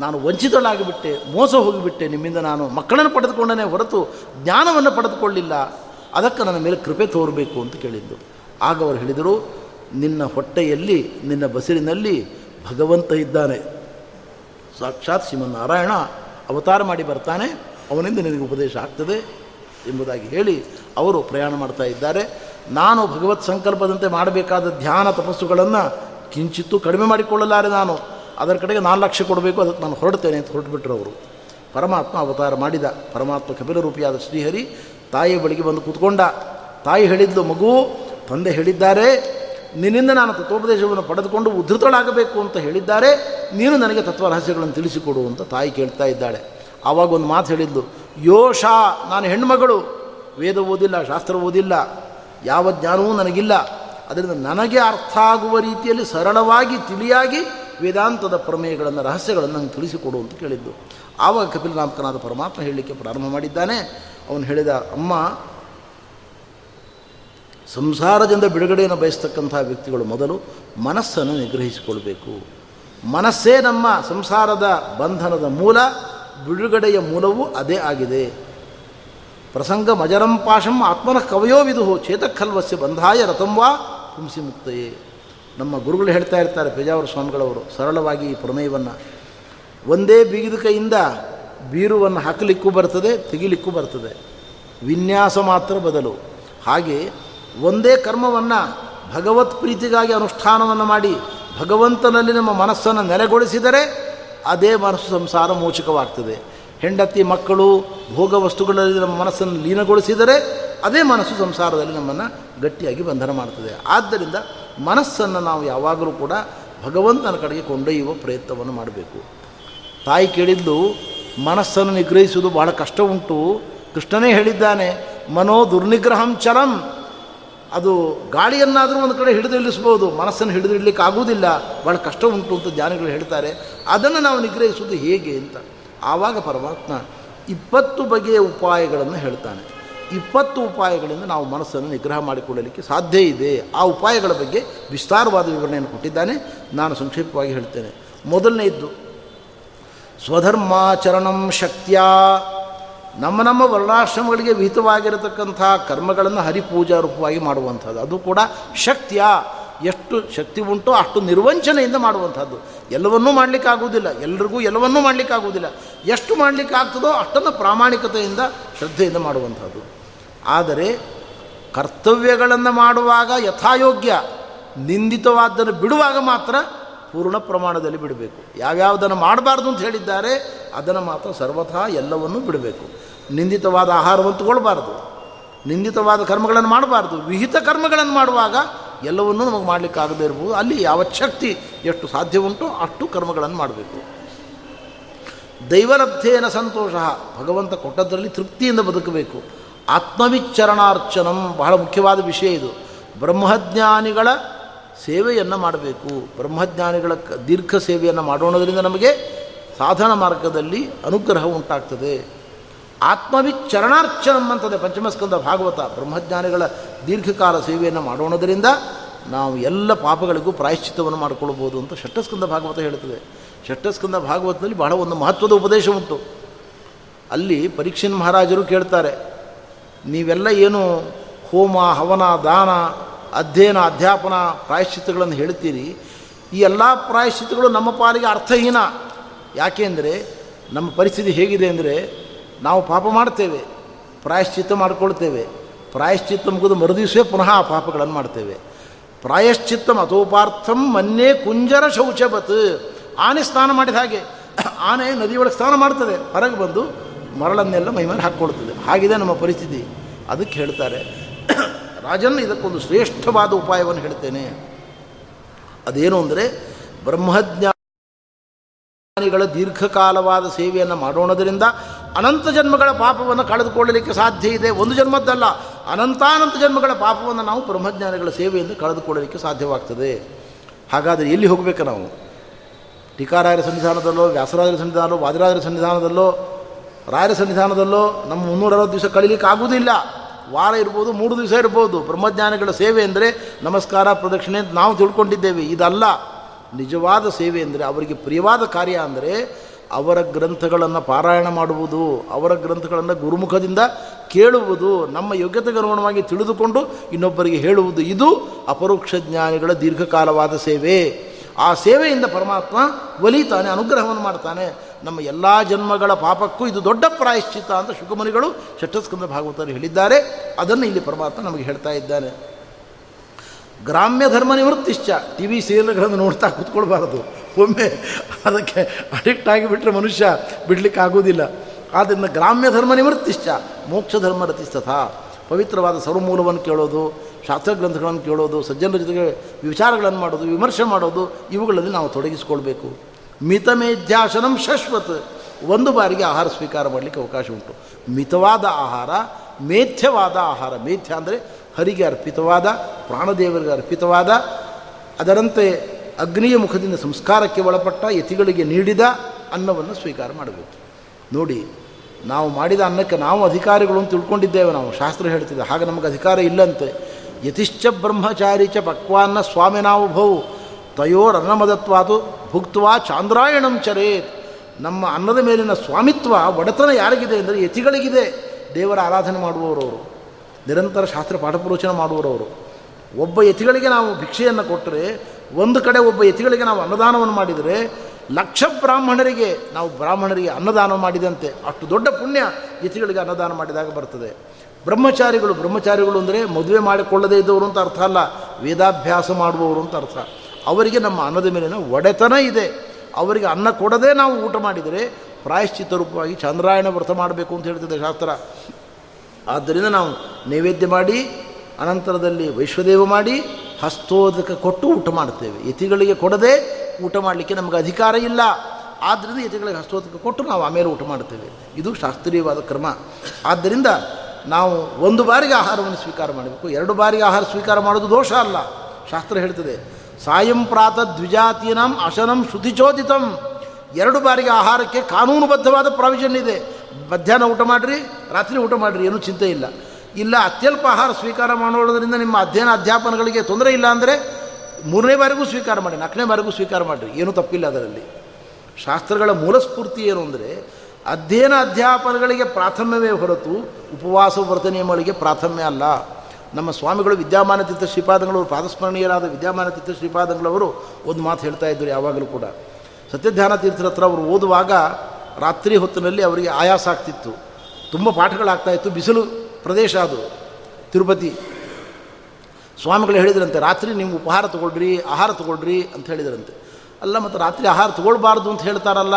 ನಾನು ವಂಚಿತಳಾಗಿಬಿಟ್ಟೆ, ಮೋಸ ಹೋಗಿಬಿಟ್ಟೆ, ನಿಮ್ಮಿಂದ ನಾನು ಮಕ್ಕಳನ್ನು ಪಡೆದುಕೊಂಡನೇ ಹೊರತು ಜ್ಞಾನವನ್ನು ಪಡೆದುಕೊಳ್ಳಿಲ್ಲ. ಅದಕ್ಕೆ ನನ್ನ ಮೇಲೆ ಕೃಪೆ ತೋರಬೇಕು ಅಂತ ಕೇಳಿದ್ದು. ಆಗ ಅವರು ಹೇಳಿದರು, ನಿನ್ನ ಹೊಟ್ಟೆಯಲ್ಲಿ, ನಿನ್ನ ಬಸಿರಿನಲ್ಲಿ ಭಗವಂತ ಇದ್ದಾನೆ. ಸಾಕ್ಷಾತ್ ಶ್ರೀಮನ್ನಾರಾಯಣ ಅವತಾರ ಮಾಡಿ ಬರ್ತಾನೆ, ಅವನಿಂದ ನಿನಗೆ ಉಪದೇಶ ಆಗ್ತದೆ ಎಂಬುದಾಗಿ ಹೇಳಿ ಅವರು ಪ್ರಯಾಣ ಮಾಡ್ತಾ ಇದ್ದಾರೆ. ನಾನು ಭಗವತ್ ಸಂಕಲ್ಪದಂತೆ ಮಾಡಬೇಕಾದ ಧ್ಯಾನ ತಪಸ್ಸುಗಳನ್ನು ಕಿಂಚಿತ್ತೂ ಕಡಿಮೆ ಮಾಡಿಕೊಳ್ಳಲಾರೆ ನಾನು. ಅದರ ಕಡೆಗೆ ನಾಲ್ಕು ಲಕ್ಷ ಕೊಡಬೇಕು, ಅದಕ್ಕೆ ನಾನು ಹೊರಡ್ತೇನೆ ಅಂತ ಹೊರಟುಬಿಟ್ರು ಅವರು. ಪರಮಾತ್ಮ ಅವತಾರ ಮಾಡಿದ, ಪರಮಾತ್ಮ ಕಪಿಲ ರೂಪಿಯಾದ ಶ್ರೀಹರಿ ತಾಯಿಯ ಬಳಿಗೆ ಬಂದು ಕೂತ್ಕೊಂಡ. ತಾಯಿ ಹೇಳಿದ್ಲು, ಮಗು, ತಂದೆ ಹೇಳಿದ್ದಾರೆ, ನಿನ್ನಿಂದ ನಾನು ತತ್ವೋಪದೇಶವನ್ನು ಪಡೆದುಕೊಂಡು ಉದ್ಧತಳಾಗಬೇಕು ಅಂತ ಹೇಳಿದ್ದಾರೆ, ನೀನು ನನಗೆ ತತ್ವ ರಹಸ್ಯಗಳನ್ನು ತಿಳಿಸಿಕೊಡು ಅಂತ ತಾಯಿ ಕೇಳ್ತಾ ಇದ್ದಾಳೆ. ಆವಾಗ ಒಂದು ಮಾತು ಹೇಳಿದ್ಲು ಯೋಷ ನಾನು ಹೆಣ್ಮಗಳು, ವೇದ ಓದಿಲ್ಲ, ಶಾಸ್ತ್ರ ಓದಿಲ್ಲ, ಯಾವ ಜ್ಞಾನವೂ ನನಗಿಲ್ಲ. ಅದರಿಂದ ನನಗೆ ಅರ್ಥ ಆಗುವ ರೀತಿಯಲ್ಲಿ ಸರಳವಾಗಿ ತಿಳಿಯಾಗಿ ವೇದಾಂತದ ಪ್ರಮೇಯಗಳನ್ನು, ರಹಸ್ಯಗಳನ್ನು ನಂಗೆ ತಿಳಿಸಿಕೊಡು ಅಂತ ಕೇಳಿದ್ದು. ಆವಾಗ ಕಪಿಲನಾಮಕನಾದ ಪರಮಾತ್ಮ ಹೇಳಲಿಕ್ಕೆ ಪ್ರಾರಂಭ ಮಾಡಿದ್ದಾನೆ. ಅವನು ಹೇಳಿದ, ಅಮ್ಮ, ಸಂಸಾರದಿಂದ ಬಿಡುಗಡೆಯನ್ನು ಬಯಸ್ತಕ್ಕಂಥ ವ್ಯಕ್ತಿಗಳು ಮೊದಲು ಮನಸ್ಸನ್ನು ನಿಗ್ರಹಿಸಿಕೊಳ್ಬೇಕು. ಮನಸ್ಸೇ ನಮ್ಮ ಸಂಸಾರದ ಬಂಧನದ ಮೂಲ, ಬಿಡುಗಡೆಯ ಮೂಲವೂ ಅದೇ ಆಗಿದೆ. ಪ್ರಸಂಗ ಮಜರಂ ಪಾಶಂ ಆತ್ಮನ ಕವಯೋ ವಿದು ಚೇತಖಲ್ವಸ್ಯ ಬಂಧಾಯ ರಥಂವಾ ಮುಕ್ತಯೇ. ನಮ್ಮ ಗುರುಗಳು ಹೇಳ್ತಾ ಇರ್ತಾರೆ ಪೇಜಾವರ ಸ್ವಾಮಿಗಳವರು, ಸರಳವಾಗಿ ಈ ಪ್ರಮೇಯವನ್ನು. ಒಂದೇ ಬೀಗದ ಕೈಯಿಂದ ಬೀರುವನ್ನು ಹಾಕಲಿಕ್ಕೂ ಬರ್ತದೆ, ತೆಗಿಲಿಕ್ಕೂ ಬರ್ತದೆ. ವಿನ್ಯಾಸ ಮಾತ್ರ ಬದಲು. ಹಾಗೆ ಒಂದೇ ಕರ್ಮವನ್ನು ಭಗವತ್ ಪ್ರೀತಿಗಾಗಿ ಅನುಷ್ಠಾನವನ್ನು ಮಾಡಿ ಭಗವಂತನಲ್ಲಿ ನಮ್ಮ ಮನಸ್ಸನ್ನು ನೆಲೆಗೊಳಿಸಿದರೆ ಅದೇ ಮನಸ್ಸು ಸಂಸಾರ ಮೋಚಕವಾಗ್ತದೆ. ಹೆಂಡತಿ, ಮಕ್ಕಳು, ಭೋಗ ವಸ್ತುಗಳಲ್ಲಿ ನಮ್ಮ ಮನಸ್ಸನ್ನು ಲೀನಗೊಳಿಸಿದರೆ ಅದೇ ಮನಸ್ಸು ಸಂಸಾರದಲ್ಲಿ ನಮ್ಮನ್ನು ಗಟ್ಟಿಯಾಗಿ ಬಂಧನ ಮಾಡ್ತದೆ. ಆದ್ದರಿಂದ ಮನಸ್ಸನ್ನು ನಾವು ಯಾವಾಗಲೂ ಕೂಡ ಭಗವಂತನ ಕಡೆಗೆ ಕೊಂಡೊಯ್ಯುವ ಪ್ರಯತ್ನವನ್ನು ಮಾಡಬೇಕು. ತಾಯಿ ಕೇಳಿದ್ದು, ಮನಸ್ಸನ್ನು ನಿಗ್ರಹಿಸುವುದು ಬಹಳ ಕಷ್ಟ ಉಂಟು. ಕೃಷ್ಣನೇ ಹೇಳಿದ್ದಾನೆ, ಮನೋ ದುರ್ನಿಗ್ರಹಂ ಚರಂ. ಅದು ಗಾಳಿಯನ್ನಾದರೂ ಒಂದು ಕಡೆ ಹಿಡಿದು ನಿಲ್ಲಿಸ್ಬೋದು ಮನಸ್ಸನ್ನು ಹಿಡಿದು ಇಡಲಿಕ್ಕೆ ಆಗುವುದಿಲ್ಲ. ಭಾಳ ಕಷ್ಟ ಉಂಟು ಅಂತ ಜ್ಞಾನಿಗಳು ಹೇಳ್ತಾರೆ. ಅದನ್ನು ನಾವು ನಿಗ್ರಹಿಸುವುದು ಹೇಗೆ ಅಂತ. ಆವಾಗ ಪರಮಾತ್ಮ ಇಪ್ಪತ್ತು ಬಗೆಯ ಉಪಾಯಗಳನ್ನು ಹೇಳ್ತಾನೆ. ಇಪ್ಪತ್ತು ಉಪಾಯಗಳಿಂದ ನಾವು ಮನಸ್ಸನ್ನು ನಿಗ್ರಹ ಮಾಡಿಕೊಳ್ಳಲಿಕ್ಕೆ ಸಾಧ್ಯ ಇದೆ. ಆ ಉಪಾಯಗಳ ಬಗ್ಗೆ ವಿಸ್ತಾರವಾದ ವಿವರಣೆಯನ್ನು ಕೊಟ್ಟಿದ್ದಾನೆ. ನಾನು ಸಂಕ್ಷಿಪ್ತವಾಗಿ ಹೇಳ್ತೇನೆ. ಮೊದಲನೇದ್ದು ಸ್ವಧರ್ಮಾಚರಣಂ ಶಕ್ತಿಯ. ನಮ್ಮ ನಮ್ಮ ವರ್ಣಾಶ್ರಮಗಳಿಗೆ ವಿಹಿತವಾಗಿರತಕ್ಕಂಥ ಕರ್ಮಗಳನ್ನು ಹರಿಪೂಜಾ ರೂಪವಾಗಿ ಮಾಡುವಂಥದ್ದು. ಅದು ಕೂಡ ಶಕ್ತಿಯ. ಎಷ್ಟು ಶಕ್ತಿ ಉಂಟೋ ಅಷ್ಟು ನಿರ್ವಂಚನೆಯಿಂದ ಮಾಡುವಂಥದ್ದು. ಎಲ್ಲವನ್ನೂ ಮಾಡಲಿಕ್ಕಾಗುವುದಿಲ್ಲ. ಎಲ್ರಿಗೂ ಎಲ್ಲವನ್ನೂ ಮಾಡಲಿಕ್ಕಾಗುವುದಿಲ್ಲ. ಎಷ್ಟು ಮಾಡಲಿಕ್ಕಾಗ್ತದೋ ಅಷ್ಟನ್ನು ಪ್ರಾಮಾಣಿಕತೆಯಿಂದ, ಶ್ರದ್ಧೆಯಿಂದ ಮಾಡುವಂಥದ್ದು. ಆದರೆ ಕರ್ತವ್ಯಗಳನ್ನು ಮಾಡುವಾಗ ಯಥಾಯೋಗ್ಯ ನಿಂದಿತವಾದ್ದನ್ನು ಬಿಡುವಾಗ ಮಾತ್ರ ಪೂರ್ಣ ಪ್ರಮಾಣದಲ್ಲಿ ಬಿಡಬೇಕು. ಯಾವ್ಯಾವುದನ್ನು ಮಾಡಬಾರ್ದು ಅಂತ ಹೇಳಿದ್ದಾರೆ, ಅದನ್ನು ಮಾತ್ರ ಸರ್ವಥಾ ಎಲ್ಲವನ್ನೂ ಬಿಡಬೇಕು. ನಿಂದಿತವಾದ ಆಹಾರವನ್ನು ತಗೊಳ್ಬಾರ್ದು. ನಿಂದಿತವಾದ ಕರ್ಮಗಳನ್ನು ಮಾಡಬಾರ್ದು. ವಿಹಿತ ಕರ್ಮಗಳನ್ನು ಮಾಡುವಾಗ ಎಲ್ಲವನ್ನೂ ನಮಗೆ ಮಾಡಲಿಕ್ಕಾಗದೇ ಇರ್ಬೋದು ಅಲ್ಲಿ ಯಾವ ಶಕ್ತಿ ಎಷ್ಟು ಸಾಧ್ಯ ಉಂಟೋ ಅಷ್ಟು ಕರ್ಮಗಳನ್ನು ಮಾಡಬೇಕು. ದೈವಲಬ್ಧೇನ ಸಂತೋಷ. ಭಗವಂತ ಕೊಟ್ಟದ್ದರಲ್ಲಿ ತೃಪ್ತಿಯಿಂದ ಬದುಕಬೇಕು. ಆತ್ಮವಿಚ್ಚರಣಾರ್ಚನಂ ಬಹಳ ಮುಖ್ಯವಾದ ವಿಷಯ ಇದು. ಬ್ರಹ್ಮಜ್ಞಾನಿಗಳ ಸೇವೆಯನ್ನು ಮಾಡಬೇಕು. ಬ್ರಹ್ಮಜ್ಞಾನಿಗಳ ದೀರ್ಘ ಸೇವೆಯನ್ನು ಮಾಡೋಣದರಿಂದ ನಮಗೆ ಸಾಧನ ಮಾರ್ಗದಲ್ಲಿ ಅನುಗ್ರಹ ಉಂಟಾಗ್ತದೆ. ಆತ್ಮವಿಚ್ಚರಣಾರ್ಚನಂ ಅಂತದೆ ಪಂಚಮಸ್ಕಂದ ಭಾಗವತ. ಬ್ರಹ್ಮಜ್ಞಾನಿಗಳ ದೀರ್ಘಕಾಲ ಸೇವೆಯನ್ನು ಮಾಡೋಣದರಿಂದ ನಾವು ಎಲ್ಲ ಪಾಪಗಳಿಗೂ ಪ್ರಾಯಶ್ಚಿತ್ತವನ್ನು ಮಾಡಿಕೊಳ್ಬೋದು ಅಂತ ಷಟ್ಟಸ್ಕಂದ ಭಾಗವತ ಹೇಳ್ತದೆ. ಷಟ್ಟಸ್ಕಂದ ಭಾಗವತದಲ್ಲಿ ಬಹಳ ಒಂದು ಮಹತ್ವದ ಉಪದೇಶ ಉಂಟು. ಅಲ್ಲಿ ಪರೀಕ್ಷೆ ಮಹಾರಾಜರು ಕೇಳ್ತಾರೆ. ನೀವೆಲ್ಲ ಏನು ಹೋಮ, ಹವನ, ದಾನ, ಅಧ್ಯಯನ, ಅಧ್ಯಾಪನ ಪ್ರಾಯಶ್ಚಿತ್ತಗಳನ್ನು ಹೇಳ್ತೀರಿ, ಈ ಎಲ್ಲ ಪ್ರಾಯಶ್ಚಿತ್ತಗಳು ನಮ್ಮ ಪಾಲಿಗೆ ಅರ್ಥಹೀನ. ಯಾಕೆಂದರೆ ನಮ್ಮ ಪರಿಸ್ಥಿತಿ ಹೇಗಿದೆ ಅಂದರೆ, ನಾವು ಪಾಪ ಮಾಡ್ತೇವೆ, ಪ್ರಾಯಶ್ಚಿತ್ತ ಮಾಡಿಕೊಳ್ತೇವೆ. ಪ್ರಾಯಶ್ಚಿತ್ತ ಮುಗಿದು ಮರುದಿವಸೇ ಪುನಃ ಆ ಪಾಪಗಳನ್ನು ಮಾಡ್ತೇವೆ. ಪ್ರಾಯಶ್ಚಿತ್ತ ಅಥೋಪಾರ್ಥಂ ಮನ್ನೇ ಕುಂಜರ ಶೌಚಬತ್ ಆನೆ ಸ್ನಾನ ಮಾಡಿದ ಹಾಗೆ, ಆನೆ ನದಿಯೊಳಗೆ ಸ್ನಾನ ಮಾಡ್ತದೆ, ಹೊರಗೆ ಬಂದು ಮರಳನ್ನೆಲ್ಲ ಮೈಮೇಲೆ ಹಾಕ್ಕೊಳ್ತದೆ. ಹಾಗಿದೆ ನಮ್ಮ ಪರಿಸ್ಥಿತಿ. ಅದಕ್ಕೆ ಹೇಳ್ತಾರೆ, ರಾಜನ್ ಇದಕ್ಕೊಂದು ಶ್ರೇಷ್ಠವಾದ ಉಪಾಯವನ್ನು ಹೇಳ್ತೇನೆ. ಅದೇನು ಅಂದರೆ, ಬ್ರಹ್ಮಜ್ಞಾನಿಗಳ ದೀರ್ಘಕಾಲವಾದ ಸೇವೆಯನ್ನು ಮಾಡೋಣದರಿಂದ ಅನಂತ ಜನ್ಮಗಳ ಪಾಪವನ್ನು ಕಳೆದುಕೊಳ್ಳಲಿಕ್ಕೆ ಸಾಧ್ಯ ಇದೆ. ಒಂದು ಜನ್ಮದ್ದಲ್ಲ, ಅನಂತಾನಂತ ಜನ್ಮಗಳ ಪಾಪವನ್ನು ನಾವು ಬ್ರಹ್ಮಜ್ಞಾನಿಗಳ ಸೇವೆಯಿಂದ ಕಳೆದುಕೊಳ್ಳಲಿಕ್ಕೆ ಸಾಧ್ಯವಾಗ್ತದೆ. ಹಾಗಾದರೆ ಎಲ್ಲಿ ಹೋಗಬೇಕು ನಾವು? ಟೀಕಾರಾಯರ ಸನ್ನಿಧಾನದಲ್ಲೋ ವ್ಯಾಸರಾಜರ ಸನ್ನಿಧಾನದಲ್ಲೋ ವಾದಿರಾಜರ ಸನ್ನಿಧಾನದಲ್ಲೋ ರಾಯರ ಸನ್ನಿಧಾನದಲ್ಲೋ ನಮ್ಮ ಮುನ್ನೂರ ಅರವತ್ತು ದಿವಸ ಕಳೀಲಿಕ್ಕೆ ಆಗುವುದಿಲ್ಲ. ವಾರ ಇರ್ಬೋದು, ಮೂರು ದಿವಸ ಇರ್ಬೋದು. ಬ್ರಹ್ಮಜ್ಞಾನಿಗಳ ಸೇವೆ ಅಂದರೆ ನಮಸ್ಕಾರ, ಪ್ರದಕ್ಷಿಣೆ ಅಂತ ನಾವು ತಿಳ್ಕೊಂಡಿದ್ದೇವೆ. ಇದಲ್ಲ. ನಿಜವಾದ ಸೇವೆ ಅಂದರೆ ಅವರಿಗೆ ಪ್ರಿಯವಾದ ಕಾರ್ಯ ಅಂದರೆ ಅವರ ಗ್ರಂಥಗಳನ್ನು ಪಾರಾಯಣ ಮಾಡುವುದು, ಅವರ ಗ್ರಂಥಗಳನ್ನು ಗುರುಮುಖದಿಂದ ಕೇಳುವುದು, ನಮ್ಮ ಯೋಗ್ಯತೆಗೆ ಅನುಗುಣವಾಗಿ ತಿಳಿದುಕೊಂಡು ಇನ್ನೊಬ್ಬರಿಗೆ ಹೇಳುವುದು. ಇದು ಅಪರೋಕ್ಷ ಜ್ಞಾನಿಗಳ ದೀರ್ಘಕಾಲವಾದ ಸೇವೆ. ಆ ಸೇವೆಯಿಂದ ಪರಮಾತ್ಮ ಒಲಿತಾನೆ, ಅನುಗ್ರಹವನ್ನು ಮಾಡ್ತಾನೆ. ನಮ್ಮ ಎಲ್ಲ ಜನ್ಮಗಳ ಪಾಪಕ್ಕೂ ಇದು ದೊಡ್ಡ ಪ್ರಾಯಶ್ಚಿತ ಅಂತ ಶುಕಮುನಿಗಳು ಷಟ್ಟಸ್ಕಂದ ಭಾಗವತರು ಹೇಳಿದ್ದಾರೆ. ಅದನ್ನು ಇಲ್ಲಿ ಪರಮಾತ್ಮ ನಮಗೆ ಹೇಳ್ತಾ ಇದ್ದಾನೆ. ಗ್ರಾಮ್ಯ ಧರ್ಮ ನಿವೃತ್ತಿಶ್ಚ. ಟಿ ವಿ ಸೀರಿಯಲ್ಗಳನ್ನು ನೋಡ್ತಾ ಕೂತ್ಕೊಳ್ಬಾರದು. ಒಮ್ಮೆ ಅದಕ್ಕೆ ಅಡಿಕ್ಟ್ ಆಗಿಬಿಟ್ರೆ ಮನುಷ್ಯ ಬಿಡಲಿಕ್ಕೆ ಆಗೋದಿಲ್ಲ ಆದ್ದರಿಂದ ಗ್ರಾಮ್ಯ ಧರ್ಮ ನಿವೃತ್ತಿಶ್ಚ. ಮೋಕ್ಷ ಧರ್ಮ ರತಿಸ್ತಥ ಪವಿತ್ರವಾದ ಸರ್ವಮೂಲವನ್ನು ಕೇಳೋದು ಶಾಸ್ತ್ರ ಗ್ರಂಥಗಳನ್ನು ಕೇಳೋದು, ಸಜ್ಜನರ ಜೊತೆಗೆ ವಿಚಾರಗಳನ್ನು ಮಾಡೋದು, ವಿಮರ್ಶೆ ಮಾಡೋದು, ಇವುಗಳಲ್ಲಿ ನಾವು ತೊಡಗಿಸಿಕೊಳ್ಬೇಕು. ಮಿತಮೇಧ್ಯಾಸನಂ ಶಾಶ್ವತ. ಒಂದು ಬಾರಿಗೆ ಆಹಾರ ಸ್ವೀಕಾರ ಮಾಡಲಿಕ್ಕೆ ಅವಕಾಶ ಉಂಟು. ಮಿತವಾದ ಆಹಾರ, ಮೇಥ್ಯವಾದ ಆಹಾರ. ಮೇಥ್ಯ ಅಂದರೆ ಹರಿಗೆ ಅರ್ಪಿತವಾದ, ಪ್ರಾಣದೇವರಿಗೆ ಅರ್ಪಿತವಾದ, ಅದರಂತೆ ಅಗ್ನಿಯ ಮುಖದಿಂದ ಸಂಸ್ಕಾರಕ್ಕೆ ಒಳಪಟ್ಟ, ಯತಿಗಳಿಗೆ ನೀಡಿದ ಅನ್ನವನ್ನು ಸ್ವೀಕಾರ ಮಾಡಬೇಕು. ನೋಡಿ, ನಾವು ಮಾಡಿದ ಅನ್ನಕ್ಕೆ ನಾವು ಅಧಿಕಾರಿಗಳು ಅಂತ ತಿಳ್ಕೊಂಡಿದ್ದೇವೆ, ನಾವು ಶಾಸ್ತ್ರ ಹೇಳ್ತಿದ್ದೆ ಹಾಗೆ ನಮಗೆ ಅಧಿಕಾರ ಇಲ್ಲಂತೆ. ಯತಿಶ್ಚ ಬ್ರಹ್ಮಚಾರಿ ಚ ಪಕ್ವಾನ್ನ ತಯೋರ್ ಅನ್ನಮದತ್ವಾದು ಭುಕ್ತವಾ ಚಾಂದ್ರಾಯಣಂ ಚರೇತ್. ನಮ್ಮ ಅನ್ನದ ಮೇಲಿನ ಸ್ವಾಮಿತ್ವ ಒಡೆತನ ಯಾರಿಗಿದೆ ಅಂದರೆ ಯತಿಗಳಿಗಿದೆ. ದೇವರ ಆರಾಧನೆ ಮಾಡುವವರವರು ನಿರಂತರ ಶಾಸ್ತ್ರ ಪಾಠ ಪ್ರವಚನ ಮಾಡುವವರವರು ಒಬ್ಬ ಯತಿಗಳಿಗೆ ನಾವು ಭಿಕ್ಷೆಯನ್ನು ಕೊಟ್ಟರೆ, ಒಂದು ಕಡೆ ಒಬ್ಬ ಯತಿಗಳಿಗೆ ನಾವು ಅನ್ನದಾನವನ್ನು ಮಾಡಿದರೆ, ಲಕ್ಷ ಬ್ರಾಹ್ಮಣರಿಗೆ ನಾವು ಬ್ರಾಹ್ಮಣರಿಗೆ ಅನ್ನದಾನ ಮಾಡಿದಂತೆ. ಅಷ್ಟು ದೊಡ್ಡ ಪುಣ್ಯ ಯತಿಗಳಿಗೆ ಅನ್ನದಾನ ಮಾಡಿದಾಗ ಬರ್ತದೆ. ಬ್ರಹ್ಮಚಾರಿಗಳು ಬ್ರಹ್ಮಚಾರಿಗಳು ಅಂದರೆ ಮದುವೆ ಮಾಡಿಕೊಳ್ಳದೇ ಇದ್ದವರು ಅಂತ ಅರ್ಥ ಅಲ್ಲ. ವೇದಾಭ್ಯಾಸ ಮಾಡುವವರು ಅಂತ ಅರ್ಥ. ಅವರಿಗೆ ನಮ್ಮ ಅನ್ನದ ಮೇಲಿನ ಒಡೆತನ ಇದೆ. ಅವರಿಗೆ ಅನ್ನ ಕೊಡದೇ ನಾವು ಊಟ ಮಾಡಿದರೆ ಪ್ರಾಯಶ್ಚಿತ್ತ ರೂಪವಾಗಿ ಚಂದ್ರಾಯಣ ವ್ರತ ಮಾಡಬೇಕು ಅಂತ ಹೇಳ್ತಿದೆ ಶಾಸ್ತ್ರ. ಆದ್ದರಿಂದ ನಾವು ನೈವೇದ್ಯ ಮಾಡಿ, ಅನಂತರದಲ್ಲಿ ವೈಶ್ವದೇವ ಮಾಡಿ, ಹಸ್ತೋದಕ ಕೊಟ್ಟು ಊಟ ಮಾಡ್ತೇವೆ ಯತಿಗಳಿಗೆ ಕೊಡದೆ ಊಟ ಮಾಡಲಿಕ್ಕೆ ನಮಗೆ ಅಧಿಕಾರ ಇಲ್ಲ. ಆದ್ದರಿಂದ ಯತಿಗಳಿಗೆ ಹಸ್ತೋದಕ ಕೊಟ್ಟು ನಾವು ಆಮೇಲೆ ಊಟ ಮಾಡ್ತೇವೆ ಇದು ಶಾಸ್ತ್ರೀಯವಾದ ಕ್ರಮ. ಆದ್ದರಿಂದ ನಾವು ಒಂದು ಬಾರಿಗೆ ಆಹಾರವನ್ನು ಸ್ವೀಕಾರ ಮಾಡಬೇಕು. ಎರಡು ಬಾರಿಗೆ ಆಹಾರ ಸ್ವೀಕಾರ ಮಾಡೋದು ದೋಷ ಅಲ್ಲ. ಶಾಸ್ತ್ರ ಹೇಳ್ತದೆ, ಸಾಯಂ ಪ್ರಾತ ದ್ವಿಜಾತೀನಾಂ ಅಶನಂ ಶುತಿಚೋದಿತಂ ಎರಡು ಬಾರಿಗೆ ಆಹಾರಕ್ಕೆ ಕಾನೂನುಬದ್ಧವಾದ ಪ್ರಾವಿಷನ್ ಇದೆ. ಮಧ್ಯಾಹ್ನ ಊಟ ಮಾಡಿರಿ, ರಾತ್ರಿ ಊಟ ಮಾಡಿರಿ, ಏನೂ ಚಿಂತೆ ಇಲ್ಲ. ಇಲ್ಲ, ಅತ್ಯಲ್ಪ ಆಹಾರ ಸ್ವೀಕಾರ ಮಾಡೋದ್ರಿಂದ ನಿಮ್ಮ ಅಧ್ಯಯನ ಅಧ್ಯಾಪನಗಳಿಗೆ ತೊಂದರೆ ಇಲ್ಲ ಅಂದರೆ ಮೂರನೇ ಬಾರಿಗೂ ಸ್ವೀಕಾರ ಮಾಡಿ, ನಾಲ್ಕನೇ ಬಾರಿಗೂ ಸ್ವೀಕಾರ ಮಾಡಿರಿ. ಏನೂ ತಪ್ಪಿಲ್ಲ ಅದರಲ್ಲಿ. ಶಾಸ್ತ್ರಗಳ ಮೂಲ ಸ್ಫೂರ್ತಿ ಏನು ಅಂದರೆ ಅಧ್ಯಯನ ಅಧ್ಯಾಪನಗಳಿಗೆ ಪ್ರಾಥಮ್ಯವೇ ಹೊರತು ಉಪವಾಸ ವ್ರತ ನಿಯಮಗಳಿಗೆ ಪ್ರಾಥಮ್ಯ ಅಲ್ಲ. ನಮ್ಮ ಸ್ವಾಮಿಗಳು ವಿದ್ಯಾಮಾನ ತೀರ್ಥ ಶ್ರೀಪಾದಂಗಳವರು, ಪಾದಸ್ಮರಣೀಯರಾದ ವಿದ್ಯಾಮಾನ ತೀರ್ಥ ಶ್ರೀಪಾದಂಗಳವರು ಒಂದು ಮಾತು ಹೇಳ್ತಾ ಇದ್ದರು ಯಾವಾಗಲೂ ಕೂಡ. ಸತ್ಯಧ್ಯಾನ ತೀರ್ಥರ ಹತ್ರ ಅವರು ಓದುವಾಗ ರಾತ್ರಿ ಹೊತ್ತಿನಲ್ಲಿ ಅವರಿಗೆ ಆಯಾಸ ಆಗ್ತಿತ್ತು. ತುಂಬ ಪಾಠಗಳಾಗ್ತಾಯಿತ್ತು ಬಿಸಿಲು ಪ್ರದೇಶ ಅದು, ತಿರುಪತಿ. ಸ್ವಾಮಿಗಳು ಹೇಳಿದ್ರಂತೆ, ರಾತ್ರಿ ನೀವು ಉಪಹಾರ ತೊಗೊಳ್ರಿ, ಆಹಾರ ತೊಗೊಳ್ರಿ ಅಂತ ಹೇಳಿದ್ರಂತೆ. ಅಲ್ಲ, ಮತ್ತು ರಾತ್ರಿ ಆಹಾರ ತೊಗೊಳ್ಬಾರ್ದು ಅಂತ ಹೇಳ್ತಾರಲ್ಲ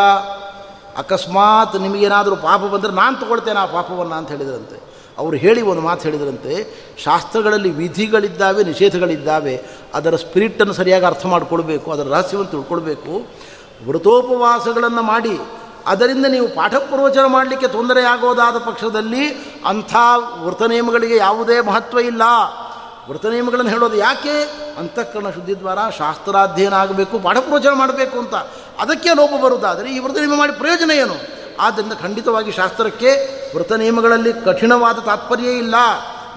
ಅಕಸ್ಮಾತ್ ನಿಮಗೇನಾದರೂ ಪಾಪ ಬಂದರೆ ನಾನು ತೊಗೊಳ್ತೇನೆ ಆ ಪಾಪವನ್ನು ಅಂತ ಹೇಳಿದ್ರಂತೆ. ಅವರು ಹೇಳಿ ಒಂದು ಮಾತು ಹೇಳಿದ್ರಂತೆ, ಶಾಸ್ತ್ರಗಳಲ್ಲಿ ವಿಧಿಗಳಿದ್ದಾವೆ, ನಿಷೇಧಗಳಿದ್ದಾವೆ, ಅದರ ಸ್ಪಿರಿಟನ್ನು ಸರಿಯಾಗಿ ಅರ್ಥ ಮಾಡಿಕೊಳ್ಬೇಕು, ಅದರ ರಹಸ್ಯವನ್ನು ತಿಳ್ಕೊಳ್ಬೇಕು. ವ್ರತೋಪವಾಸಗಳನ್ನು ಮಾಡಿ, ಅದರಿಂದ ನೀವು ಪಾಠ ಪ್ರವಚನ ಮಾಡಲಿಕ್ಕೆ ತೊಂದರೆಯಾಗೋದಾದ ಪಕ್ಷದಲ್ಲಿ ಅಂಥ ವೃತ ನಿಯಮಗಳಿಗೆ ಯಾವುದೇ ಮಹತ್ವ ಇಲ್ಲ. ವೃತ ನಿಯಮಗಳನ್ನು ಹೇಳೋದು ಯಾಕೆ? ಅಂತಃಕರಣ ಶುದ್ಧಿ ದ್ವಾರ ಶಾಸ್ತ್ರಾಧ್ಯಯನ ಆಗಬೇಕು ಪಾಠ ಪ್ರವಚನ ಮಾಡಬೇಕು ಅಂತ. ಅದಕ್ಕೆ ಲೋಪ ಬರುವುದಾದರೆ ಈ ವೃತ ನಿಯಮ ಮಾಡಿ ಪ್ರಯೋಜನ ಏನು? ಆದ್ದರಿಂದ ಖಂಡಿತವಾಗಿ ಶಾಸ್ತ್ರಕ್ಕೆ ವೃತ ನಿಯಮಗಳಲ್ಲಿ ಕಠಿಣವಾದ ತಾತ್ಪರ್ಯ ಇಲ್ಲ.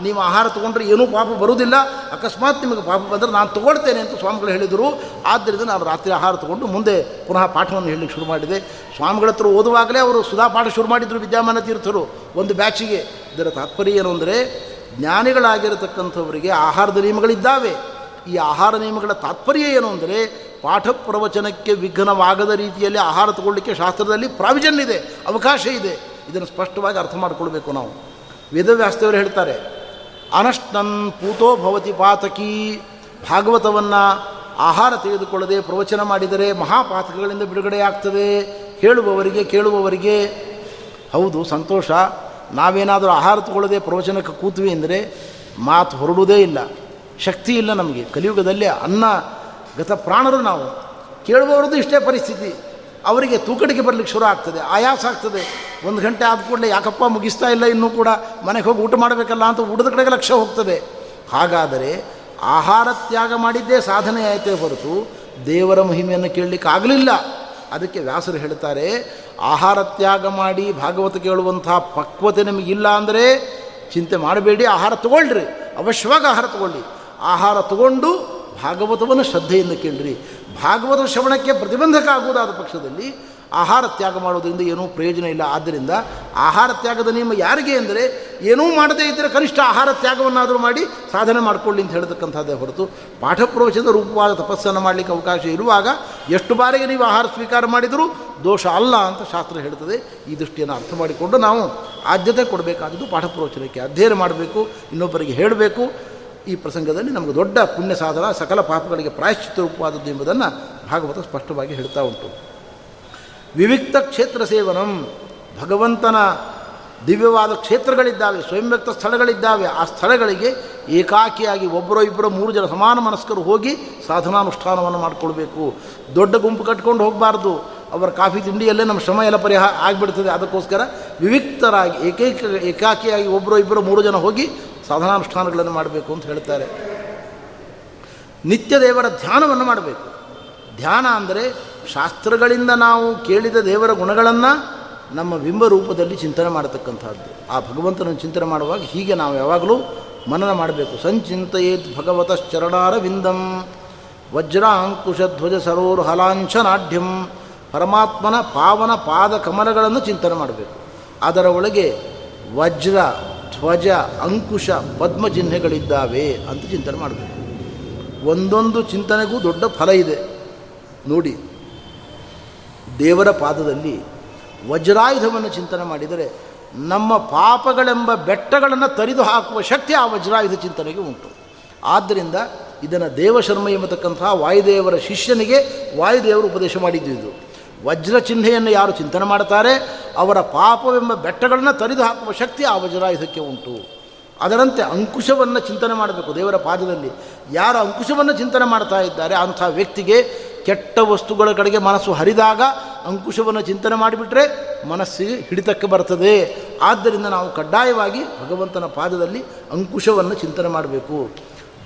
ನೀವು ಆಹಾರ ತೊಗೊಂಡ್ರೆ ಏನೂ ಪಾಪ ಬರುವುದಿಲ್ಲ. ಅಕಸ್ಮಾತ್ ನಿಮಗೆ ಪಾಪ ಬಂದರೆ ನಾನು ತೊಗೊಳ್ತೇನೆ ಅಂತ ಸ್ವಾಮಿಗಳು ಹೇಳಿದರು. ಆದ್ದರಿಂದ ನಾನು ರಾತ್ರಿ ಆಹಾರ ತೊಗೊಂಡು ಮುಂದೆ ಪುನಃ ಪಾಠವನ್ನು ಹೇಳಲಿಕ್ಕೆ ಶುರು ಮಾಡಿದೆ. ಸ್ವಾಮಿಗಳ ಹತ್ರ ಓದುವಾಗಲೇ ಅವರು ಸುಧಾ ಪಾಠ ಶುರು ಮಾಡಿದರು ವಿದ್ಯಾಮಾನ ತೀರ್ಥರು. ಒಂದು ಬ್ಯಾಚಿಗೆ. ಇದರ ತಾತ್ಪರ್ಯ ಏನು ಅಂದರೆ ಜ್ಞಾನಿಗಳಾಗಿರತಕ್ಕಂಥವರಿಗೆ ಆಹಾರದ ನಿಯಮಗಳಿದ್ದಾವೆ. ಈ ಆಹಾರ ನಿಯಮಗಳ ತಾತ್ಪರ್ಯ ಏನು ಅಂದರೆ, ಪಾಠ ಪ್ರವಚನಕ್ಕೆ ವಿಘ್ನವಾಗದ ರೀತಿಯಲ್ಲಿ ಆಹಾರ ತಗೊಳ್ಳಿಕ್ಕೆ ಶಾಸ್ತ್ರದಲ್ಲಿ ಪ್ರಾವಿಜನ್ ಇದೆ, ಅವಕಾಶ ಇದೆ. ಇದನ್ನು ಸ್ಪಷ್ಟವಾಗಿ ಅರ್ಥ ಮಾಡಿಕೊಳ್ಬೇಕು ನಾವು. ವೇದವ್ಯಾಸದೇವರು ಹೇಳ್ತಾರೆ, ಅನಷ್ಟನ್ ಪೂತೋ ಭವತಿ ಪಾತಕಿ. ಭಾಗವತವನ್ನು ಆಹಾರ ತೆಗೆದುಕೊಳ್ಳದೆ ಪ್ರವಚನ ಮಾಡಿದರೆ ಮಹಾಪಾತಕಗಳಿಂದ ಬಿಡುಗಡೆ ಆಗ್ತದೆ ಹೇಳುವವರಿಗೆ ಕೇಳುವವರಿಗೆ. ಹೌದು, ಸಂತೋಷ. ನಾವೇನಾದರೂ ಆಹಾರ ತಗೊಳ್ಳದೆ ಪ್ರವಚನಕ್ಕೆ ಕೂತ್ವಿ ಅಂದರೆ ಮಾತು ಹೊರಡುವುದೇ ಇಲ್ಲ. ಶಕ್ತಿ ಇಲ್ಲ ನಮಗೆ. ಕಲಿಯುಗದಲ್ಲಿ ಅನ್ನ ಗತ ಪ್ರಾಣರು ನಾವು. ಕೇಳುವವರದ್ದು ಇಷ್ಟೇ ಪರಿಸ್ಥಿತಿ. ಅವರಿಗೆ ತೂಕಡಿಕೆ ಬರಲಿಕ್ಕೆ ಶುರು ಆಗ್ತದೆ. ಆಯಾಸ ಆಗ್ತದೆ. ಒಂದು ಗಂಟೆ ಆದ ಕೂಡಲೇ ಯಾಕಪ್ಪ ಮುಗಿಸ್ತಾ ಇಲ್ಲ, ಇನ್ನೂ ಕೂಡ ಮನೆಗೆ ಹೋಗಿ ಊಟ ಮಾಡಬೇಕಲ್ಲ ಅಂತ ಊಟದ ಕಡೆಗೆ ಲಕ್ಷ್ಯ ಹೋಗ್ತದೆ. ಹಾಗಾದರೆ ಆಹಾರ ತ್ಯಾಗ ಮಾಡಿದ್ದೇ ಸಾಧನೆ ಆಯಿತೇ ಹೊರತು ದೇವರ ಮಹಿಮೆಯನ್ನು ಕೇಳಲಿಕ್ಕೆ ಆಗಲಿಲ್ಲ ಅದಕ್ಕೆ ವ್ಯಾಸರು ಹೇಳ್ತಾರೆ ಆಹಾರ ತ್ಯಾಗ ಮಾಡಿ ಭಾಗವತ ಕೇಳುವಂಥ ಪಕ್ವತೆ ನಿಮಗಿಲ್ಲ ಅಂದರೆ ಚಿಂತೆ ಮಾಡಬೇಡಿ, ಆಹಾರ ತಗೊಳ್ಳ್ರಿ ಅವಶ್ಯವಾಗಿ ಆಹಾರ ತಗೊಳ್ಳಿ. ಆಹಾರ ತಗೊಂಡು ಭಾಗವತವನ್ನು ಶ್ರದ್ಧೆಯಿಂದ ಕೇಳ್ರಿ. ಭಾಗವತ ಶ್ರವಣಕ್ಕೆ ಪ್ರತಿಬಂಧಕ ಆಗುವುದಾದ ಪಕ್ಷದಲ್ಲಿ ಆಹಾರ ತ್ಯಾಗ ಮಾಡೋದರಿಂದ ಏನೂ ಪ್ರಯೋಜನ ಇಲ್ಲ. ಆದ್ದರಿಂದ ಆಹಾರ ತ್ಯಾಗದ ನಿಯಮ ಯಾರಿಗೆ ಅಂದರೆ ಏನೂ ಮಾಡದೇ ಇದ್ದರೆ ಕನಿಷ್ಠ ಆಹಾರ ತ್ಯಾಗವನ್ನಾದರೂ ಮಾಡಿ ಸಾಧನೆ ಮಾಡಿಕೊಳ್ಳಿ ಅಂತ ಹೇಳ್ತಕ್ಕಂಥದ್ದೇ ಹೊರತು ಪಾಠ ಪ್ರವಚನದ ರೂಪವಾದ ತಪಸ್ಸನ್ನು ಮಾಡಲಿಕ್ಕೆ ಅವಕಾಶ ಇರುವಾಗ ಎಷ್ಟು ಬಾರಿಗೆ ನೀವು ಆಹಾರ ಸ್ವೀಕಾರ ಮಾಡಿದರೂ ದೋಷ ಅಲ್ಲ ಅಂತ ಶಾಸ್ತ್ರ ಹೇಳ್ತದೆ ಈ ದೃಷ್ಟಿಯನ್ನು ಅರ್ಥ ಮಾಡಿಕೊಂಡು ನಾವು ಆದ್ಯತೆ ಕೊಡಬೇಕಾದದ್ದು ಪಾಠ ಪ್ರವಚನಕ್ಕೆ ಅಧ್ಯಯನ ಮಾಡಬೇಕು, ಇನ್ನೊಬ್ಬರಿಗೆ ಹೇಳಬೇಕು. ಈ ಪ್ರಸಂಗದಲ್ಲಿ ನಮಗೆ ದೊಡ್ಡ ಪುಣ್ಯ ಸಾಧನ ಸಕಲ ಪಾಪಗಳಿಗೆ ಪ್ರಾಯಶ್ಚಿತ ರೂಪವಾದದ್ದು ಎಂಬುದನ್ನು ಭಾಗವತ ಸ್ಪಷ್ಟವಾಗಿ ಹೇಳ್ತಾ ಉಂಟು. ವಿವಿಕ್ತ ಕ್ಷೇತ್ರ ಸೇವನಂ. ಭಗವಂತನ ದಿವ್ಯವಾದ ಕ್ಷೇತ್ರಗಳಿದ್ದಾವೆ ಸ್ವಯಂ ವ್ಯಕ್ತ ಸ್ಥಳಗಳಿದ್ದಾವೆ. ಆ ಸ್ಥಳಗಳಿಗೆ ಏಕಾಕಿಯಾಗಿ ಒಬ್ಬರ ಇಬ್ಬರ ಮೂರು ಜನ ಸಮಾನ ಮನಸ್ಕರು ಹೋಗಿ ಸಾಧನಾನುಷ್ಠಾನವನ್ನು ಮಾಡಿಕೊಳ್ಬೇಕು. ದೊಡ್ಡ ಗುಂಪು ಕಟ್ಕೊಂಡು ಹೋಗಬಾರ್ದು. ಅವರ ಕಾಫಿ ತಿಂಡಿಯಲ್ಲೇ ನಮ್ಮ ಶ್ರಮ ಎಲ್ಲ ಪರಿಹಾರ ಆಗಿಬಿಡ್ತದೆ. ಅದಕ್ಕೋಸ್ಕರ ವಿವಿಕ್ತರಾಗಿ, ಏಕೈಕ, ಏಕಾಕಿಯಾಗಿ ಒಬ್ಬರೋ ಇಬ್ಬರು ಮೂರು ಜನ ಹೋಗಿ ಸಾಧನಾನುಷ್ಠಾನಗಳನ್ನು ಮಾಡಬೇಕು ಅಂತ ಹೇಳ್ತಾರೆ. ನಿತ್ಯ ದೇವರ ಧ್ಯಾನವನ್ನು ಮಾಡಬೇಕು. ಧ್ಯಾನ ಅಂದರೆ ಶಾಸ್ತ್ರಗಳಿಂದ ನಾವು ಕೇಳಿದ ದೇವರ ಗುಣಗಳನ್ನು ನಮ್ಮ ಬಿಂಬ ರೂಪದಲ್ಲಿ ಚಿಂತನೆ ಮಾಡತಕ್ಕಂಥದ್ದು ಆ ಭಗವಂತನ ಚಿಂತನೆ ಮಾಡುವಾಗ ಹೀಗೆ ನಾವು ಯಾವಾಗಲೂ ಮನನ ಮಾಡಬೇಕು. ಸಂಚಿಂತೆಯೇತ್ ಭಗವತ ಚರಣಾರ ವಿಂದಂ ವಜ್ರ ಅಂಕುಶ ಧ್ವಜ ಸರೋರು ಹಲಾಂಛನಾಢ್ಯಂ. ಪರಮಾತ್ಮನ ಪಾವನ ಪಾದ ಕಮಲಗಳನ್ನು ಚಿಂತನೆ ಮಾಡಬೇಕು. ಅದರ ಒಳಗೆ ವಜ್ರ, ಧ್ವಜ, ಅಂಕುಶ, ಪದ್ಮ ಚಿಹ್ನೆಗಳಿದ್ದಾವೆ ಅಂತ ಚಿಂತನೆ ಮಾಡಬೇಕು. ಒಂದೊಂದು ಚಿಂತನೆಗೂ ದೊಡ್ಡ ಫಲ ಇದೆ. ನೋಡಿ, ದೇವರ ಪಾದದಲ್ಲಿ ವಜ್ರಾಯುಧವನ್ನು ಚಿಂತನೆ ಮಾಡಿದರೆ ನಮ್ಮ ಪಾಪಗಳೆಂಬ ಬೆಟ್ಟಗಳನ್ನು ತರಿದು ಹಾಕುವ ಶಕ್ತಿ ಆ ವಜ್ರಾಯುಧ ಚಿಂತನೆಗೆ ಉಂಟು. ಆದ್ದರಿಂದ ಇದನ್ನು ದೇವಶರ್ಮ ಎಂಬತಕ್ಕಂತಹ ವಾಯುದೇವರ ಶಿಷ್ಯನಿಗೆ ವಾಯುದೇವರು ಉಪದೇಶ ಮಾಡಿದ್ದು ಇದು. ವಜ್ರ ಚಿಹ್ನೆಯನ್ನು ಯಾರು ಚಿಂತನೆ ಮಾಡ್ತಾರೆ? ಅವರ ಪಾಪವೆಂಬ ಬೆಟ್ಟಗಳನ್ನು ತರಿದು ಹಾಕುವ ಶಕ್ತಿ ಆ ವಜ್ರಾಯುಧಕ್ಕೆ ಉಂಟು. ಅದರಂತೆ ಅಂಕುಶವನ್ನು ಚಿಂತನೆ ಮಾಡಬೇಕು ದೇವರ ಪಾದದಲ್ಲಿ. ಯಾರು ಅಂಕುಶವನ್ನು ಚಿಂತನೆ ಮಾಡ್ತಾ ಇದ್ದಾರೆ ಅಂಥ ವ್ಯಕ್ತಿಗೆ ಕೆಟ್ಟ ವಸ್ತುಗಳ ಕಡೆಗೆ ಮನಸ್ಸು ಹರಿದಾಗ ಅಂಕುಶವನ್ನು ಚಿಂತನೆ ಮಾಡಿಬಿಟ್ರೆ ಮನಸ್ಸಿಗೆ ಹಿಡಿತಕ್ಕೆ ಬರ್ತದೆ. ಆದ್ದರಿಂದ ನಾವು ಕಡ್ಡಾಯವಾಗಿ ಭಗವಂತನ ಪಾದದಲ್ಲಿ ಅಂಕುಶವನ್ನು ಚಿಂತನೆ ಮಾಡಬೇಕು.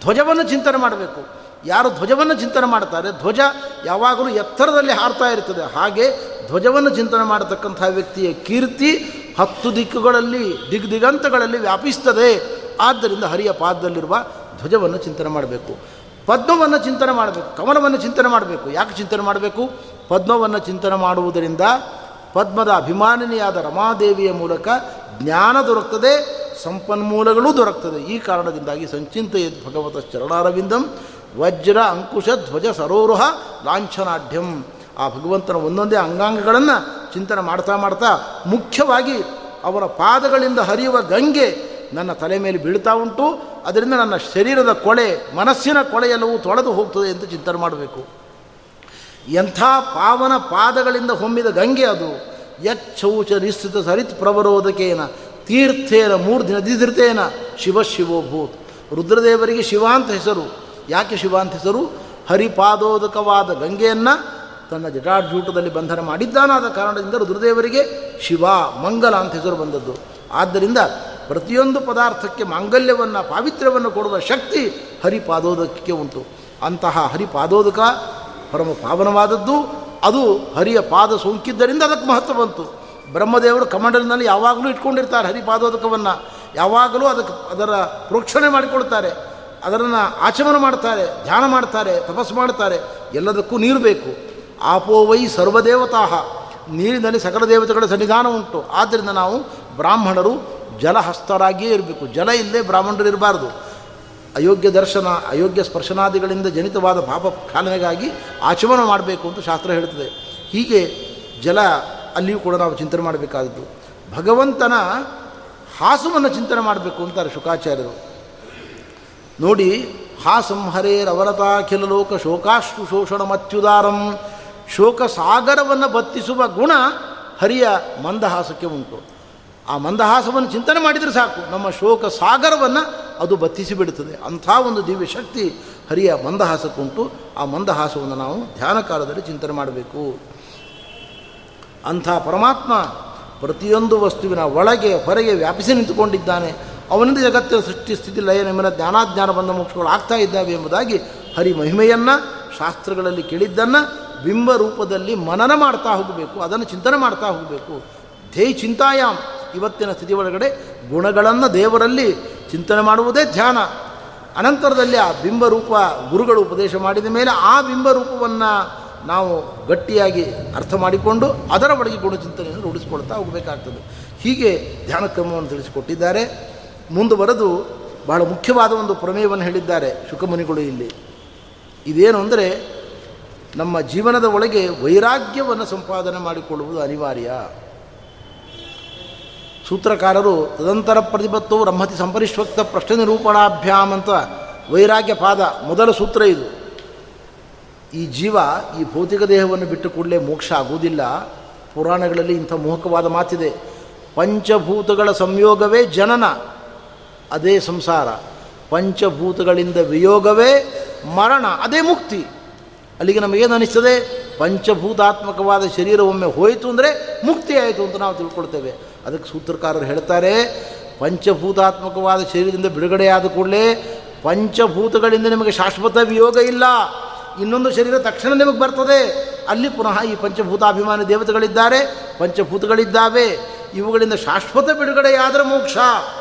ಧ್ವಜವನ್ನು ಚಿಂತನೆ ಮಾಡಬೇಕು. ಯಾರು ಧ್ವಜವನ್ನು ಚಿಂತನೆ ಮಾಡ್ತಾರೆ? ಧ್ವಜ ಯಾವಾಗಲೂ ಎತ್ತರದಲ್ಲಿ ಹಾರ್ತಾ ಇರ್ತದೆ. ಹಾಗೆ ಧ್ವಜವನ್ನು ಚಿಂತನೆ ಮಾಡತಕ್ಕಂಥ ವ್ಯಕ್ತಿಯ ಕೀರ್ತಿ ಹತ್ತು ದಿಕ್ಕುಗಳಲ್ಲಿ, ದಿಗ್ ದಿಗಂತಗಳಲ್ಲಿ ವ್ಯಾಪಿಸ್ತದೆ. ಆದ್ದರಿಂದ ಹರಿಯ ಪಾದದಲ್ಲಿರುವ ಧ್ವಜವನ್ನು ಚಿಂತನೆ ಮಾಡಬೇಕು. ಪದ್ಮವನ್ನು ಚಿಂತನೆ ಮಾಡಬೇಕು, ಕಮಲವನ್ನು ಚಿಂತನೆ ಮಾಡಬೇಕು. ಯಾಕೆ ಚಿಂತನೆ ಮಾಡಬೇಕು? ಪದ್ಮವನ್ನು ಚಿಂತನೆ ಮಾಡುವುದರಿಂದ ಪದ್ಮದ ಅಭಿಮಾನಿನಿಯಾದ ರಮಾದೇವಿಯ ಮೂಲಕ ಜ್ಞಾನ ದೊರಕ್ತದೆ, ಸಂಪನ್ಮೂಲಗಳು ದೊರಕ್ತದೆ. ಈ ಕಾರಣದಿಂದಾಗಿ ಸಂಚಿಂತೆಯ ಭಗವತ ಚರಣಾರವಿಂದಂ ವಜ್ರ ಅಂಕುಶ ಧ್ವಜ ಸರೋರುಹ ಲಾಂಛನಾಢ್ಯಂ. ಆ ಭಗವಂತನ ಒಂದೊಂದೇ ಅಂಗಾಂಗಗಳನ್ನು ಚಿಂತನೆ ಮಾಡ್ತಾ ಮಾಡ್ತಾ ಮುಖ್ಯವಾಗಿ ಅವರ ಪಾದಗಳಿಂದ ಹರಿಯುವ ಗಂಗೆ ನನ್ನ ತಲೆ ಮೇಲೆ ಬೀಳ್ತಾ ಉಂಟು. ಅದರಿಂದ ನನ್ನ ಶರೀರದ ಕೊಳೆ, ಮನಸ್ಸಿನ ಕೊಳೆಯೆಲ್ಲವೂ ತೊಳೆದು ಹೋಗ್ತದೆ ಎಂದು ಚಿಂತನೆ ಮಾಡಬೇಕು. ಎಂಥ ಪಾವನ ಪಾದಗಳಿಂದ ಹೊಮ್ಮಿದ ಗಂಗೆ ಅದು. ಯಚ್ಚೌಚ ನಿಶ್ಚಿತ ಸರಿತ್ ಪ್ರವರೋಧಕೇನ ತೀರ್ಥೇನ ದಿನ ನದಿಧೃತೇನ ಶಿವ ಶಿವೋಭೂತ್ ರುದ್ರದೇವರಿಗೆ ಶಿವ ಅಂತ ಹೆಸರು. ಯಾಕೆ ಶಿವಾಂತ ಹೆಸರು? ಹರಿಪಾದೋದಕವಾದ ಗಂಗೆಯನ್ನು ತನ್ನ ಜಟಾರ್ಜೂಟದಲ್ಲಿ ಬಂಧನ ಮಾಡಿದ್ದಾನಾದ ಕಾರಣದಿಂದ ರುದ್ರದೇವರಿಗೆ ಶಿವ ಮಂಗಲ ಅಂತ ಹೆಸರು ಬಂದದ್ದು. ಆದ್ದರಿಂದ ಪ್ರತಿಯೊಂದು ಪದಾರ್ಥಕ್ಕೆ ಮಾಂಗಲ್ಯವನ್ನು, ಪಾವಿತ್ರ್ಯವನ್ನು ಕೊಡುವ ಶಕ್ತಿ ಹರಿಪಾದೋದಕಕ್ಕೆ ಉಂಟು. ಅಂತಹ ಹರಿಪಾದೋದಕ ಪರಮ ಪಾವನವಾದದ್ದು, ಅದು ಹರಿಯ ಪಾದ ಸೋಂಕಿದ್ದರಿಂದ ಅದಕ್ಕೆ ಮಹತ್ವ ಬಂತು. ಬ್ರಹ್ಮದೇವರು ಕಮಂಡಲಿನಲ್ಲಿ ಯಾವಾಗಲೂ ಇಟ್ಕೊಂಡಿರ್ತಾರೆ ಹರಿಪಾದೋದಕವನ್ನು. ಯಾವಾಗಲೂ ಅದಕ್ಕೆ ಅದರ ಪ್ರೋಕ್ಷಣೆ ಮಾಡಿಕೊಳ್ತಾರೆ ಅದರನ್ನು ಆಚಮನ ಮಾಡ್ತಾರೆ, ಧ್ಯಾನ ಮಾಡ್ತಾರೆ, ತಪಸ್ಸು ಮಾಡ್ತಾರೆ. ಎಲ್ಲದಕ್ಕೂ ನೀರು ಬೇಕು. ಆಪೋವೈ ಸರ್ವದೇವತಾ ನೀರಿನಲ್ಲಿ ಸಕಲ ದೇವತೆಗಳ ಸನ್ನಿಧಾನ ಉಂಟು. ಆದ್ದರಿಂದ ನಾವು ಬ್ರಾಹ್ಮಣರು ಜಲಹಸ್ತರಾಗಿಯೇ ಇರಬೇಕು. ಜಲ ಇಲ್ಲದೆ ಬ್ರಾಹ್ಮಣರು ಇರಬಾರ್ದು. ಅಯೋಗ್ಯ ದರ್ಶನ, ಅಯೋಗ್ಯ ಸ್ಪರ್ಶನಾದಿಗಳಿಂದ ಜನಿತವಾದ ಪಾಪ ಖಾಲನೆಗಾಗಿ ಆಚಮನ ಮಾಡಬೇಕು ಅಂತ ಶಾಸ್ತ್ರ ಹೇಳ್ತದೆ. ಹೀಗೆ ಜಲ ಅಲ್ಲಿಯೂ ಕೂಡ ನಾವು ಚಿಂತನೆ ಮಾಡಬೇಕಾದದ್ದು. ಭಗವಂತನ ಹಾಸುವನ್ನು ಚಿಂತನೆ ಮಾಡಬೇಕು ಅಂತಾರೆ ಶುಕಾಚಾರ್ಯರು. ನೋಡಿ, ಹಾಸಂ ಹರೇರವರತಾಖಿಲ ಲೋಕ ಶೋಕಾಶ್ರು ಶೋಷಣ ಮತ್ಯುದಾರಂ. ಶೋಕ ಸಾಗರವನ್ನು ಬತ್ತಿಸುವ ಗುಣ ಹರಿಯ ಮಂದಹಾಸಕ್ಕೆ ಉಂಟು. ಆ ಮಂದಹಾಸವನ್ನು ಚಿಂತನೆ ಮಾಡಿದರೆ ಸಾಕು. ನಮ್ಮ ಶೋಕ ಸಾಗರವನ್ನು ಅದು ಬತ್ತಿಸಿ ಬಿಡುತ್ತದೆ. ಅಂಥ ಒಂದು ದಿವ್ಯ ಶಕ್ತಿ ಹರಿಯ ಮಂದಹಾಸಕ್ಕುಂಟು. ಆ ಮಂದಹಾಸವನ್ನು ನಾವು ಧ್ಯಾನ ಕಾಲದಲ್ಲಿ ಚಿಂತನೆ ಮಾಡಬೇಕು. ಅಂಥ ಪರಮಾತ್ಮ ಪ್ರತಿಯೊಂದು ವಸ್ತುವಿನ ಒಳಗೆ, ಹೊರಗೆ ವ್ಯಾಪಿಸಿ ನಿಂತುಕೊಂಡಿದ್ದಾನೆ. ಅವನಿಂದ ಜಗತ್ತಿನ ಸೃಷ್ಟಿ, ಸ್ಥಿತಿ, ಲಯ ನಿಮ್ಮನ ಜ್ಞಾನಾಜ್ಞಾನ ಬಂದ ಮೋಕ್ಷಗಳು ಆಗ್ತಾ ಇದ್ದಾವೆ ಎಂಬುದಾಗಿ ಹರಿ ಮಹಿಮೆಯನ್ನು ಶಾಸ್ತ್ರಗಳಲ್ಲಿ ಕೇಳಿದ್ದನ್ನು ಬಿಂಬ ರೂಪದಲ್ಲಿ ಮನನ ಮಾಡ್ತಾ ಹೋಗಬೇಕು. ಅದನ್ನು ಚಿಂತನೆ ಮಾಡ್ತಾ ಹೋಗಬೇಕು. ಧ್ಯೇಯ ಚಿಂತಾಯಾಮ್. ಇವತ್ತಿನ ಸ್ಥಿತಿ ಒಳಗಡೆ ಗುಣಗಳನ್ನು ದೇವರಲ್ಲಿ ಚಿಂತನೆ ಮಾಡುವುದೇ ಧ್ಯಾನ. ಅನಂತರದಲ್ಲಿ ಆ ಬಿಂಬರೂಪ ಗುರುಗಳು ಉಪದೇಶ ಮಾಡಿದ ಮೇಲೆ ಆ ಬಿಂಬರೂಪವನ್ನು ನಾವು ಗಟ್ಟಿಯಾಗಿ ಅರ್ಥ ಮಾಡಿಕೊಂಡು ಅದರ ಒಳಗೆ ಗುಣಚಿಂತನೆಯನ್ನು ರೂಢಿಸಿಕೊಳ್ತಾ ಹೋಗಬೇಕಾಗ್ತದೆ. ಹೀಗೆ ಧ್ಯಾನ ಕ್ರಮವನ್ನು ತಿಳಿಸಿಕೊಟ್ಟಿದ್ದಾರೆ. ಮುಂದುವರೆದು ಬಹಳ ಮುಖ್ಯವಾದ ಒಂದು ಪ್ರಮೇಯವನ್ನು ಹೇಳಿದ್ದಾರೆ ಶುಕಮುನಿಗಳು ಇಲ್ಲಿ. ಇದೇನು ಅಂದರೆ ನಮ್ಮ ಜೀವನದ ಒಳಗೆ ವೈರಾಗ್ಯವನ್ನು ಸಂಪಾದನೆ ಮಾಡಿಕೊಳ್ಳುವುದು ಅನಿವಾರ್ಯ. ಸೂತ್ರಕಾರರು ತದಂತರ ಪ್ರತಿಪತ್ತು ಬ್ರಹ್ಮತಿ ಸಂಪರಿಷ್ವಕ್ತ ಪ್ರಶ್ನೆ ನಿರೂಪಣಾಭ್ಯಾಮ್ ಅಂತ ವೈರಾಗ್ಯ ಪಾದ ಮೊದಲ ಸೂತ್ರ ಇದು. ಈ ಜೀವ ಈ ಭೌತಿಕ ದೇಹವನ್ನು ಬಿಟ್ಟು ಕೂಡಲೇ ಮೋಕ್ಷ ಆಗುವುದಿಲ್ಲ. ಪುರಾಣಗಳಲ್ಲಿ ಇಂಥ ಮೋಹಕವಾದ ಮಾತಿದೆ. ಪಂಚಭೂತಗಳ ಸಂಯೋಗವೇ ಜನನ, ಅದೇ ಸಂಸಾರ. ಪಂಚಭೂತಗಳಿಂದ ವಿಯೋಗವೇ ಮರಣ, ಅದೇ ಮುಕ್ತಿ. ಅಲ್ಲಿಗೆ ನಮಗೇನು ಅನಿಸ್ತದೆ? ಪಂಚಭೂತಾತ್ಮಕವಾದ ಶರೀರ ಒಮ್ಮೆ ಹೋಯಿತು ಅಂದರೆ ಮುಕ್ತಿ ಆಯಿತು ಅಂತ ನಾವು ತಿಳ್ಕೊಳ್ತೇವೆ. ಅದಕ್ಕೆ ಸೂತ್ರಕಾರರು ಹೇಳ್ತಾರೆ, ಪಂಚಭೂತಾತ್ಮಕವಾದ ಶರೀರದಿಂದ ಬಿಡುಗಡೆಯಾದ ಕೂಡಲೇ ಪಂಚಭೂತಗಳಿಂದ ನಿಮಗೆ ಶಾಶ್ವತ ವಿಯೋಗ ಇಲ್ಲ. ಇನ್ನೊಂದು ಶರೀರ ತಕ್ಷಣ ನಿಮಗೆ ಬರ್ತದೆ. ಅಲ್ಲಿ ಪುನಃ ಈ ಪಂಚಭೂತಾಭಿಮಾನಿ ದೇವತೆಗಳಿದ್ದಾರೆ. ಪಂಚಭೂತಗಳಿದ್ದಾವೆ. ಇವುಗಳಿಂದ ಶಾಶ್ವತ ಬಿಡುಗಡೆಯಾದರೆ ಮೋಕ್ಷ.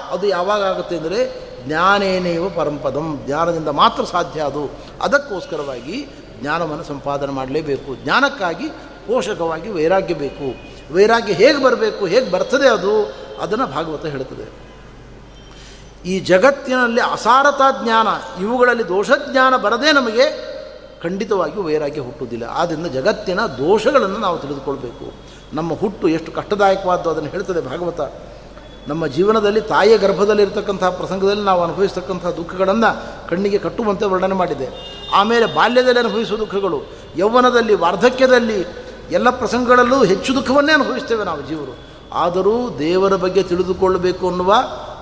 ಅದು ಯಾವಾಗ ಆಗುತ್ತೆ ಅಂದರೆ ಜ್ಞಾನೇನೇವ ಪರಂಪದಂ. ಜ್ಞಾನದಿಂದ ಮಾತ್ರ ಸಾಧ್ಯ ಅದು. ಅದಕ್ಕೋಸ್ಕರವಾಗಿ ಜ್ಞಾನವನ್ನು ಸಂಪಾದನೆ ಮಾಡಲೇಬೇಕು. ಜ್ಞಾನಕ್ಕಾಗಿ ಪೋಷಕವಾಗಿ ವೈರಾಗ್ಯ ಬೇಕು. ವೈರಾಗ್ಯ ಹೇಗೆ ಬರಬೇಕು, ಹೇಗೆ ಬರ್ತದೆ ಅದು, ಅದನ್ನು ಭಾಗವತ ಹೇಳುತ್ತದೆ ಈ ಜಗತ್ತಿನಲ್ಲಿ ಅಸಾರತಾ ಜ್ಞಾನ, ಇವುಗಳಲ್ಲಿ ದೋಷಜ್ಞಾನ ಬರದೇ ನಮಗೆ ಖಂಡಿತವಾಗಿಯೂ ವೈರಾಗ್ಯ ಹುಟ್ಟುವುದಿಲ್ಲ. ಆದ್ದರಿಂದ ಜಗತ್ತಿನ ದೋಷಗಳನ್ನು ನಾವು ತಿಳಿದುಕೊಳ್ಬೇಕು. ನಮ್ಮ ಹುಟ್ಟು ಎಷ್ಟು ಕಷ್ಟದಾಯಕವಾದ್ದು ಅದನ್ನು ಹೇಳ್ತದೆ ಭಾಗವತ. ನಮ್ಮ ಜೀವನದಲ್ಲಿ ತಾಯಿಯ ಗರ್ಭದಲ್ಲಿರ್ತಕ್ಕಂಥ ಪ್ರಸಂಗದಲ್ಲಿ ನಾವು ಅನುಭವಿಸ್ತಕ್ಕಂಥ ದುಃಖಗಳನ್ನು ಕಣ್ಣಿಗೆ ಕಟ್ಟುವಂತೆ ವರ್ಣನೆ ಮಾಡಿದೆ. ಆಮೇಲೆ ಬಾಲ್ಯದಲ್ಲಿ ಅನುಭವಿಸುವ ದುಃಖಗಳು, ಯೌವನದಲ್ಲಿ, ವಾರ್ಧಕ್ಯದಲ್ಲಿ ಎಲ್ಲ ಪ್ರಸಂಗಗಳಲ್ಲೂ ಹೆಚ್ಚು ದುಃಖವನ್ನೇ ಅನುಭವಿಸ್ತೇವೆ ನಾವು ಜೀವರು. ಆದರೂ ದೇವರ ಬಗ್ಗೆ ತಿಳಿದುಕೊಳ್ಳಬೇಕು ಅನ್ನುವ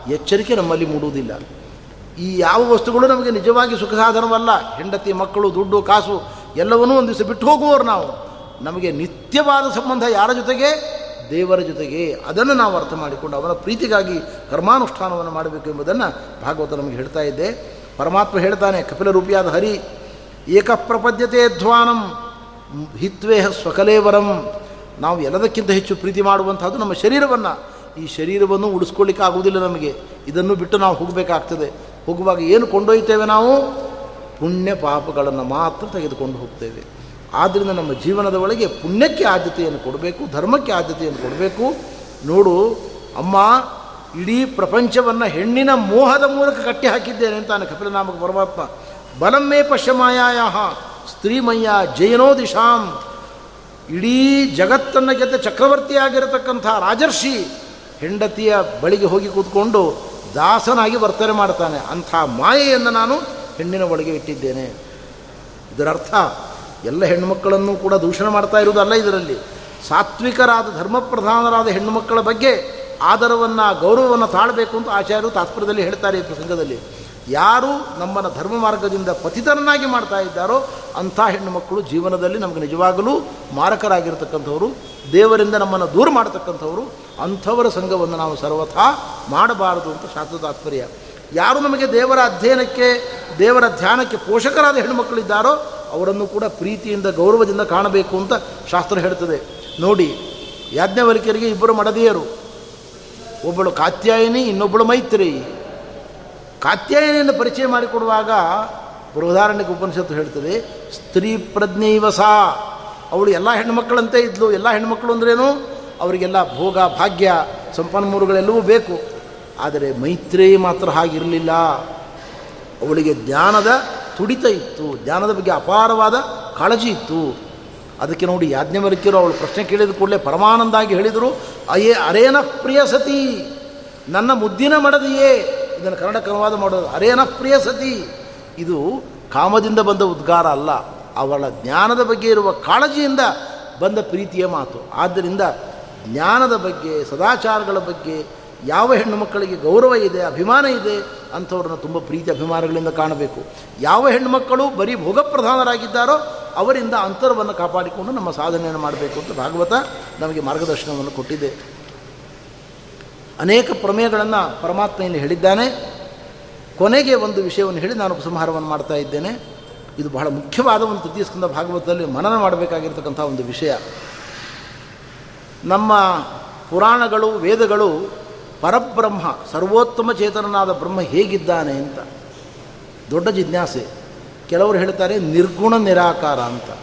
ಎಚ್ಚರಿಕೆ ನಮ್ಮಲ್ಲಿ ಮೂಡುವುದಿಲ್ಲ. ಈ ಯಾವ ವಸ್ತುಗಳು ನಮಗೆ ನಿಜವಾಗಿ ಸುಖ ಸಾಧನವಲ್ಲ ಹೆಂಡತಿ, ಮಕ್ಕಳು, ದುಡ್ಡು, ಕಾಸು, ಎಲ್ಲವನ್ನೂ ಒಂದು ದಿವಸ ಬಿಟ್ಟು ಹೋಗುವವರು ನಾವು. ನಮಗೆ ನಿತ್ಯವಾದ ಸಂಬಂಧ ಯಾರ ಜೊತೆಗೆ? ದೇವರ ಜೊತೆಗೆ. ಅದನ್ನು ನಾವು ಅರ್ಥ ಮಾಡಿಕೊಂಡು ಅವನ ಪ್ರೀತಿಗಾಗಿ ಕರ್ಮಾನುಷ್ಠಾನವನ್ನು ಮಾಡಬೇಕು ಎಂಬುದನ್ನು ಭಾಗವತ ನಮಗೆ ಹೇಳ್ತಾ ಇದ್ದೆ ಪರಮಾತ್ಮ ಹೇಳ್ತಾನೆ, ಕಪಿಲ ರೂಪಿಯಾದ ಹರಿ, ಏಕಪ್ರಪದ್ಯತೆ ಧ್ವಾನಂ. ಹಿತ್ವೇಹ ಸ್ವಕಲೇವರಂ. ನಾವು ಎಲ್ಲದಕ್ಕಿಂತ ಹೆಚ್ಚು ಪ್ರೀತಿ ಮಾಡುವಂಥದ್ದು ನಮ್ಮ ಶರೀರವನ್ನು. ಈ ಶರೀರವನ್ನು ಉಳಿಸ್ಕೊಳ್ಳಿಕ್ಕೆ ಆಗುವುದಿಲ್ಲ ನಮಗೆ. ಇದನ್ನು ಬಿಟ್ಟು ನಾವು ಹೋಗಬೇಕಾಗ್ತದೆ. ಹೋಗುವಾಗ ಏನು ಕೊಂಡೊಯ್ತೇವೆ ನಾವು? ಪುಣ್ಯ ಪಾಪಗಳನ್ನು ಮಾತ್ರ ತೆಗೆದುಕೊಂಡು ಹೋಗ್ತೇವೆ. ಆದ್ದರಿಂದ ನಮ್ಮ ಜೀವನದ ಒಳಗೆ ಪುಣ್ಯಕ್ಕೆ ಆದ್ಯತೆಯನ್ನು ಕೊಡಬೇಕು, ಧರ್ಮಕ್ಕೆ ಆದ್ಯತೆಯನ್ನು ಕೊಡಬೇಕು. ನೋಡು, ಅಮ್ಮ, ಇಡೀ ಪ್ರಪಂಚವನ್ನು ಹೆಣ್ಣಿನ ಮೋಹದ ಮೂಲಕ ಕಟ್ಟಿ ಹಾಕಿದ್ದೇನೆ ಅಂತಾನೆ ಕಪಿಲನಾಮಕ ಪರಮಾತ್ಮ. ಬಲಮ್ಮೇ ಪಶ್ಯಮಾಯಾಯ ಸ್ತ್ರೀಮಯ್ಯ ಜಯನೋ ದಿಶಾಂ ಇಡೀ ಜಗತ್ತನ್ನು ಗೆದ್ದ ಚಕ್ರವರ್ತಿಯಾಗಿರತಕ್ಕಂಥ ರಾಜರ್ಷಿ ಹೆಂಡತಿಯ ಬಳಿಗೆ ಹೋಗಿ ಕೂತ್ಕೊಂಡು ದಾಸನಾಗಿ ವರ್ತನೆ ಮಾಡ್ತಾನೆ. ಅಂಥ ಮಾಯೆಯನ್ನು ನಾನು ಹೆಣ್ಣಿನ ಒಳಗೆ ಇಟ್ಟಿದ್ದೇನೆ. ಇದರರ್ಥ ಎಲ್ಲ ಹೆಣ್ಣುಮಕ್ಕಳನ್ನು ಕೂಡ ದೂಷಣೆ ಮಾಡ್ತಾ ಇರುವುದಲ್ಲ ಇದರಲ್ಲಿ. ಸಾತ್ವಿಕರಾದ ಧರ್ಮಪ್ರಧಾನರಾದ ಹೆಣ್ಣುಮಕ್ಕಳ ಬಗ್ಗೆ ಆದರವನ್ನು ಗೌರವವನ್ನು ತಾಳಬೇಕು ಅಂತ ಆಚಾರ್ಯರು ತಾತ್ಪರ್ಯದಲ್ಲಿ ಹೇಳ್ತಾರೆ ಈ ಪ್ರಸಂಗದಲ್ಲಿ. ಯಾರು ನಮ್ಮನ್ನು ಧರ್ಮ ಮಾರ್ಗದಿಂದ ಪತಿತರನ್ನಾಗಿ ಮಾಡ್ತಾ ಇದ್ದಾರೋ ಅಂಥ ಹೆಣ್ಣು ಮಕ್ಕಳು ಜೀವನದಲ್ಲಿ ನಮಗೆ ನಿಜವಾಗಲೂ ಮಾರಕರಾಗಿರ್ತಕ್ಕಂಥವರು, ದೇವರಿಂದ ನಮ್ಮನ್ನು ದೂರ ಮಾಡತಕ್ಕಂಥವರು, ಅಂಥವರ ಸಂಘವನ್ನು ನಾವು ಸರ್ವಥಾ ಮಾಡಬಾರದು ಅಂತ ಶಾಸ್ತ್ರ ತಾತ್ಪರ್ಯ. ಯಾರು ನಮಗೆ ದೇವರ ಅಧ್ಯಯನಕ್ಕೆ, ದೇವರ ಧ್ಯಾನಕ್ಕೆ ಪೋಷಕರಾದ ಹೆಣ್ಣುಮಕ್ಕಳಿದ್ದಾರೋ ಅವರನ್ನು ಕೂಡ ಪ್ರೀತಿಯಿಂದ, ಗೌರವದಿಂದ ಕಾಣಬೇಕು ಅಂತ ಶಾಸ್ತ್ರ ಹೇಳ್ತದೆ. ನೋಡಿ, ಯಾಜ್ಞವಲ್ಕಿಯರಿಗೆ ಇಬ್ಬರು ಮಡದಿಯರು. ಒಬ್ಬಳು ಕಾತ್ಯಾಯಿನಿ, ಇನ್ನೊಬ್ಬಳು ಮೈತ್ರಿ ಕಾತ್ಯಾಯನಿಯನ್ನು ಪರಿಚಯ ಮಾಡಿಕೊಡುವಾಗ ಬೃಹದಾರಣ್ಯಕ್ಕೆ ಉಪನಿಷತ್ತು ಹೇಳ್ತದೆ, ಸ್ತ್ರೀ ಪ್ರಜ್ಞೈವಸ. ಅವಳು ಎಲ್ಲ ಹೆಣ್ಣುಮಕ್ಕಳಂತೆ ಇದ್ಲು. ಎಲ್ಲ ಹೆಣ್ಣುಮಕ್ಕಳು ಅಂದ್ರೇನು? ಅವರಿಗೆಲ್ಲ ಭೋಗ, ಭಾಗ್ಯ, ಸಂಪನ್ಮೂಲಗಳೆಲ್ಲವೂ ಬೇಕು. ಆದರೆ ಮೈತ್ರಿ ಮಾತ್ರ ಹಾಗಿರಲಿಲ್ಲ. ಅವಳಿಗೆ ಜ್ಞಾನದ ತುಡಿತ ಇತ್ತು. ಜ್ಞಾನದ ಬಗ್ಗೆ ಅಪಾರವಾದ ಕಾಳಜಿ ಇತ್ತು. ಅದಕ್ಕೆ ನೋಡಿ ಯಾಜ್ಞವಲ್ಕ್ಯರು ಅವಳು ಪ್ರಶ್ನೆ ಕೇಳಿದ ಕೂಡಲೇ ಪರಮಾನಂದಾಗಿ ಹೇಳಿದರು, ಅಯೇ ಅರೇನ ಪ್ರಿಯ ಸತಿ ನನ್ನ ಮುದ್ದಿನ ಮಡದಿಯೇ? ಇದನ್ನು ಕನ್ನಡಕ್ಕೆ ಅನುವಾದ ಮಾಡೋದು. ಅರೇನ ಪ್ರಿಯ ಸತಿ. ಇದು ಕಾಮದಿಂದ ಬಂದ ಉದ್ಗಾರ ಅಲ್ಲ. ಅವಳ ಜ್ಞಾನದ ಬಗ್ಗೆ ಇರುವ ಕಾಳಜಿಯಿಂದ ಬಂದ ಪ್ರೀತಿಯ ಮಾತು. ಆದ್ದರಿಂದ ಜ್ಞಾನದ ಬಗ್ಗೆ, ಸದಾಚಾರಗಳ ಬಗ್ಗೆ ಯಾವ ಹೆಣ್ಣು ಮಕ್ಕಳಿಗೆ ಗೌರವ ಇದೆ, ಅಭಿಮಾನ ಇದೆ ಅಂಥವ್ರನ್ನ ತುಂಬ ಪ್ರೀತಿ ಅಭಿಮಾನಗಳಿಂದ ಕಾಣಬೇಕು. ಯಾವ ಹೆಣ್ಣುಮಕ್ಕಳು ಬರೀ ಭೋಗಪ್ರಧಾನರಾಗಿದ್ದಾರೋ ಅವರಿಂದ ಅಂತರವನ್ನು ಕಾಪಾಡಿಕೊಂಡು ನಮ್ಮ ಸಾಧನೆಯನ್ನು ಮಾಡಬೇಕು ಅಂತ ಭಾಗವತ ನಮಗೆ ಮಾರ್ಗದರ್ಶನವನ್ನು ಕೊಟ್ಟಿದೆ. ಅನೇಕ ಪ್ರಮೇಯಗಳನ್ನು ಪರಮಾತ್ಮ ಹೇಳಿದ್ದಾನೆ. ಕೊನೆಗೆ ಒಂದು ವಿಷಯವನ್ನು ಹೇಳಿ ನಾನು ಉಪಸಂಹಾರವನ್ನು ಮಾಡ್ತಾ ಇದ್ದೇನೆ. ಇದು ಬಹಳ ಮುಖ್ಯವಾದ ಒಂದು ತೃತೀಯ ಸ್ಕಂದ ಭಾಗವತದಲ್ಲಿ ಮನನ ಮಾಡಬೇಕಾಗಿರ್ತಕ್ಕಂಥ ಒಂದು ವಿಷಯ. ನಮ್ಮ ಪುರಾಣಗಳು, ವೇದಗಳು ಪರಬ್ರಹ್ಮ, ಸರ್ವೋತ್ತಮ ಚೇತನನಾದ ಬ್ರಹ್ಮ ಹೇಗಿದ್ದಾನೆ ಅಂತ. ದೊಡ್ಡ ಜಿಜ್ಞಾಸೆ. ಕೆಲವರು ಹೇಳ್ತಾರೆ, ನಿರ್ಗುಣ ನಿರಾಕಾರ ಅಂತ.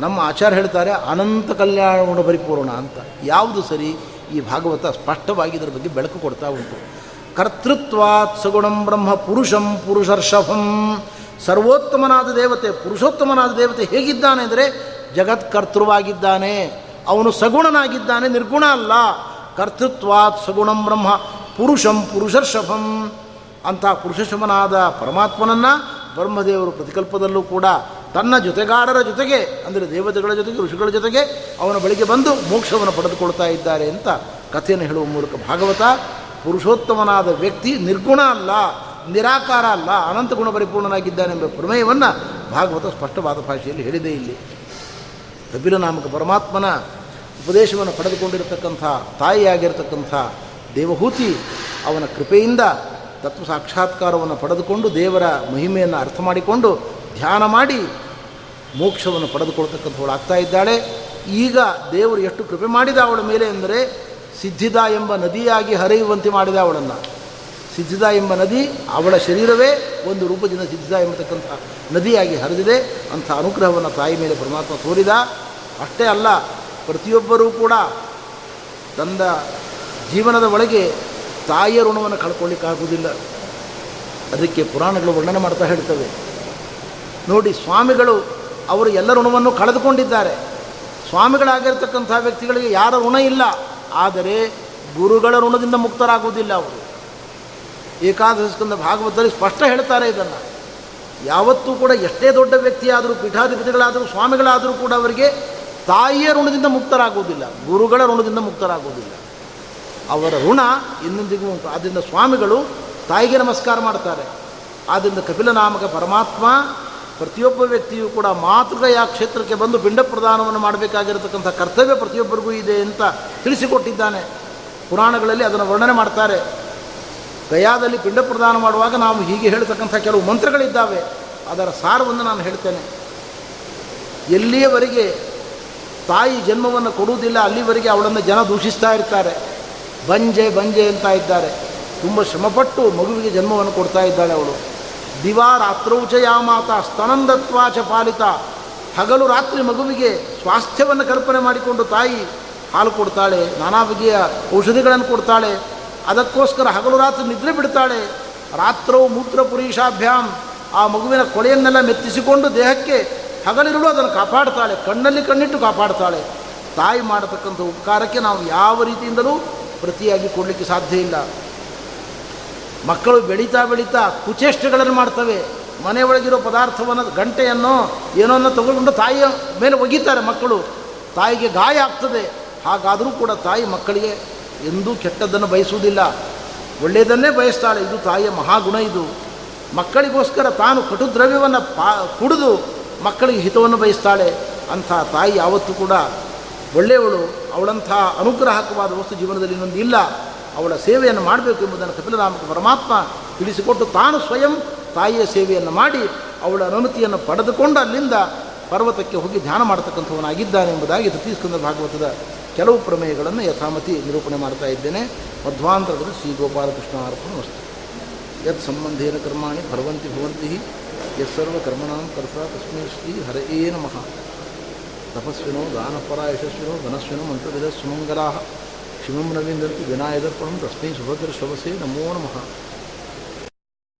ನಮ್ಮ ಆಚಾರ್ಯ ಹೇಳ್ತಾರೆ, ಅನಂತ ಕಲ್ಯಾಣ ಪರಿಪೂರ್ಣ ಅಂತ. ಯಾವುದು ಸರಿ? ಈ ಭಾಗವತ ಸ್ಪಷ್ಟವಾಗಿ ಇದರ ಬಗ್ಗೆ ಬೆಳಕು ಕೊಡ್ತಾ ಉಂಟು. ಕರ್ತೃತ್ವಾತ್ ಸಗುಣಂ ಬ್ರಹ್ಮ ಪುರುಷಂ ಪುರುಷರ್ಷಭಂ. ಸರ್ವೋತ್ತಮನಾದ ದೇವತೆ, ಪುರುಷೋತ್ತಮನಾದ ದೇವತೆ ಹೇಗಿದ್ದಾನೆ ಅಂದರೆ ಜಗತ್ಕರ್ತೃವಾಗಿದ್ದಾನೆ. ಅವನು ಸಗುಣನಾಗಿದ್ದಾನೆ, ನಿರ್ಗುಣ ಅಲ್ಲ. ಕರ್ತೃತ್ವಾತ್ ಸಗುಣಂ ಬ್ರಹ್ಮ ಪುರುಷಂ ಪುರುಷರ್ಷಭಂ. ಅಂತಹ ಪುರುಷಶಮನಾದ ಪರಮಾತ್ಮನನ್ನು ಬ್ರಹ್ಮದೇವರು ಪ್ರತಿಕಲ್ಪದಲ್ಲೂ ಕೂಡ ತನ್ನ ಜೊತೆಗಾರರ ಜೊತೆಗೆ, ಅಂದರೆ ದೇವತೆಗಳ ಜೊತೆಗೆ, ಋಷಿಗಳ ಜೊತೆಗೆ ಅವನ ಬಳಿಗೆ ಬಂದು ಮೋಕ್ಷವನ್ನು ಪಡೆದುಕೊಳ್ತಾ ಇದ್ದಾರೆ ಅಂತ ಕಥೆಯನ್ನು ಹೇಳುವ ಮೂಲಕ ಭಾಗವತ, ಪುರುಷೋತ್ತಮನಾದ ವ್ಯಕ್ತಿ ನಿರ್ಗುಣ ಅಲ್ಲ, ನಿರಾಕಾರ ಅಲ್ಲ, ಅನಂತ ಗುಣ ಪರಿಪೂರ್ಣನಾಗಿದ್ದಾನೆಂಬ ಪ್ರಮೇಯವನ್ನು ಭಾಗವತ ಸ್ಪಷ್ಟವಾದ ಭಾಷೆಯಲ್ಲಿ ಹೇಳಿದೆ ಇಲ್ಲಿ. ಕಪಿಲ ನಾಮಕ ಪರಮಾತ್ಮನ ಉಪದೇಶವನ್ನು ಪಡೆದುಕೊಂಡಿರತಕ್ಕಂಥ, ತಾಯಿಯಾಗಿರ್ತಕ್ಕಂಥ ದೇವಹೂತಿ ಅವನ ಕೃಪೆಯಿಂದ ತತ್ವ ಸಾಕ್ಷಾತ್ಕಾರವನ್ನು ಪಡೆದುಕೊಂಡು ದೇವರ ಮಹಿಮೆಯನ್ನು ಅರ್ಥ ಮಾಡಿಕೊಂಡು ಧ್ಯಾನ ಮಾಡಿ ಮೋಕ್ಷವನ್ನು ಪಡೆದುಕೊಳ್ತಕ್ಕಂಥವಳು ಆಗ್ತಾ ಇದ್ದಾಳೆ. ಈಗ ದೇವರು ಎಷ್ಟು ಕೃಪೆ ಮಾಡಿದ ಅವಳ ಮೇಲೆ ಅಂದರೆ ಸಿದ್ಧಿದ ಎಂಬ ನದಿಯಾಗಿ ಹರಿಯುವಂತೆ ಮಾಡಿದ ಅವಳನ್ನು. ಸಿದ್ಧಿದ ಎಂಬ ನದಿ ಅವಳ ಶರೀರವೇ ಒಂದು ರೂಪದಿಂದ ಸಿದ್ಧಿದ ಎಂಬತಕ್ಕಂಥ ನದಿಯಾಗಿ ಹರಿದಿದೆ. ಅಂಥ ಅನುಗ್ರಹವನ್ನು ತಾಯಿ ಮೇಲೆ ಪರಮಾತ್ಮ ತೋರಿದ. ಅಷ್ಟೇ ಅಲ್ಲ, ಪ್ರತಿಯೊಬ್ಬರೂ ಕೂಡ ತನ್ನ ಜೀವನದ ಒಳಗೆ ತಾಯಿಯ ಋಣವನ್ನು ಕಳ್ಕೊಳ್ಳಿಕ್ಕಾಗುವುದಿಲ್ಲ. ಅದಕ್ಕೆ ಪುರಾಣಗಳು ವರ್ಣನೆ ಮಾಡ್ತಾ ಹೇಳ್ತವೆ. ನೋಡಿ ಸ್ವಾಮಿಗಳು ಅವರು ಎಲ್ಲ ಋಣವನ್ನು ಕಳೆದುಕೊಂಡಿದ್ದಾರೆ. ಸ್ವಾಮಿಗಳಾಗಿರ್ತಕ್ಕಂಥ ವ್ಯಕ್ತಿಗಳಿಗೆ ಯಾರ ಋಣ ಇಲ್ಲ. ಆದರೆ ಗುರುಗಳ ಋಣದಿಂದ ಮುಕ್ತರಾಗುವುದಿಲ್ಲ ಅವರು. ಏಕಾದಶಿಸ್ಕಂದ ಭಾಗವತದಲ್ಲಿ ಸ್ಪಷ್ಟ ಹೇಳ್ತಾರೆ ಇದನ್ನು. ಯಾವತ್ತೂ ಕೂಡ ಎಷ್ಟೇ ದೊಡ್ಡ ವ್ಯಕ್ತಿಯಾದರೂ, ಪೀಠಾಧಿಪತಿಗಳಾದರೂ, ಸ್ವಾಮಿಗಳಾದರೂ ಕೂಡ ಅವರಿಗೆ ತಾಯಿಯ ಋಣದಿಂದ ಮುಕ್ತರಾಗುವುದಿಲ್ಲ, ಗುರುಗಳ ಋಣದಿಂದ ಮುಕ್ತರಾಗುವುದಿಲ್ಲ. ಅವರ ಋಣ ಇನ್ನೊಂದಿಗೂ ಉಂಟು. ಆದ್ದರಿಂದ ಸ್ವಾಮಿಗಳು ತಾಯಿಗೆ ನಮಸ್ಕಾರ ಮಾಡ್ತಾರೆ. ಆದ್ದರಿಂದ ಕಪಿಲನಾಮಕ ಪರಮಾತ್ಮ ಪ್ರತಿಯೊಬ್ಬ ವ್ಯಕ್ತಿಯೂ ಕೂಡ ಮಾತೃಗಯ ಕ್ಷೇತ್ರಕ್ಕೆ ಬಂದು ಪಿಂಡ ಪ್ರದಾನವನ್ನು ಮಾಡಬೇಕಾಗಿರತಕ್ಕಂಥ ಕರ್ತವ್ಯ ಪ್ರತಿಯೊಬ್ಬರಿಗೂ ಇದೆ ಅಂತ ತಿಳಿಸಿಕೊಟ್ಟಿದ್ದಾನೆ. ಪುರಾಣಗಳಲ್ಲಿ ಅದನ್ನು ವರ್ಣನೆ ಮಾಡ್ತಾರೆ. ಗಯಾದಲ್ಲಿ ಪಿಂಡ ಪ್ರದಾನ ಮಾಡುವಾಗ ನಾವು ಹೀಗೆ ಹೇಳ್ತಕ್ಕಂಥ ಕೆಲವು ಮಂತ್ರಗಳಿದ್ದಾವೆ. ಅದರ ಸಾರವನ್ನು ನಾನು ಹೇಳ್ತೇನೆ. ಎಲ್ಲಿಯವರೆಗೆ ತಾಯಿ ಜನ್ಮವನ್ನು ಕೊಡುವುದಿಲ್ಲ, ಅಲ್ಲಿವರೆಗೆ ಅವಳನ್ನು ಜನ ದೂಷಿಸ್ತಾ ಇರ್ತಾರೆ. ಬಂಜೆ ಬಂಜೆ ಅಂತ ಇದ್ದಾರೆ. ತುಂಬ ಶ್ರಮಪಟ್ಟು ಮಗುವಿಗೆ ಜನ್ಮವನ್ನು ಕೊಡ್ತಾ ಇದ್ದಾಳೆ ಅವಳು. ದಿವಾ ರಾತ್ರೌಚ ಮಾತ ಸ್ತನಂದತ್ವಾಚ ಪಾಲಿತ. ಹಗಲು ರಾತ್ರಿ ಮಗುವಿಗೆ ಸ್ವಾಸ್ಥ್ಯವನ್ನು ಕಲ್ಪನೆ ಮಾಡಿಕೊಂಡು ತಾಯಿ ಹಾಲು ಕೊಡ್ತಾಳೆ, ನಾನಾ ಬಗೆಯ ಔಷಧಿಗಳನ್ನು ಕೊಡ್ತಾಳೆ, ಅದಕ್ಕೋಸ್ಕರ ಹಗಲು ರಾತ್ರಿ ನಿದ್ರೆ ಬಿಡ್ತಾಳೆ. ರಾತ್ರವು ಮೂತ್ರ ಪುರೀಷಾಭ್ಯಾಮ್ ಆ ಮಗುವಿನ ಕೊಳೆಯನ್ನೆಲ್ಲ ಮೆತ್ತಿಸಿಕೊಂಡು ದೇಹಕ್ಕೆ ಹಗಲಿರುಳು ಅದನ್ನು ಕಾಪಾಡ್ತಾಳೆ, ಕಣ್ಣಲ್ಲಿ ಕಣ್ಣಿಟ್ಟು ಕಾಪಾಡ್ತಾಳೆ. ತಾಯಿ ಮಾಡತಕ್ಕಂಥ ಉಪಕಾರಕ್ಕೆ ನಾವು ಯಾವ ರೀತಿಯಿಂದಲೂ ಪ್ರತಿಯಾಗಿ ಕೊಡಲಿಕ್ಕೆ ಸಾಧ್ಯ ಇಲ್ಲ. ಮಕ್ಕಳು ಬೆಳೀತಾ ಬೆಳೀತಾ ಕುಚೇಷ್ಟೆಗಳನ್ನು ಮಾಡ್ತವೆ. ಮನೆಯೊಳಗಿರೋ ಪದಾರ್ಥವನ್ನು ಗಂಟೆಯನ್ನು ಏನೋನ್ನ ತಗೊಂಡು ತಾಯಿಯ ಮೇಲೆ ಒಗೀತಾರೆ ಮಕ್ಕಳು. ತಾಯಿಗೆ ಗಾಯ ಆಗ್ತದೆ. ಹಾಗಾದರೂ ಕೂಡ ತಾಯಿ ಮಕ್ಕಳಿಗೆ ಎಂದೂ ಕೆಟ್ಟದ್ದನ್ನು ಬಯಸುವುದಿಲ್ಲ. ಒಳ್ಳೆಯದನ್ನೇ ಬಯಸ್ತಾಳೆ. ಇದು ತಾಯಿಯ ಮಹಾಗುಣ ಇದು. ಮಕ್ಕಳಿಗೋಸ್ಕರ ತಾನು ಕಟು ದ್ರವ್ಯವನ್ನು ಪಾ, ಕುಡಿದು ಮಕ್ಕಳಿಗೆ ಹಿತವನ್ನು ಬಯಸ್ತಾಳೆ. ಅಂಥ ತಾಯಿ ಯಾವತ್ತೂ ಕೂಡ ಒಳ್ಳೆಯವಳು. ಅವಳಂಥ ಅನುಗ್ರಹಕವಾದ ವಸ್ತು ಜೀವನದಲ್ಲಿ ಇನ್ನೊಂದು ಇಲ್ಲ ಅವಳ ಸೇವೆಯನ್ನು ಮಾಡಬೇಕು ಎಂಬುದನ್ನು ಕಪಿಲರಾಮ ಪರಮಾತ್ಮ ತಿಳಿಸಿಕೊಟ್ಟು ತಾನು ಸ್ವಯಂ ತಾಯಿಯ ಸೇವೆಯನ್ನು ಮಾಡಿ ಅವಳ ಅನುಮತಿಯನ್ನು ಪಡೆದುಕೊಂಡು ಅಲ್ಲಿಂದ ಪರ್ವತಕ್ಕೆ ಹೋಗಿ ಧ್ಯಾನ ಮಾಡತಕ್ಕಂಥವನಾಗಿದ್ದಾನೆ ಎಂಬುದಾಗಿ ತೃತೀಸ್ಕಂದ ಭಾಗವತದ ಕೆಲವು ಪ್ರಮೇಯಗಳನ್ನು ಯಥಾಮತಿ ನಿರೂಪಣೆ ಮಾಡ್ತಾ ಇದ್ದೇನೆ. ಮಧ್ವಾಂತರದ ಶ್ರೀ ಗೋಪಾಲಕೃಷ್ಣ ಅರ್ಪಣ ವಸ್ತು ಯತ್ ಸಂಬಂಧೇನ ಕರ್ಮಾಣಿ ಭರವಂತಿ ಭವಂತಿ ಯತ್ಸರ್ವ ಕರ್ಮಣಾಂ ಕರ್ತ ತಸ್ಮೈ ಶ್ರೀ ಹರಯೇ ನಮಃ. ತಪಸ್ವಿನೋ ದಾನಪರ ಯಶಸ್ವಿನೋ ಧನಸ್ವಿನೋ ಮಂತ್ರವಿದ ಸುಮಂಗಲಾ ಶಿವಂ ನವೀಂದ್ರತಿ ವಿನಾಯದರ್ಪಣಂ ತಸ್ಮೈ ಸುಭದ್ರ ಶವಸೇ ನಮೋ ನಮಃ.